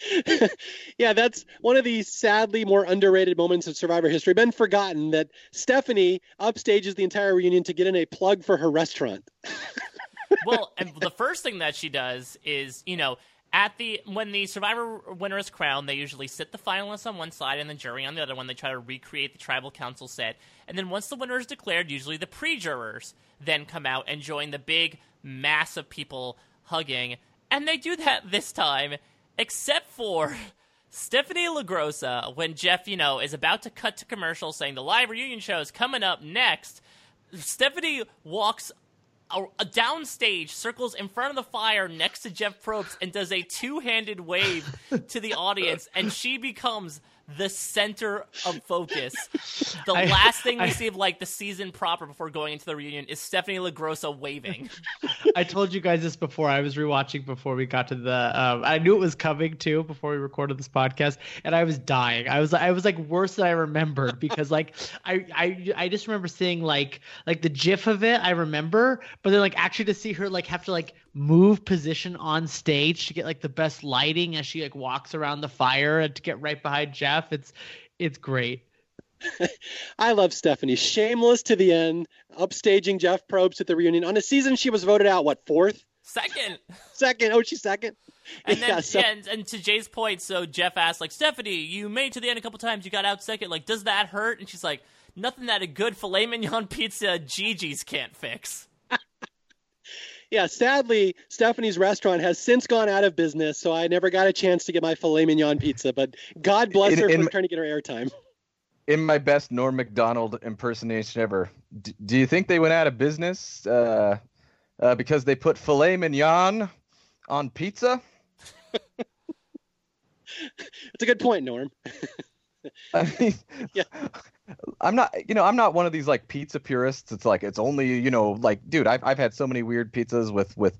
yeah, that's one of the sadly more underrated moments of Survivor history. Been forgotten that Stephanie upstages the entire reunion to get in a plug for her restaurant. well, and the first thing that she does is, you know, at the when the Survivor winner is crowned, they usually sit the finalists on one side and the jury on the other one. They try to recreate the tribal council set, and then once the winner is declared, usually the pre-jurors then come out and join the big mass of people hugging, and they do that this time except for Stephanie LaGrossa when Jeff, you know, is about to cut to commercial saying the live reunion show is coming up next. Stephanie walks a, a downstage, circles in front of the fire next to Jeff Probst, and does a two handed wave to the audience, and she becomes the center of focus. The I, last thing we I, see of like the season proper before going into the reunion is Stephanie LaGrossa waving. I told you guys this before. I was rewatching before we got to the. Um, I knew it was coming too before we recorded this podcast, and I was dying. I was I was like worse than I remembered because like I I I just remember seeing like like the GIF of it. I remember, but then like actually to see her like have to like move position on stage to get like the best lighting as she like walks around the fire and to get right behind Jeff. It's it's great. I love Stephanie. Shameless to the end, upstaging Jeff Probst at the reunion. On a season she was voted out, what, fourth? Second. Second. Oh, she's second. And then, yeah, so... yeah, and, and, to Jay's point, so Jeff asked, like, Stephanie, you made to the end a couple times, you got out second. Like, does that hurt? And she's like, nothing that a good filet mignon pizza Gigi's can't fix yeah, sadly, Stephanie's restaurant has since gone out of business, so I never got a chance to get my filet mignon pizza. But God bless in, her in, for trying to get her airtime. In my best Norm Macdonald impersonation ever, d- do you think they went out of business uh, uh, because they put filet mignon on pizza? It's a good point, Norm. I mean, yeah. I'm not, you know, I'm not one of these like pizza purists. It's like it's only, you know, like, dude, I've I've had so many weird pizzas with with,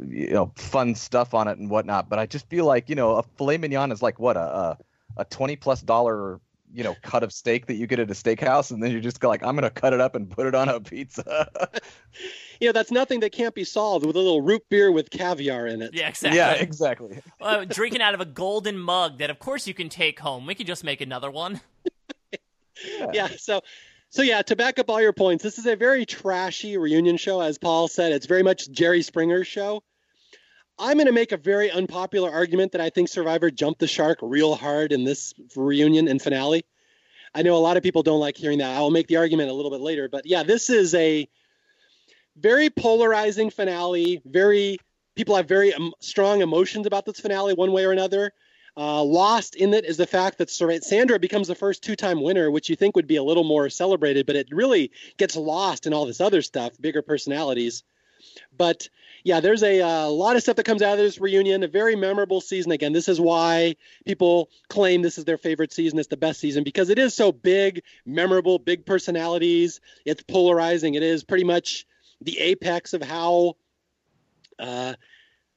you know, fun stuff on it and whatnot. But I just feel like, you know, a filet mignon is like what a a, a twenty plus dollar, you know, cut of steak that you get at a steakhouse, and then you just go like, I'm gonna cut it up and put it on a pizza. you know, that's nothing that can't be solved with a little root beer with caviar in it. Yeah, exactly. Yeah, exactly. uh, drinking out of a golden mug that, of course, you can take home. We could just make another one yeah. So, so yeah, to back up all your points, this is a very trashy reunion show, as Paul said. It's very much Jerry Springer's show. I'm going to make a very unpopular argument that I think Survivor jumped the shark real hard in this reunion and finale. I know a lot of people don't like hearing that. I'll make the argument a little bit later, but yeah, this is a very polarizing finale. Very people have very um, strong emotions about this finale, one way or another. Uh, lost in it is the fact that Sandra becomes the first two-time winner, which you think would be a little more celebrated, but it really gets lost in all this other stuff, bigger personalities. But yeah, there's a, a uh, lot of stuff that comes out of this reunion. A very memorable season. Again, this is why people claim this is their favorite season. It's the best season because it is so big, memorable, big personalities. It's polarizing. It is pretty much the apex of how uh,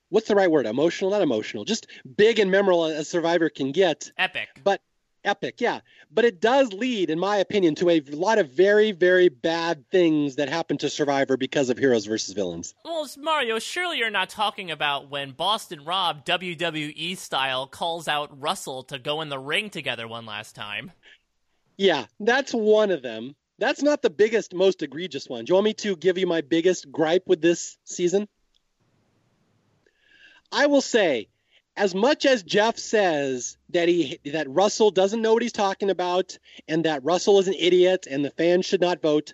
what's the right word? Emotional, not emotional, just big and memorable as Survivor can get. Epic. But epic, yeah. But it does lead, in my opinion, to a lot of very, very bad things that happen to Survivor because of heroes versus villains. Well, Mario, surely you're not talking about when Boston Rob, WWE style, calls out Russell to go in the ring together one last time. Yeah, that's one of them. That's not the biggest, most egregious one. Do you want me to give you my biggest gripe with this season? I will say, as much as Jeff says that he that Russell doesn't know what he's talking about and that Russell is an idiot and the fans should not vote,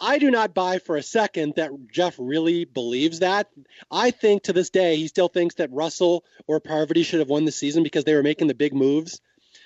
I do not buy for a second that Jeff really believes that. I think to this day he still thinks that Russell or Parvati should have won the season because they were making the big moves.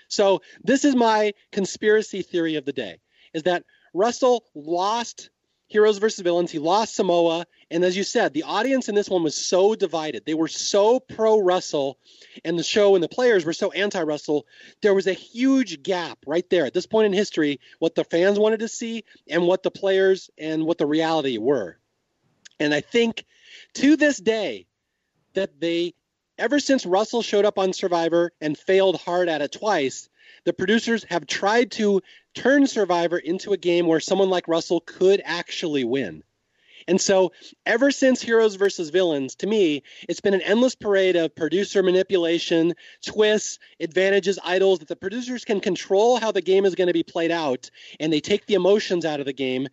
So this is my conspiracy theory of the day: is that Russell lost Heroes versus Villains. He lost Samoa. And as you said, the audience in this one was so divided. They were so pro Russell, and the show and the players were so anti Russell. There was a huge gap right there at this point in history, what the fans wanted to see and what the players and what the reality were. And I think to this day that they, ever since Russell showed up on Survivor and failed hard at it twice, the producers have tried to turn Survivor into a game where someone like Russell could actually win. And so, ever since Heroes versus Villains, to me, it's been an endless parade of producer manipulation, twists, advantages, idols that the producers can control how the game is going to be played out, and they take the emotions out of the game,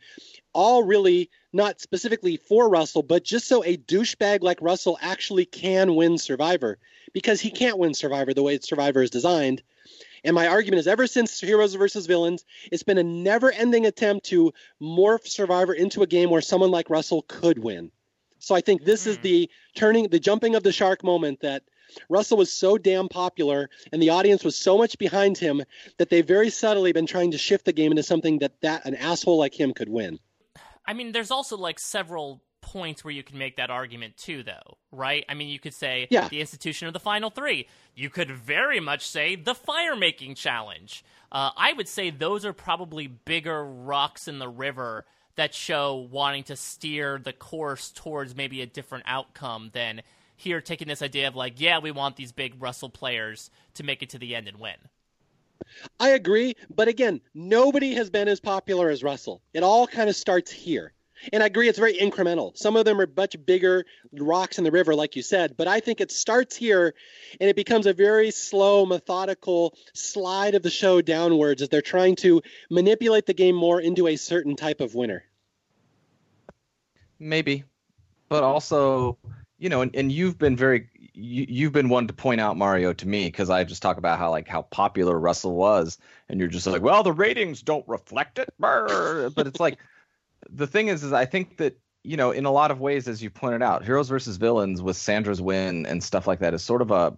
all really not specifically for Russell, but just so a douchebag like Russell actually can win Survivor, because he can't win Survivor the way Survivor is designed. And my argument is ever since Heroes versus Villains, it's been a never ending attempt to morph Survivor into a game where someone like Russell could win. So I think this mm. is hmm. the turning, the jumping of the shark moment that Russell was so damn popular and the audience was so much behind him that they've very subtly been trying to shift the game into something that, that an asshole like him could win. I mean, there's also like several points where you can make that argument too, though, right? I mean, you could say yeah. the institution of the final three. You could very much say the fire making challenge. Uh, I would say those are probably bigger rocks in the river that show wanting to steer the course towards maybe a different outcome than here taking this idea of like, yeah, we want these big Russell players to make it to the end and win. I agree, but again, nobody has been as popular as Russell. It all kind of starts here. And I agree, it's very incremental. Some of them are much bigger rocks in the river, like you said, but I think it starts here and it becomes a very slow, methodical slide of the show downwards as they're trying to manipulate the game more into a certain type of winner. Maybe. But also, you know, and, and you've been very you, you've been one to point out Mario to me because I just talk about how like how popular Russell was, and you're just like, well, the ratings don't reflect it, but it's like the thing is, is I think that you know, in a lot of ways, as you pointed out, heroes versus villains with Sandra's win and stuff like that is sort of a,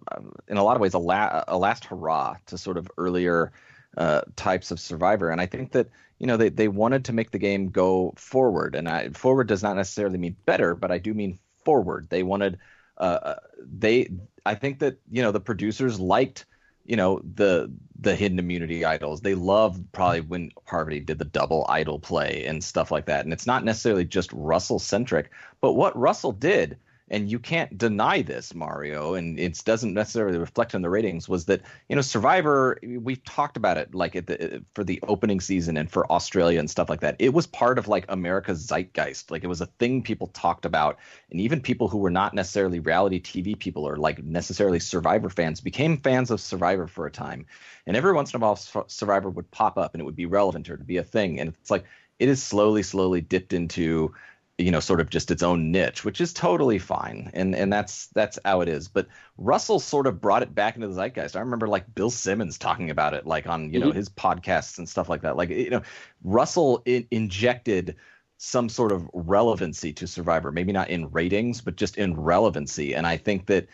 in a lot of ways, a, la- a last hurrah to sort of earlier uh, types of Survivor. And I think that you know they they wanted to make the game go forward, and I, forward does not necessarily mean better, but I do mean forward. They wanted, uh, uh they I think that you know the producers liked you know the the hidden immunity idols. They love probably when Parvati did the double idol play and stuff like that. And it's not necessarily just Russell centric, but what Russell did and you can't deny this, Mario, and it doesn't necessarily reflect on the ratings. Was that you know Survivor? We've talked about it like the for the opening season and for Australia and stuff like that. It was part of like America's zeitgeist. Like it was a thing people talked about, and even people who were not necessarily reality TV people or like necessarily Survivor fans became fans of Survivor for a time. And every once in a while, Survivor would pop up and it would be relevant or to be a thing. And it's like it is slowly, slowly dipped into you know sort of just its own niche which is totally fine. And and that's that's how it is. But russell sort of brought it back into the zeitgeist. I remember like bill simmons talking about it like on you mm-hmm. know his podcasts and stuff like that. Like you know russell in, injected some sort of relevancy to survivor maybe not in ratings but just in relevancy. And i think that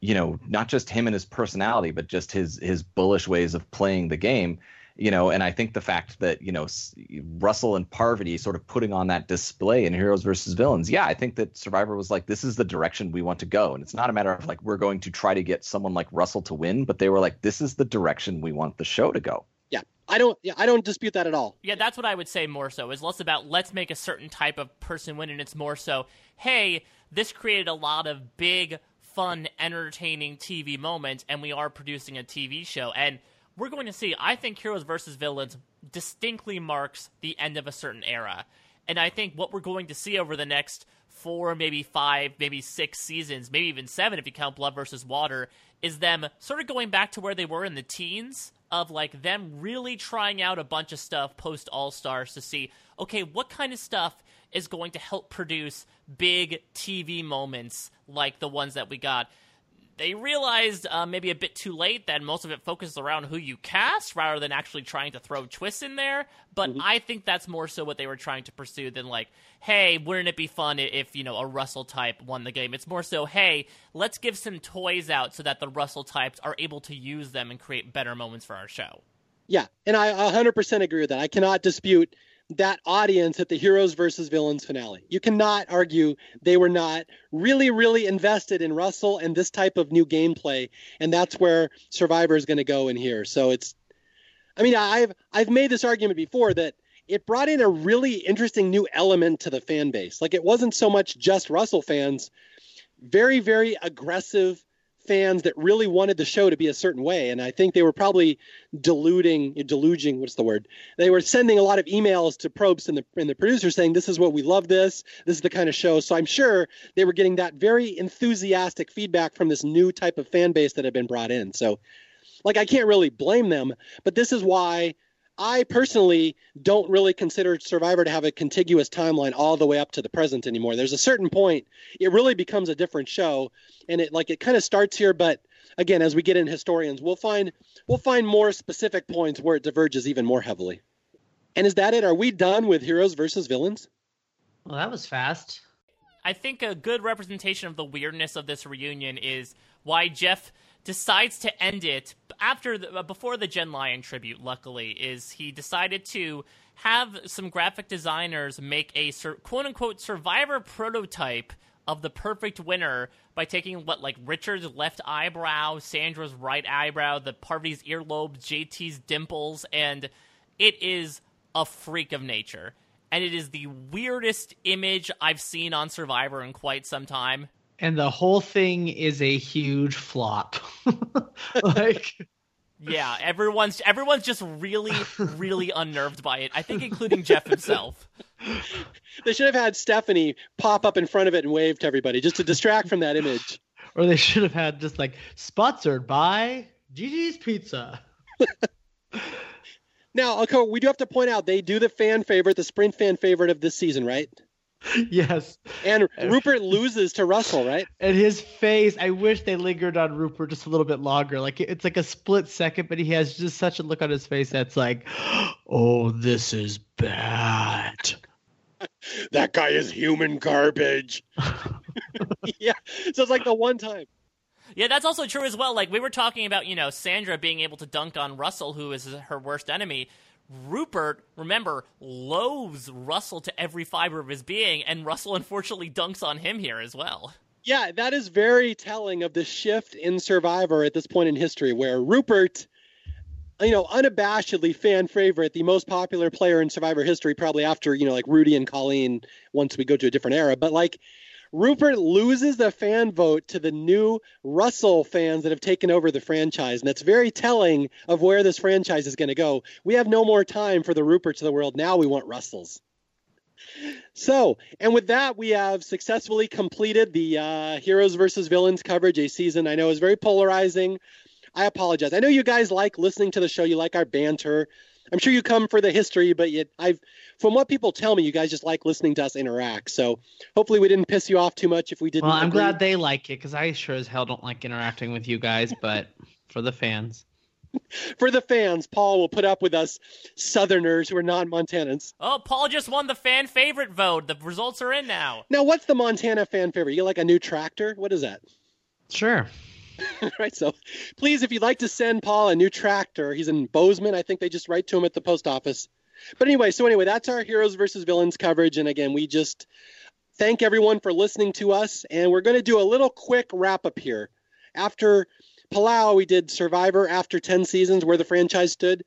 you know not just him and his personality but just his his bullish ways of playing the game you know, and I think the fact that you know Russell and Parvati sort of putting on that display in Heroes versus Villains, yeah, I think that Survivor was like, this is the direction we want to go, and it's not a matter of like we're going to try to get someone like Russell to win, but they were like, this is the direction we want the show to go. Yeah, I don't, yeah, I don't dispute that at all. Yeah, that's what I would say more so is less about let's make a certain type of person win, and it's more so, hey, this created a lot of big, fun, entertaining TV moments, and we are producing a TV show, and we're going to see. I think Heroes versus Villains distinctly marks the end of a certain era. And I think what we're going to see over the next four, maybe five, maybe six seasons, maybe even seven if you count Blood versus Water, is them sort of going back to where they were in the teens of like them really trying out a bunch of stuff post All Stars to see, okay, what kind of stuff is going to help produce big TV moments like the ones that we got they realized uh, maybe a bit too late that most of it focuses around who you cast rather than actually trying to throw twists in there. But mm-hmm. I think that's more so what they were trying to pursue than like, hey, wouldn't it be fun if you know a Russell type won the game? It's more so, hey, let's give some toys out so that the Russell types are able to use them and create better moments for our show. Yeah, and I 100% agree with that. I cannot dispute that audience at the heroes versus villains finale. You cannot argue they were not really, really invested in Russell and this type of new gameplay, and that's where Survivor is going to go in here. So it's, I mean, I've I've made this argument before that it brought in a really interesting new element to the fan base. Like it wasn't so much just Russell fans, very, very aggressive fans that really wanted the show to be a certain way and i think they were probably deluding deluging what's the word? They were sending a lot of emails to probst and the, and the producer saying this is what we love this. This is the kind of show. So i'm sure they were getting that very enthusiastic feedback from this new type of fan base that had been brought in. So like i can't really blame them but this is why I personally don't really consider Survivor to have a contiguous timeline all the way up to the present anymore. There's a certain point it really becomes a different show, and it like it kind of starts here, but again, as we get in historians, we'll find we'll find more specific points where it diverges even more heavily. And is that it? Are we done with heroes versus villains? Well, that was fast. I think a good representation of the weirdness of this reunion is why Jeff decides to end it after the, uh, before the Jenn Lyon tribute. Luckily, is he decided to have some graphic designers make a sur- quote unquote survivor prototype of the perfect winner by taking what like Richard's left eyebrow, Sandra's right eyebrow, the Parvati's earlobe, JT's dimples, and it is a freak of nature. And it is the weirdest image I've seen on Survivor in quite some time and the whole thing is a huge flop. like yeah, everyone's everyone's just really really unnerved by it. I think including Jeff himself. They should have had Stephanie pop up in front of it and wave to everybody just to distract from that image. Or they should have had just like sponsored by Gigi's Pizza. now, okay, we do have to point out they do the fan favorite, the sprint fan favorite of this season, right? yes. And Rupert loses to Russell, right? And his face, I wish they lingered on Rupert just a little bit longer. Like it's like a split second, but he has just such a look on his face that's like, oh, this is bad. that guy is human garbage. yeah. So it's like the one time. Yeah, that's also true as well. Like we were talking about, you know, Sandra being able to dunk on Russell, who is her worst enemy. Rupert, remember, loathes Russell to every fiber of his being, and Russell unfortunately dunks on him here as well. Yeah, that is very telling of the shift in Survivor at this point in history, where Rupert, you know, unabashedly fan favorite, the most popular player in Survivor history, probably after, you know, like Rudy and Colleen once we go to a different era, but like Rupert loses the fan vote to the new Russell fans that have taken over the franchise. And that's very telling of where this franchise is going to go. We have no more time for the Ruperts of the world. Now we want Russells. So, and with that, we have successfully completed the uh, Heroes versus Villains coverage, a season I know is very polarizing. I apologize. I know you guys like listening to the show. You like our banter. I'm sure you come for the history, but yet I've from what people tell me, you guys just like listening to us interact. So hopefully we didn't piss you off too much if we didn't. Well, I'm agree. glad they like it because I sure as hell don't like interacting with you guys, but for the fans. For the fans, Paul will put up with us Southerners who are non-Montanans. Oh, Paul just won the fan favorite vote. The results are in now. Now, what's the Montana fan favorite? You like a new tractor? What is that? Sure. right. So please, if you'd like to send Paul a new tractor, he's in Bozeman. I think they just write to him at the post office. But anyway, so anyway, that's our heroes versus villains coverage. And again, we just thank everyone for listening to us. And we're going to do a little quick wrap up here. After Palau, we did Survivor after 10 seasons where the franchise stood.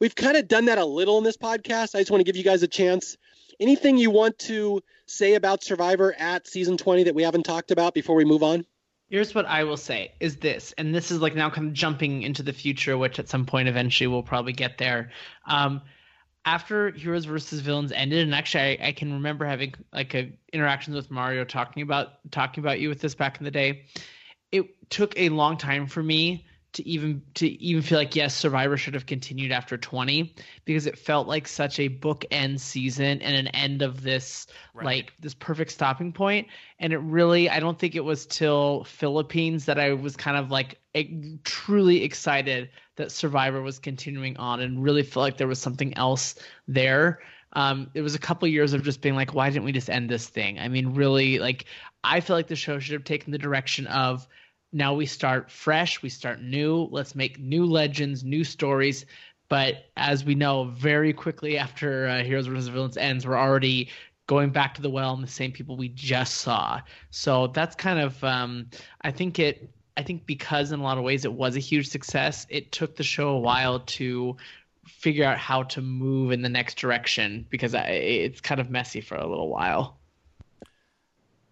We've kind of done that a little in this podcast. I just want to give you guys a chance. Anything you want to say about Survivor at season 20 that we haven't talked about before we move on? Here's what I will say is this, and this is like now kind of jumping into the future, which at some point eventually we'll probably get there. Um, after Heroes versus Villains ended, and actually I, I can remember having like a, interactions with Mario talking about talking about you with this back in the day. It took a long time for me to even to even feel like yes survivor should have continued after 20 because it felt like such a bookend season and an end of this right. like this perfect stopping point. And it really i don't think it was till philippines that i was kind of like truly excited that survivor was continuing on and really felt like there was something else there. Um, it was a couple years of just being like why didn't we just end this thing? I mean really like i feel like the show should have taken the direction of now we start fresh, we start new. Let's make new legends, new stories. But as we know, very quickly after uh, Heroes vs. Villains ends, we're already going back to the well and the same people we just saw. So that's kind of, um, I think it, I think because in a lot of ways it was a huge success, it took the show a while to figure out how to move in the next direction because it's kind of messy for a little while.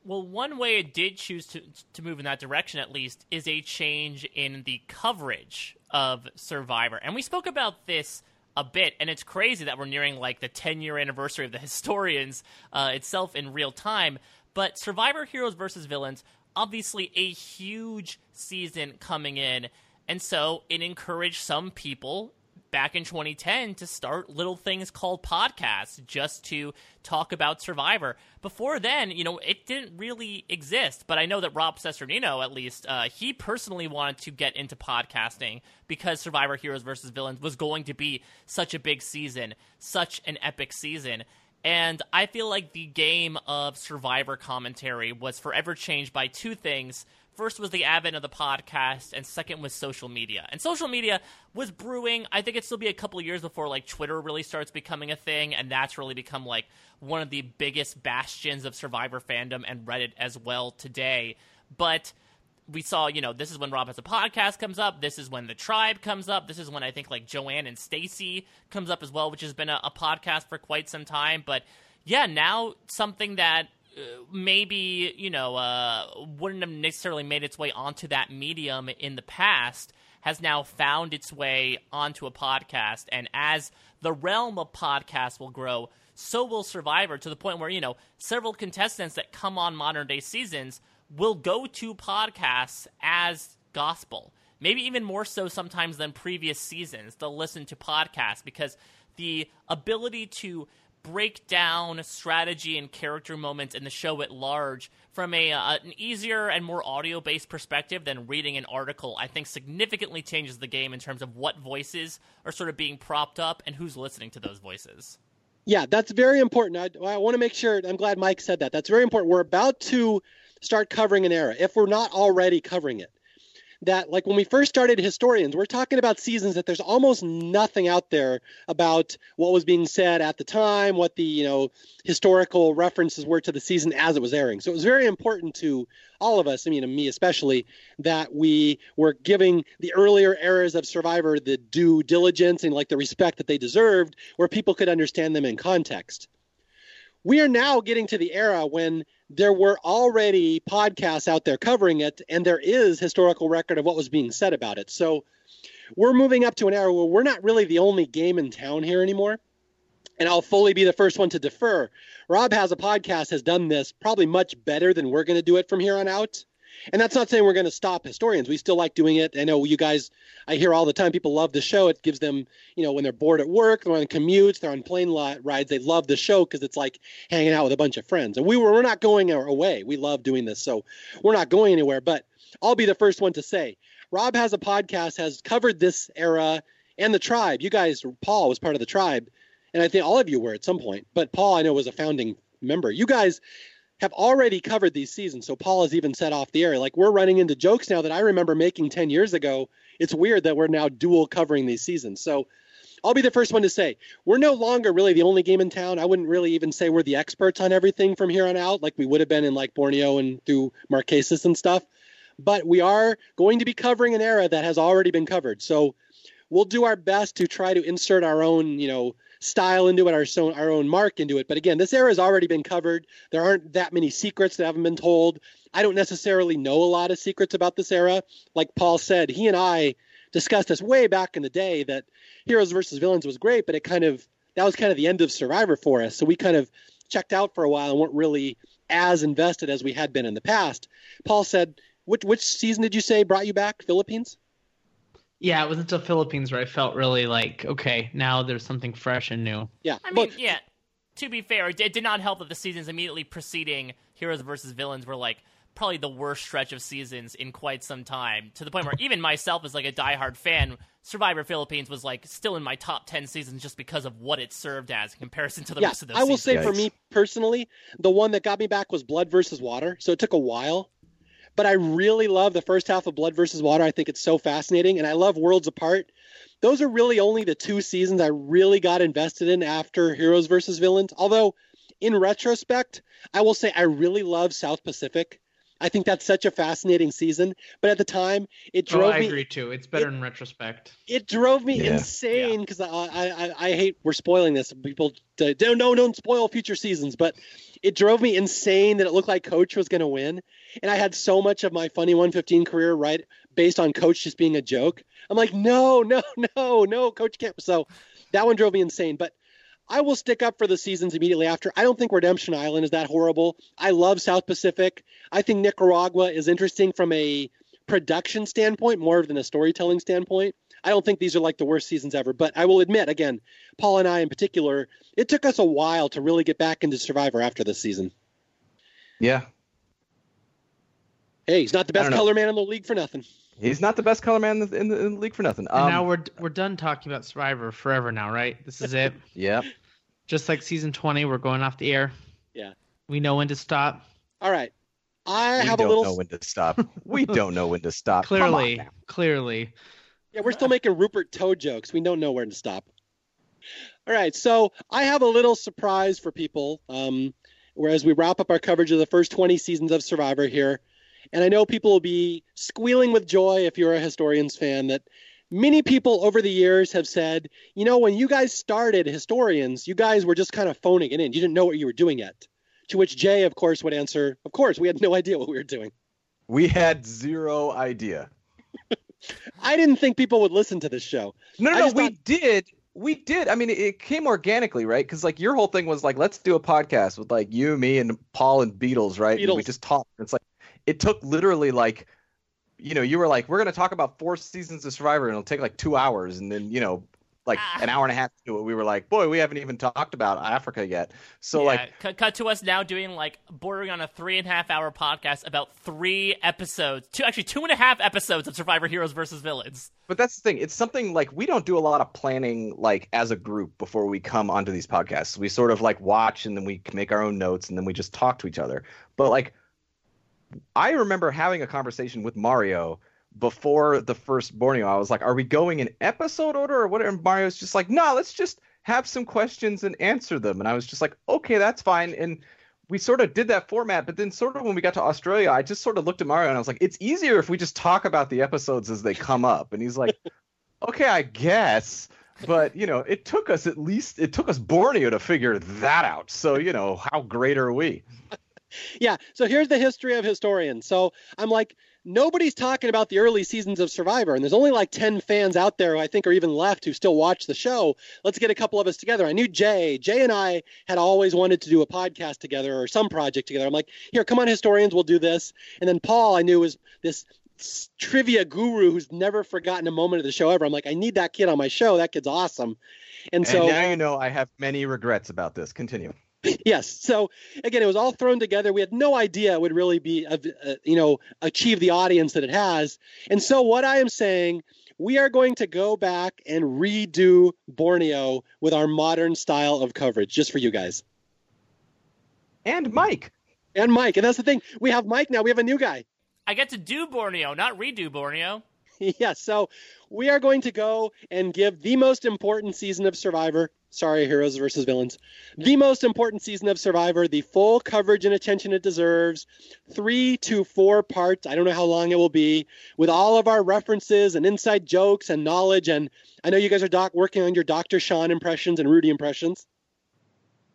Well, one way it did choose to to move in that direction, at least, is a change in the coverage of Survivor, and we spoke about this a bit, and it's crazy that we're nearing like the 10 year anniversary of the Historians uh, itself in real time. But Survivor Heroes versus Villains, obviously a huge season coming in, and so it encouraged some people back in 2010 to start little things called podcasts just to talk about Survivor. Before then, you know, it didn't really exist, but I know that Rob Cesternino, at least, uh, he personally wanted to get into podcasting because Survivor Heroes versus Villains was going to be such a big season, such an epic season. And I feel like the game of Survivor commentary was forever changed by two things First was the advent of the podcast, and second was social media. And social media was brewing. I think it'd still be a couple years before like Twitter really starts becoming a thing, and that's really become like one of the biggest bastions of Survivor fandom and Reddit as well today. But we saw, you know, this is when Rob has a podcast comes up. This is when the tribe comes up. This is when I think like Joanne and Stacy comes up as well, which has been a, a podcast for quite some time. But yeah, now something that maybe you know uh, wouldn't have necessarily made its way onto that medium in the past has now found its way onto a podcast. And as the realm of podcasts will grow so will survivor to the point where you know several contestants that come on modern day seasons will go to podcasts as gospel. Maybe even more so sometimes than previous seasons they'll listen to podcasts because the ability to break down strategy and character moments in the show at large from a uh, an easier and more audio based perspective than reading an article, I think significantly changes the game in terms of what voices are sort of being propped up and who's listening to those voices. Yeah, that's very important. I, I want to make sure. I'm glad Mike said that. That's very important. We're about to start covering an era if we're not already covering it that like when we first started historians we're talking about seasons that there's almost nothing out there about what was being said at the time what the you know historical references were to the season as it was airing. So it was very important to all of us i mean me especially that we were giving the earlier eras of survivor the due diligence and like the respect that they deserved where people could understand them in context. We are now getting to the era when there were already podcasts out there covering it, and there is historical record of what was being said about it. So we're moving up to an era where we're not really the only game in town here anymore. And I'll fully be the first one to defer. Rob has a podcast, has done this probably much better than we're going to do it from here on out. And that's not saying we're going to stop historians. We still like doing it. I know you guys, I hear all the time people love the show. It gives them, you know, when they're bored at work, they're on commutes, they're on plane rides, they love the show because it's like hanging out with a bunch of friends. And we were, we're not going away. We love doing this. So we're not going anywhere. But I'll be the first one to say Rob has a podcast, has covered this era and the tribe. You guys, Paul was part of the tribe. And I think all of you were at some point. But Paul, I know, was a founding member. You guys have already covered these seasons. So Paul has even said off the air, like we're running into jokes now that I remember making 10 years ago. It's weird that we're now dual covering these seasons. So I'll be the first one to say we're no longer really the only game in town. I wouldn't really even say we're the experts on everything from here on out, like we would have been in like Borneo and through Marquesas and stuff. But we are going to be covering an era that has already been covered. So we'll do our best to try to insert our own, you know, style into it, our own, our own mark into it. But again, this era has already been covered. There aren't that many secrets that haven't been told. I don't necessarily know a lot of secrets about this era. Like Paul said, he and I discussed this way back in the day that Heroes versus Villains was great, but it kind of that was kind of the end of Survivor for us. So we kind of checked out for a while and weren't really as invested as we had been in the past. Paul said, which which season did you say brought you back? Philippines? Yeah, it was until Philippines where I felt really like, okay, now there's something fresh and new. Yeah, I mean, but yeah. To be fair, it, it did not help that the seasons immediately preceding Heroes versus Villains were like probably the worst stretch of seasons in quite some time. To the point where even myself, as like a diehard fan, Survivor Philippines was like still in my top ten seasons just because of what it served as in comparison to the yeah, rest of those. Seasons. I will seasons. say for me personally, the one that got me back was Blood versus Water. So it took a while, but I really love the first half of Blood versus Water. I think it's so fascinating, and I love Worlds Apart. Those are really only the two seasons I really got invested in after Heroes versus Villains. Although, in retrospect, I will say I really love South Pacific. I think that's such a fascinating season. But at the time, it drove Oh, drove I me I agree too. It's better in retrospect. it drove me Yeah. insane because I, I I I hate we're spoiling this. People don't no don't spoil future seasons, but it drove me insane that it looked like Coach was going to win, and I had so much of my funny 115 career right based on Coach just being a joke. I'm like, no, no, no, no, Coach can't. So that one drove me insane, but. I will stick up for the seasons immediately after. I don't think Redemption Island is that horrible. I love South Pacific. I think Nicaragua is interesting from a production standpoint more than a storytelling standpoint. I don't think these are like the worst seasons ever, but I will admit, again, Paul and I in particular, it took us a while to really get back into Survivor after this season. Yeah, Hey, he's not the best color man in the league for nothing. he's not the best color man in the, in the, in the league for nothing. And Um, now we're we're done talking about Survivor forever now, right? This is it. yeah. Just like season 20, we're going off the air. Yeah. We know when to stop. All right. I we have don't know when to stop. we don't know when to stop. Clearly, clearly. Yeah, we're still making Rupert Toad jokes. We don't know where to stop. All right, so I have a little surprise for people. Um, whereas we wrap up our coverage of the first 20 seasons of Survivor here, and I know people will be squealing with joy if you're a historians fan that many people over the years have said, you know, when you guys started historians, you guys were just kind of phoning it in. You didn't know what you were doing yet. To which Jay, of course, would answer, of course, we had no idea what we were doing. We had zero idea. I didn't think people would listen to this show. No, no, no. We thought- did. We did. I mean, it, it came organically, right? Because like your whole thing was like, let's do a podcast with like you, me, and Paul and Beatles, right? And we just talked. It's like it took literally like, you know, you were like, we're gonna talk about four seasons of Survivor, and it'll take like two hours, and then you know, like Ah. an hour and a half to it, we were like, boy, we haven't even talked about Africa yet. So yeah, like, cut, cut to us now doing like bordering on a three and a half hour podcast about three episodes, two actually two and a half episodes of Survivor Heroes versus Villains. But that's the thing. It's something like we don't do a lot of planning like as a group before we come onto these podcasts. We sort of like watch and then we make our own notes and then we just talk to each other. But like I remember having a conversation with Mario before the first Borneo. I was like, "Are we going in episode order or what?" And Mario's just like, "No, let's just have some questions and answer them." And I was just like, "Okay, that's fine." And we sort of did that format, but then sort of when we got to Australia, I just sort of looked at Mario and I was like, "It's easier if we just talk about the episodes as they come up." And he's like, "Okay, I guess." But you know, it took us at least it took us Borneo to figure that out. So you know, how great are we? Yeah. So here's the history of historians. So I'm like, nobody's talking about the early seasons of Survivor, and there's only like 10 fans out there who I think are even left who still watch the show. Let's get a couple of us together. I knew Jay. Jay and I had always wanted to do a podcast together or some project together. I'm like, here, come on, historians, we'll do this. And then Paul, I knew was this trivia guru who's never forgotten a moment of the show ever. I'm like, I need that kid on my show. That kid's awesome. And And so now you know I have many regrets about this. Continue. Yes. So again it was all thrown together. We had no idea it would really be uh, uh, you know achieve the audience that it has. And so what i am saying we are going to go back and redo borneo with our modern style of coverage just for you guys. And Mike. and mike. And that's the thing. We have mike now. We have a new guy. I get to do Borneo, not redo Borneo. yes so we are going to go and give the most important season of survivor sorry heroes versus villains the most important season of survivor the full coverage and attention it deserves three to four parts i don't know how long it will be with all of our references and inside jokes and knowledge and i know you guys are doc working on your dr sean impressions and rudy impressions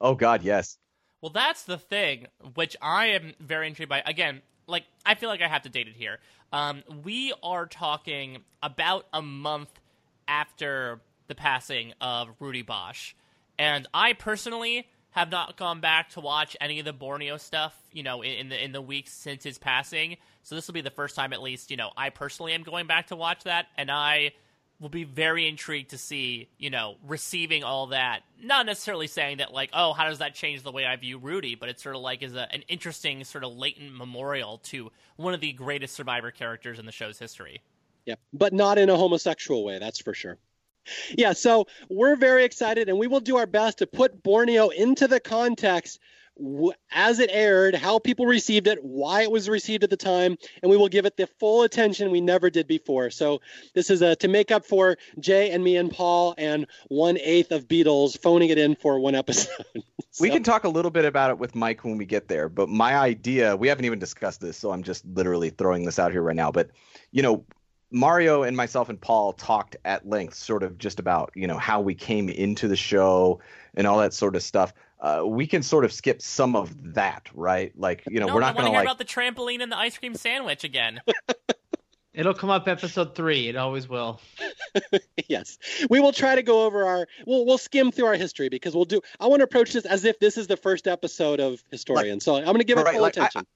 Oh God, yes. Well, that's the thing, which I am very intrigued by. Again, like I feel like I have to date it here. Um, we are talking about a month after the passing of Rudy Boesch, and I personally have not gone back to watch any of the Borneo stuff. You know, in, in the in the weeks since his passing. So this will be the first time, at least, you know, I personally am going back to watch that, and I will be very intrigued to see, you know, receiving all that. Not necessarily saying that like, oh, how does that change the way I view Rudy, but it's sort of like is a, an interesting sort of latent memorial to one of the greatest Survivor characters in the show's history. Yeah, but not in a homosexual way, that's for sure. Yeah, so we're very excited, and we will do our best to put Borneo into the context as it aired, how people received it, why it was received at the time, and we will give it the full attention we never did before. So this is a, to make up for Jay and me and Paul and one eighth of Beatles phoning it in for one episode. so. We can talk a little bit about it with Mike when we get there, but my idea, we haven't even discussed this, so I'm just literally throwing this out here right now. But you know, Mario and myself and Paul talked at length, sort of just about you know how we came into the show and all that sort of stuff uh, we can sort of skip some of that, right? Like, you know, no, we're not going to hear like about the trampoline and the ice cream sandwich again. It'll come up episode three. It always will. yes, we will try to go over our. We'll we'll skim through our history because we'll do. I want to approach this as if this is the first episode of Historian. Like, so I'm going to give it full like, attention.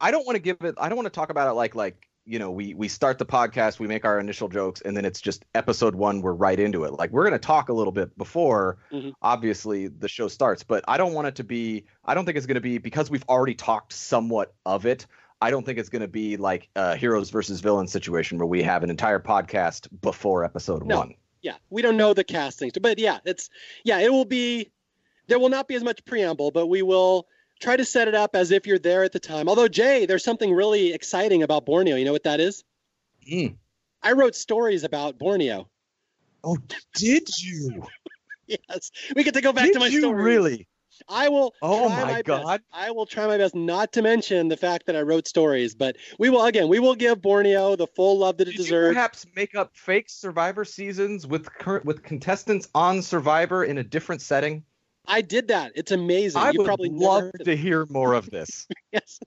I, I don't want to give it. I don't want to talk about it like like you know we we start the podcast we make our initial jokes and then it's just episode one we're right into it like we're going to talk a little bit before mm-hmm. obviously the show starts but i don't want it to be i don't think it's going to be because we've already talked somewhat of it i don't think it's going to be like a heroes versus villains situation where we have an entire podcast before episode no. one yeah we don't know the castings but yeah it's yeah it will be there will not be as much preamble but we will try to set it up as if you're there at the time. Although Jay, there's something really exciting about Borneo. You know what that is? Mm. I wrote stories about Borneo. Oh, did you? yes, we get to go back did to my you stories. Really? I will. Oh my, my God! Best. I will try my best not to mention the fact that I wrote stories, but we will again. We will give Borneo the full love that it Did deserves. You perhaps make up fake Survivor seasons with current with contestants on Survivor in a different setting. I did that. It's amazing. I you would probably love to hear more of this. yes.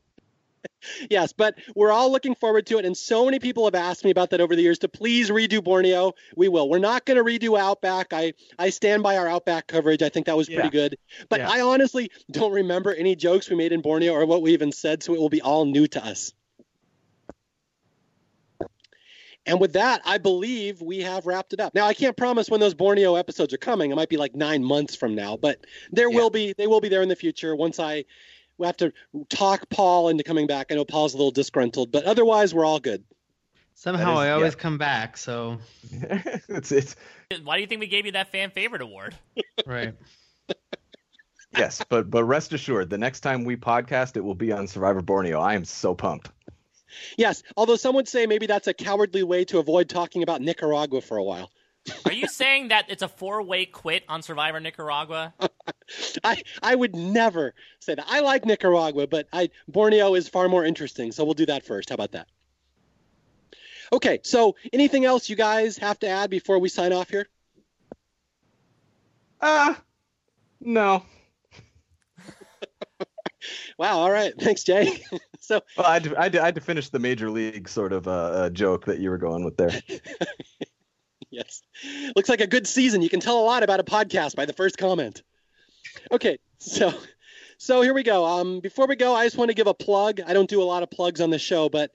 Yes, but we're all looking forward to it. And so many people have asked me about that over the years to please redo Borneo. We will. We're not going to redo Outback. I, I stand by our Outback coverage. I think that was pretty good. But yeah. I honestly don't remember any jokes we made in Borneo or what we even said, so it will be all new to us. And with that, I believe we have wrapped it up. Now, I can't promise when those Borneo episodes are coming. It might be like nine months from now, but there yeah. will be. They will be there in the future. Once I we have to talk Paul into coming back. I know Paul's a little disgruntled, but otherwise, we're all good. Somehow, is, I always yeah. come back. So it's it's. Why do you think we gave you that fan favorite award? right. yes, but but rest assured, the next time we podcast, it will be on Survivor Borneo. I am so pumped. Yes, although some would say maybe that's a cowardly way to avoid talking about Nicaragua for a while. Are you saying that it's a four-way quit on Survivor Nicaragua? I I would never say that. I like Nicaragua, but I Borneo is far more interesting, so we'll do that first. How about that? Okay, so anything else you guys have to add before we sign off here? Uh no. Wow, all right. Thanks, Jay. so well, I, had to, I, had to, I had to finish the major league sort of uh, uh, joke that you were going with there. yes, looks like a good season. You can tell a lot about a podcast by the first comment. Okay, so so here we go. Um, before we go, I just want to give a plug. I don't do a lot of plugs on the show, but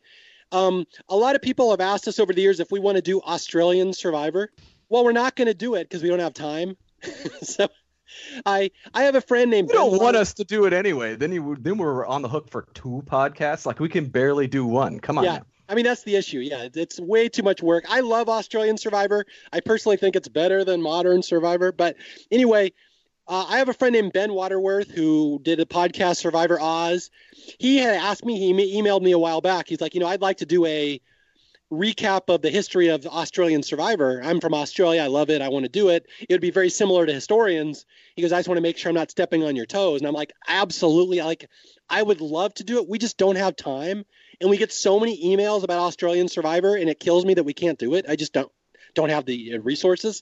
um, a lot of people have asked us over the years if we want to do Australian Survivor. Well, we're not going to do it because we don't have time. so I I have a friend named. You don't want us to do it anyway. Then you then we're on the hook for two podcasts. Like we can barely do one. Come on. Yeah. Now. I mean that's the issue. Yeah, it's way too much work. I love Australian Survivor. I personally think it's better than modern Survivor. But anyway, uh, I have a friend named Ben Waterworth who did a podcast Survivor Oz. He had asked me. He emailed me a while back. He's like, you know, I'd like to do a recap of the history of Australian Survivor. I'm from Australia. I love it. I want to do it. It would be very similar to historians. He goes, I just want to make sure I'm not stepping on your toes. And I'm like, absolutely. Like, I would love to do it. We just don't have time. And we get so many emails about Australian Survivor, and it kills me that we can't do it. I just don't don't have the uh, resources.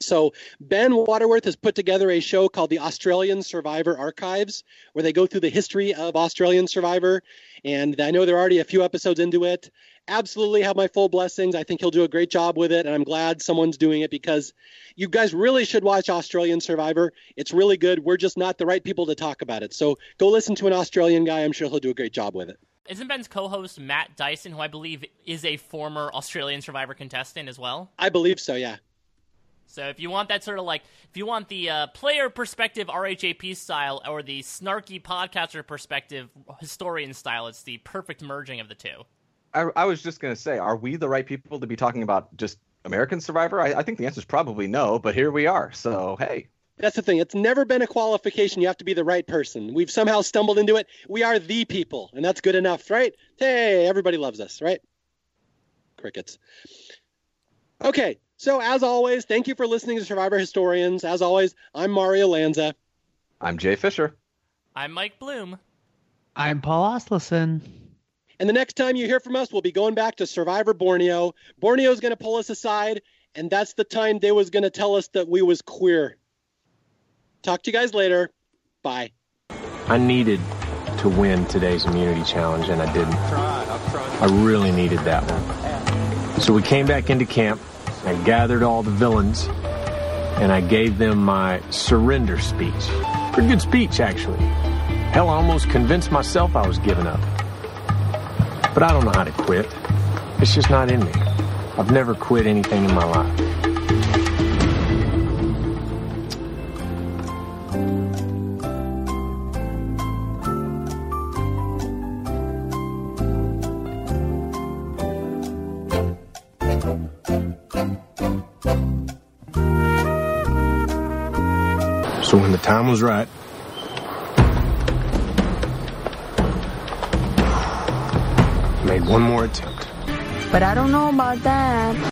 So Ben Waterworth has put together a show called the Australian Survivor Archives, where they go through the history of Australian Survivor. And I know they're already a few episodes into it absolutely have my full blessings. I think he'll do a great job with it, and I'm glad someone's doing it because you guys really should watch Australian Survivor. It's really good. We're just not the right people to talk about it. So go listen to an Australian guy. I'm sure he'll do a great job with it. Isn't Ben's co-host Matt Dyson, who I believe is a former Australian Survivor contestant as well? I believe so. Yeah. So if you want that sort of like, if you want the uh, player perspective RHAP style or the snarky podcaster perspective historian style, it's the perfect merging of the two. I, I was just gonna say, are we the right people to be talking about just American Survivor? I, I think the answer is probably no, but here we are. So hey. That's the thing. It's never been a qualification. You have to be the right person. We've somehow stumbled into it. We are the people, and that's good enough, right? Hey, everybody loves us, right? Crickets. Okay, so as always, thank you for listening to Survivor Historians. As always, I'm Mario Lanza. I'm Jay Fischer. I'm Mike Bloom. I'm Paul Asleson. And the next time you hear from us, we'll be going back to Survivor Borneo. Borneo's going to pull us aside, and that's the time they was going to tell us that we was queer. Talk to you guys later. Bye. I needed to win today's immunity challenge, and I didn't. I really needed that one. So we came back into camp. I gathered all the villains, and I gave them my surrender speech. Pretty good speech, actually. Hell, I almost convinced myself I was giving up. But I don't know how to quit. It's just not in me. I've never quit anything in my life. So when the time was right, made one more attempt. But I don't know about that.